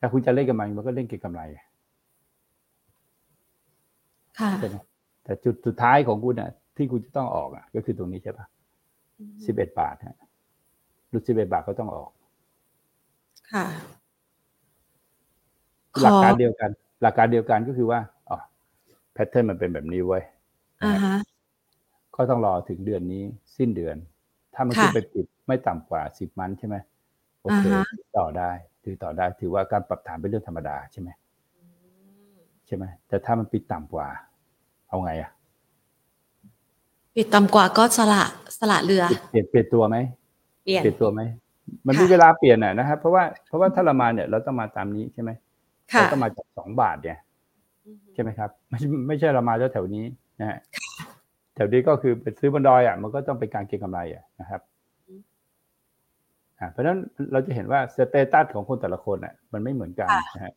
ถ้าคุณจะเล่นกำไรมันก็เล่นเก็งกำไรค่ะใช่ไหมแต่จุดสุดท้ายของคุณอะ ที่คุณจะต้องออกอะ ก็คือตรงนี้ใช่ปะอือฮึสิบเอ็ดบาทฮะหลุดสิบเอ็ดบาทก็ต้องออก ค่ะ หลักการเดียวกัน หลักการเดียวกันก็คือว่าอ๋อแพทเทิร์นมันเป็นแบบนี้ไว้ยอ่าฮะก็ต้องรอถึงเดือนนี้ สิ้นเดือน ถ้ามันค่ะขึ้นไปปิดไม่ต่ำกว่าสิบมันใช่ไหม โอเคอ่าฮะถือต่อได้ถือต่อได้ถือว่าการปรับฐานเป็นเรื่องธรรมดาใช่ไหมใช่ไหมแต่ถ้ามันปิดต่ำกว่า เอาไงอะปิดต่ำกว่าก็สละสละเรือ เปลี่ยนเปลี่ยนตัวไหมเปลี่ยนเปลี่ยนตัวไหมมันค่ะมีเวลาเปลี่ยนอะนะครับเพราะว่าเพราะว่าถ้าเรามาเนี่ยเราต้องมาตามนี้ใช่ไหมค่ะเราต้องมาจากสองบาทเนี่ยอือฮึใช่ไหมครับ ไม่ใช่ไม่ใช่เรามาแถวๆนี้นะฮะแถวนี้ก็คือไปซื้อบนดอยอะ มันก็ต้องเป็นการเก็งกำไรอะนะครับอ่า เพราะฉะนั้นเราจะเห็นว่าสเตตัสของคนแต่ละคนอะมันไม่เหมือนกันนะฮะ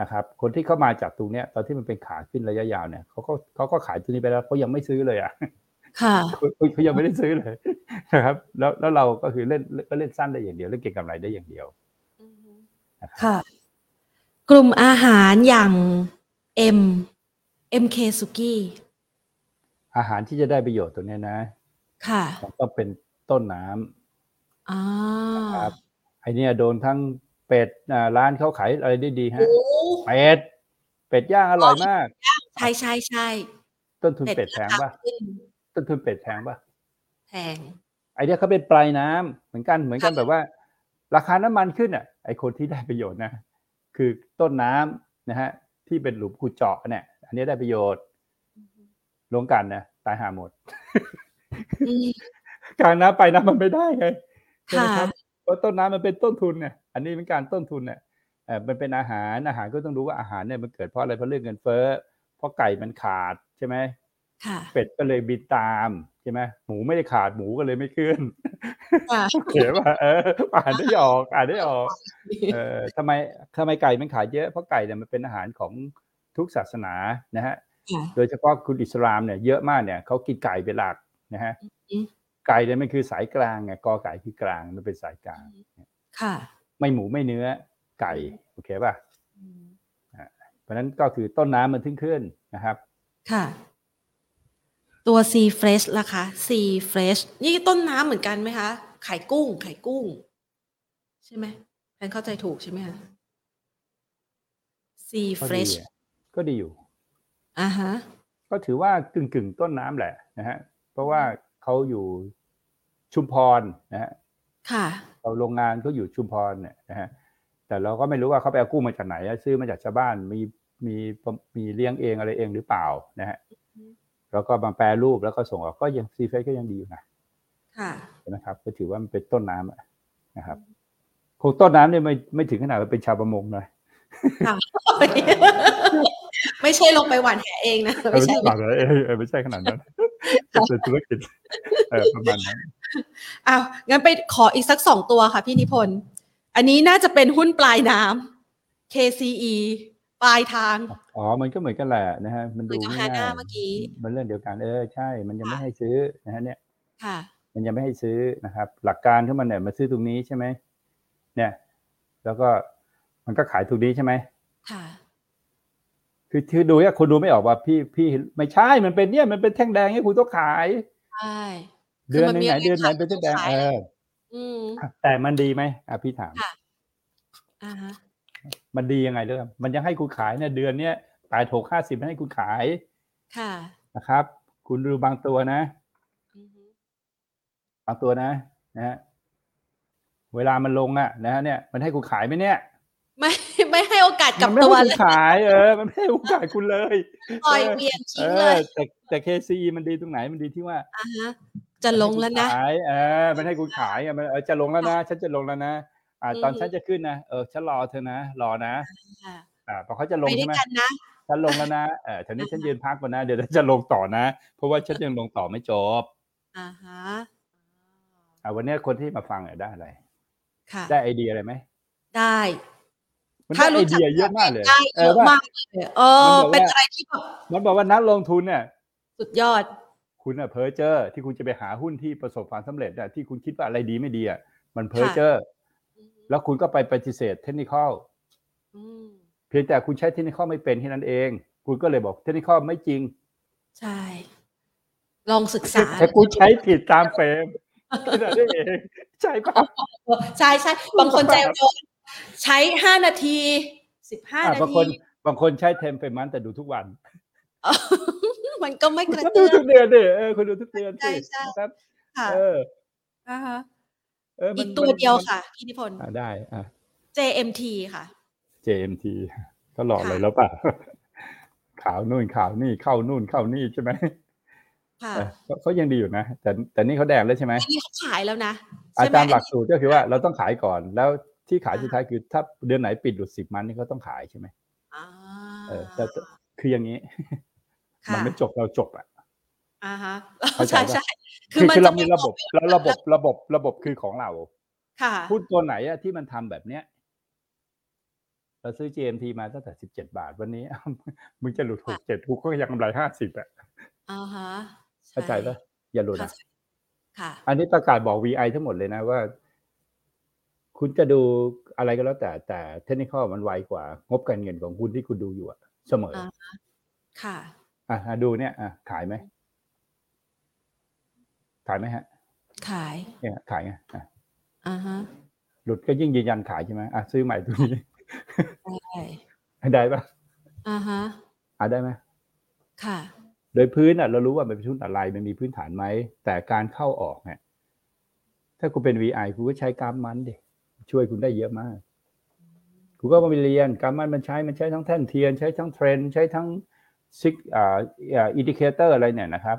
นะครับ คนที่เข้ามาจากตรงเนี้ย ตอนที่มันเป็นขาขึ้นระยะยาวเนี่ยเขาก็เขาก็ขายตัวนี้ไปแล้วเขายังไม่ซื้อเลยอะค่ะเขาเขายังไม่ได้ซื้อเลยนะครับ แล้วแล้วเราก็คือเล่นก็เล่นสั้นได้อย่างเดียวเล่นเก็งกำไรได้อย่างเดียวอือฮึนะครับค่ะ กลุ่มอาหารอย่าง M MK สุกี้อาหารที่จะได้ประโยชน์ตัวเนี้ยนะค่ะมันต้องเป็นต้นน้ำอ่า ครับไอเนี้ยโดนทั้งเป็ดอ่าร้านเขาขายอะไรได้ดีฮะโอ้เป็ดเป็ดย่างอร่อยมากใช่ใช่ใช่ต้นทุนเป็ดแพงราป่ะคาขึ้นต้นทุนเป็ดแพงป่ะแพงไอเนี้ยเขาเป็นปลายน้ำเหมือนกันเหมือนกันค่ะแบบว่า ราคาน้ำมันขึ้นอะไอคนที่ได้ประโยชน์นะ คือต้นน้ำนะฮะที่เป็นหลุมขุดเจาะเนี่ย อันนี้ได้ประโยชน์ลงกันนะตายหาหมดอืมกลางน้ำไปน้ำมันไม่ได้ไงใช่ไหมค่ะครับเพราะต้นน้ำมันเป็นต้นทุนเนี่ยอันนี้เป็นการต้นทุนเนี่ยเออมันเป็นอาหารอาหารก็ต้องรู้ว่าอาหารเนี่ยมันเกิดเพราะอะไรเพราะเรื่องเงินเฟ้อเพราะไก่มันขาดใช่ไหมค่ะเป็ดก็เลยบินตามใช่ไหมหมูไม่ได้ขาดหมูก็เลยไม่ขึ้นค่ะเห็นป่ะเอออ่านได้ออกอ่านได้ออกเออทำไมทำไมไก่มันขายเยอะเพราะไก่เนี่ยมันเป็นอาหารของทุกศาสนานะฮะค่ะโดยเฉพาะคุณอิสลามเนี่ยเยอะมากเนี่ยเขากินไก่เป็นหลักนะฮะอืม ไก่เนี่ยมันคือสายกลางไงกอไก่คือกลางมันเป็นสายกลางค่ะ ไม่หมูไม่เนื้อ ไก่โอเคป่ะอืมเพราะฉะนั้นก็คือต้นน้ำมันถึงขึ้นนะครับ ค่ะ ตัว C Fresh ล่ะคะ C Fresh นี่ต้นน้ำเหมือนกันไหมคะไข่กุ้ง ไข่กุ้ง ใช่ไหมนเข้าใจถูกใช่ไหมคะ C ก็ดี Fresh อะก็ดีอยู่อ่าฮะก็ถือว่ากึ่งกึ่งๆต้นน้ำแหละนะฮะ เพราะว่าเขาอยู่ ชุมพรนะฮะค่ะเราโรงงานเขาอยู่ชุมพรเนี่ยนะฮะแต่เราก็ไม่รู้ว่าเขาไปเอากู้มาจากไหนอะซื้อมาจากชาวบ้านมีมีมีเลี้ยงเองอะไรเองหรือเปล่านะฮะแล้วก็มาแปรรูปแล้วก็ส่งออกก็ยังซีเฟสก็ยังดีอยู่นะค่ะเห็นะครับ ก็ถือว่ามันเป็นต้นน้ำอะนะครับคงต้นน้ำเนี่ยไม่ไม่ถึงขนาดว่าเป็นชาวประมงนะค่ะไม่ใช่ลงไปหวานแหเองนะเออไม่ไม่ใช่ใช่หลักเลยเออเออไม่ใช่ขนาดนั้นเป็นธุรกิจเออประมาณนั้น อ้าวงั้นไปขออีกสักสองตัวค่ะพี่นิพนธ์อันนี้น่าจะเป็นหุ้นปลายน้ำ KCE ปลายทาง อ๋อ มันก็เหมือนกันแหละนะฮะ มันเหมืดูอนกับง่าย HANA เมื่อกี้มันเรื่องเดียวกันเออใช่ มันยังไม่ให้ซื้อนะฮะเนี่ย ค่ะ มันยังไม่ให้ซื้อนะครับ หลักการของมันเนี่ยมาซื้อตรงนี้ใช่ไหม เนี่ย แล้วก็มันก็ขายตรงนี้ใช่ไหมค่ะ คือคือดูเนี่ยคุณดูไม่ออกว่าพี่พี่ไม่ใช่ มันเป็นเนี่ย มันเป็นแท่งแดงให้คุณต้องขาย ใช่ เดือนหนึงไหนคือมันมีเดือนไหนราคาเป็นแท่งแดงขายเอออืมแต่มันดีไหมอะพี่ถามค่ะอ่าฮะมันดียังไงเรื่องมันยังให้คุณขายเนี่ยเดือนเนี้ยแปดหกห้าสิบให้คุณขาย ค่ะนะครับ คุณดูบางตัวนะอือฮึบางตัวนะนะฮะเวลามันลงอะนะฮะเนี่ยมันให้คุณขายไหมเนี่ยไม่ ไม่ให้โอกาสกลับมันไม่ตัวให้คุเลณยขายเออ มันไม่ให้โอกาสคุณเลยปล่อยเออเวียนเอทิ้งเลอยแต่แต่ KCE มันดีตรงไหนมันดีที่ว่าอ่าฮะจะลงแล้วนะขายเออมันให้คุณขายอะมันเออจะลงแล้วนะฉันจะลงแล้วนะอ่า ตอนอือฮึฉันจะขึ้นนะเออฉันรอเธอนะรอนะค่ะอ่าพอเขาจะลไปงด้วใช่ยไหมกันนะฉันลงแล้วนะเออทีนี้อ่าฮะฉันยืนพักก่อนนะเดี๋ยวฉันจะลงต่อนะ เพราะว่าฉันยังลงต่อไม่จบอ่าฮะอ่าวันนี้คนที่มาฟังเนี่ยได้อะไรค่ะได้ไอเดียอะไรไหมได้ มันได้ไอเดียเยอะมากเลยได้เอเยออะว่ามากเลยเออมันบอกว่าเป็นอะไรที่แบบมันบอกว่านักลงทุนเนี่ยสุดยอด คุณอะเพ้อเจ้อที่คุณจะไปหาหุ้นที่ประสบความสำเร็จอะที่คุณคิดว่าอะไรดีไม่ดีอะมันเพ้อเจ้อแล้วคุณก็ไปปฏิเสธ technical อืมเพียงแต่คุณใช้ technical ไม่เป็นแค่นั้นเอง คุณก็เลยบอกเทคนิคอลไม่จริง ใช่ ลองศึกษาแต่คุณใช้ผิดตามเฟรมแค่นั้นเองใช่ป่ะใช่ใช่บางคนใจร้อน ใช้ห้านาทีสิบห้าอะนาบางทีคนบางคนใช้เทมเฟรมันแต่ดูทุกวันเออมันก็ไม่กระก็เตื้ดูองทุกเดือนดิเออคุณดูทุกเดือนใช่สิใช่นะครับค่ะเอออ่าฮะเออมัอีนกตัวมันเดียวมันค่ะพี่นิพนธ์อะได้อะ JMT ค่ะ JMT ก็หลอกค่ะเลยแล้วป่ะข่าวนู่นข่าวนี่เข้านู่นเข้านี่ใช่ไหมค่ะเออเขาเขายังดีอยู่นะแต่แต่นี่เขาแดงแล้วใช่ไหมอันนี้เขาขายแล้วนะอาใช่ไหมจารย์หลักสูตรก็คือว่าเราต้องขายก่อนแล้ว ที่ขายอ่าสุดท้ายคือถ้าเดือนไหนปิดหลุดสิบมันนี่เขาต้องขายใช่ไหมอ่าเออแต่แต่คืออย่างนี้ค่ะมันไม่จบเราจบอะอ่าฮะเข้าใจใช่ปะใช่คือคือเรามีจระบบแล้วระบบระบบระบบคือของเราค่ะหุ้นตัวไหนอะที่มันทำแบบเนี้ยเราซื้อ GMT มาตั้งแต่สิบเจ็ดบาทวันนี้ มึงจะหลุดหกเจ็ดทุกก็ยังกำไรห้าสิบอะอ่าฮะเข้าใจปะอย่าหลุดเข้าอะใจค่ะอันนี้ประกาศบอก VI ทั้งหมดเลยนะว่า คุณจะดูอะไรก็แล้วแต่แต่เทคนิคมันไวกว่างบการเงินของคุณที่คุณดูอยู่อะเสมออ่าค่ะอะ อะดูเนี่ยอะขายไหมขายไหมฮะ ขายเนี่ยขายไงอะอ่าฮะหลุดก็ยิ่งยืนยันขายใช่ไหมอะซื้อใหม่ตัวนี้ได้ได้ปะอ่าฮะอะได้ไหมค่ะ โดยพื้นอะ เรารู้ว่ามันเป็นทุนอะไรมันมีพื้นฐานไหมแต่การเข้าออกเนี่ยถ้าคุณเป็น VI คุณก็ใช้กราฟมันดิ ช่วยคุณได้เยอะมาก คุณก็มาไปเรียนกราฟมันมันใช้มันใช้ทั้งแท่งเทียน ใช้ทั้งเทรนใช้ทั้งซิกอ่าอ่า indicator อะไรเนี่ยนะครับ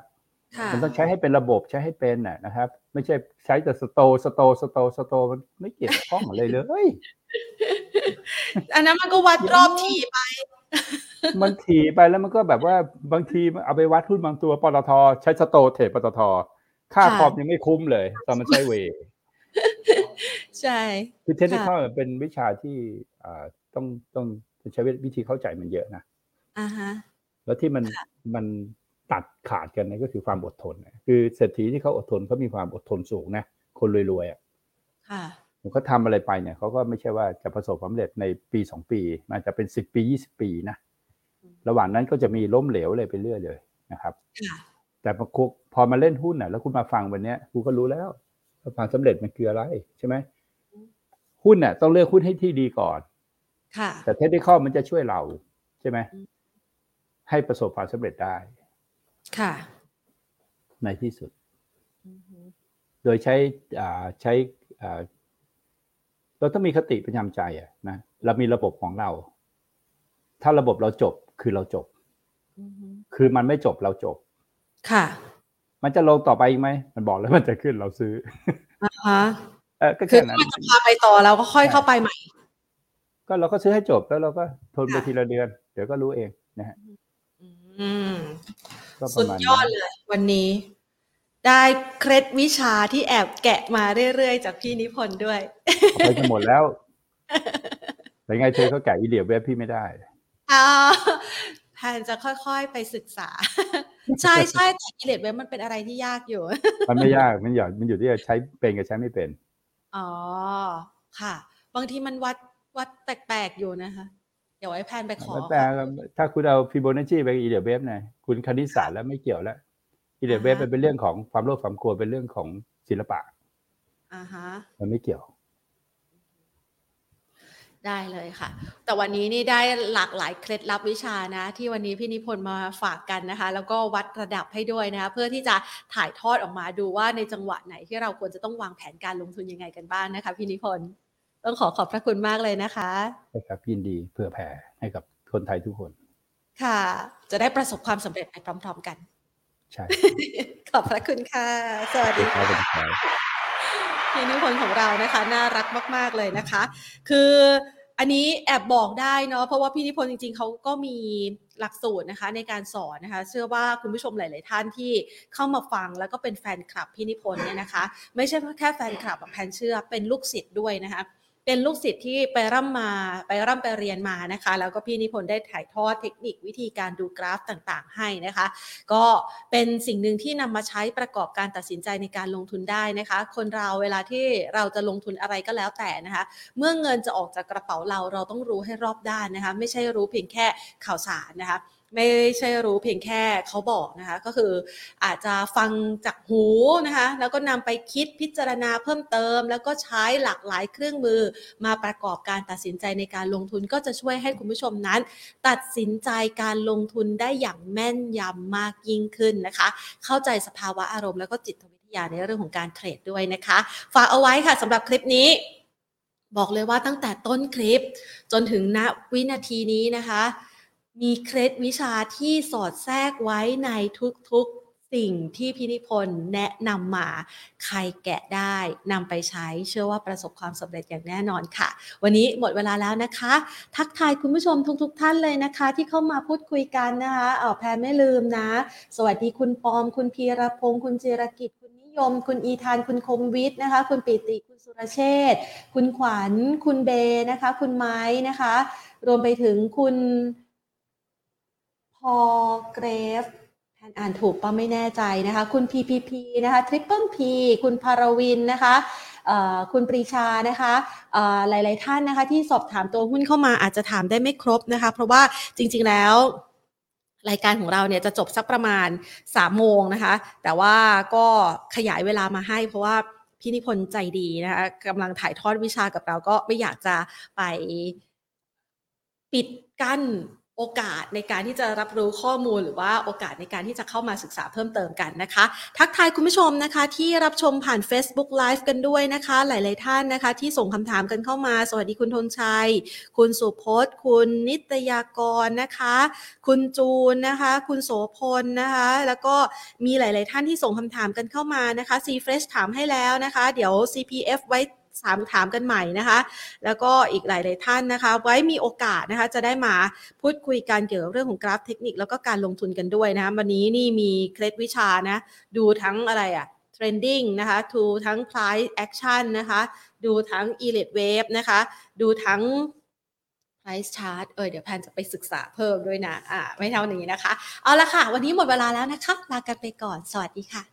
ค่ะมันต้องใช้ให้เป็นระบบใช้ให้เป็นน่ะนะครับ ไม่ใช่ใช้แต่ sto sto sto sto มันไม่เกี่ยวข้องอะไรเลยอันนั้นมันก็วัดรอบถี่ไป มันถี่ไปแล้วมันก็แบบว่าบางทีเอาไปวัดหุ้นบางตัวปตทใช้ sto เทรดปตทค่าค่ะคอมยังไม่คุ้มเลย ตอนมันใช้เวย์ ใช่ คือเทคนิคเป็นวิชาที่อ่าต้องต้องใช้วิธีเข้าใจมันเยอะนะอ่าฮะแล้วที่มันค่ะมันตัดขาดกันเนี่ยก็คือความอดทนนะคือเศรษฐีที่เขาอดทนเขามีความอดทนสูงนะคนรวยๆอะค่ะเขาทำอะไรไปเนี่ยเขาก็ไม่ใช่ว่าจะประสบความสำเร็จในปีสองปีมันอาจจะเป็นสิบปียี่สิบปีนะอืมระหว่างนั้นก็จะมีล้มเหลวอะไรไปเรื่อยเลยนะครับค่ะแต่พอคุพอมาเล่นหุ้นน่ะแล้วคุณมาฟังวันเนี้ยคุณก็รู้แล้วว่าความสำเร็จมันคืออะไรใช่ไหม หุ้นน่ะต้องเลือกหุ้นให้ที่ดีก่อน ค่ะ แต่เทคนิคอลมันจะช่วยเราใช่ไหมให้ประสบความสำเร็จได้ ค่ะ ในที่สุด โดยใช้อ่าใช้อ่าเราต้องมีคติประจำใจอะนะเรามีระบบของเรา ถ้าระบบเราจบคือเราจบคือมันไม่จบเราจบ ค่ะ มันจะลงต่อไปอีกไหม มันบอกแล้วมันจะขึ้นเราซื้ออ่าฮะ เออก็คือแค่นั้นถ้ามันจะพาไปต่อเราก็ค่อยเข้าไปใหม่ ก็เราก็ซื้อให้จบแล้วเราก็ทนไปค่ะทีละเดือน เดี๋ยวก็รู้เองนะฮะอืมก็ปสุระดมาณยอดนั้นเลย วันนี้ ได้เคล็ดวิชาที่แอบแกะมาเรื่อยๆจากพี่นิพนธ์ด้วยเอาไปกันหมดแล้วแต่ไงเธอก็แกะ Elliott Wave พี่ไม่ได้อ่าแพนจะค่อยๆไปศึกษา ใช่ใช่แต่ Elliott Wave มันเป็นอะไรที่ยากอยู่ มันไม่ยากมันอยู่มันอยู่ที่จะใช้เป็นกับใช้ไม่เป็น อ๋อ ค่ะ บางทีมันวัดวัดแปลกๆอยู่นะคะ เดี๋ยวไอ้แพนไปขอมันแปลถ้าคุณเอาฟิโบนัชชีไป Elliott Wave นะคุณคณิตศาสตร์แล้วไม่เกี่ยวแล้ว Elliott Wave อ่าฮะมันเป็นเรื่องของความโลภความกลัวเป็นเรื่องของศิลปะอ่าฮะมันไม่เกี่ยว ได้เลยค่ะ แต่วันนี้นี่ได้หลากหลายเคล็ดลับวิชานะ ที่วันนี้พี่นิพนธ์มาฝากกันนะคะ แล้วก็วัดระดับให้ด้วยนะคะเพื่อที่จะถ่ายทอดออกมาดูว่าในจังหวะไหนที่เราควรจะต้องวางแผนการลงทุนยังไงกันบ้างนะคะ พี่นิพนธ์ต้องขอขอบพระคุณมากเลยนะคะนะครับยินดีเพื่อแผ่ให้กับคนไทยทุกคน ค่ะ จะได้ประสบความสำเร็จไปพร้อม ๆ กัน ใช่ ขอบพระคุณค่ะ สวัสดีครัค่ะบสวัสดีครับ พี่นิพนธ์ของเรานะคะ น่ารักมาก ๆ เลยนะคะ คืออันนี้แอบบอกได้เนาะเพราะว่าพี่นิพนธ์จริง ๆเขาก็มีหลักสูตรนะคะในการสอนนะคะ เชื่อว่าคุณผู้ชมหลาย ๆ ท่านที่เข้ามาฟังแล้วก็เป็นแฟนคลับพี่นิพนธ์เนี่ยนะคะ ไม่ใช่แค่แฟนคลับแบบแพนเชื่อเป็นลูกศิษย์ด้วยนะคะ เป็นลูกศิษย์ที่ไปร่ำมาไปร่ำไปเรียนมานะคะ แล้วก็พี่นิพนธ์ได้ถ่ายทอดเทคนิควิธีการดูกราฟต่างๆ ให้นะคะ ก็เป็นสิ่งหนึ่งที่นำมาใช้ประกอบการตัดสินใจในการลงทุนได้นะคะ คนเราเวลาที่เราจะลงทุนอะไรก็แล้วแต่นะคะ เมื่อเงินจะออกจากกระเป๋าเราเราต้องรู้ให้รอบด้านนะคะ ไม่ใช่รู้เพียงแค่ข่าวสารนะคะ ไม่ใช่รู้เพียงแค่เขาบอกนะคะ ก็คืออาจจะฟังจากหูนะคะ แล้วก็นำไปคิดพิจารณาเพิ่มเติม แล้วก็ใช้หลากหลายเครื่องมือมาประกอบการตัดสินใจในการลงทุนก็จะช่วยให้คุณผู้ชมนั้น ตัดสินใจการลงทุนได้อย่างแม่นยำมากยิ่งขึ้นนะคะ เข้าใจสภาวะอารมณ์แล้วก็จิตวิทยาในเรื่องของการเทรดด้วยนะคะ ฝากเอาไว้ค่ะสำหรับคลิปนี้บอกเลยว่าตั้งแต่ต้นคลิปจนถึงณวินาทีนี้นะคะ มีเคล็ดวิชาที่สอดแทรกไว้ในทุกๆสิ่งที่พินิพนธ์แนะนำมาใครแกะได้นำไปใช้เชื่อว่าประสบความสำเร็จอย่างแน่นอนค่ะ วันนี้หมดเวลาแล้วนะคะ ทักทายคุณผู้ชมทุกๆทท่านเลยนะคะ ที่เข้ามาพูดคุยกันนะคะเออแพรไม่ลืมนะ สวัสดีคุณปอม คุณพีรพงศ์คุณจิรกิจคุณนิยม คุณอีธาน คุณคมวิทย์นะคะ คุณปิติคุณสุรเชษฐ์คุณขวัญ คุณเบนะคะ คุณไม้นะคะ รวมไปถึงคุณ พอเกรฟแทนอ่านถูกป่ะไม่แน่ใจนะคะ คุณ PPP นะคะ Triple P คุณพารวินนะคะคุณปรีชานะคะหลาย ๆ ท่านนะคะที่สอบถามตัวหุ้นเข้ามาอาจจะถามได้ไม่ครบนะคะ เพราะว่าจริง ๆ แล้วรายการของเราเนี่ยจะจบสักประมาณ3โมงนะคะ แต่ว่าก็ขยายเวลามาให้เพราะว่าพี่นิพนธ์ใจดีนะคะกำลังถ่ายทอดวิชากับเราก็ไม่อยากจะไปปิดกั้น โอกาสในการที่จะรับรู้ข้อมูลหรือว่าโอกาสในการที่จะเข้ามาศึกษาเพิ่มเติมกันนะคะ ทักทายคุณผู้ชมนะคะ ที่รับชมผ่าน Facebook Live กันด้วยนะคะ หลาย ๆ ท่านนะคะ ที่ส่งคำถามกันเข้ามา สวัสดีคุณธนชัย คุณสุพจน์ คุณนิตยากรนะคะ คุณจูนนะคะ คุณโสพลนะคะ แล้วก็มีหลาย ๆ ท่านที่ส่งคำถามกันเข้ามานะคะ C Fresh ถามให้แล้วนะคะ เดี๋ยว CPF ไว้ ถามถามกันใหม่นะคะ แล้วก็อีกหลาย ๆ ท่านนะคะ ไว้มีโอกาสนะคะจะได้มาพูดคุยกันเกี่ยวกับเรื่องของกราฟเทคนิคแล้วก็การลงทุนกันด้วยนะะวันนี้นี่มีเคล็ดวิชานะ ดูทั้งอะไรอะ trending นะคะ ดูทั้ง price action นะคะ ดูทั้ง e l i t wave นะคะ ดูทั้ง price chart เออเดี๋ยวแพนจะไปศึกษาเพิ่มด้วยนะ อ่า ไม่เท่านี้นะคะ เอาละค่ะ วันนี้หมดเวลาแล้วนะคะ ลากันไปก่อน สวัสดีค่ะ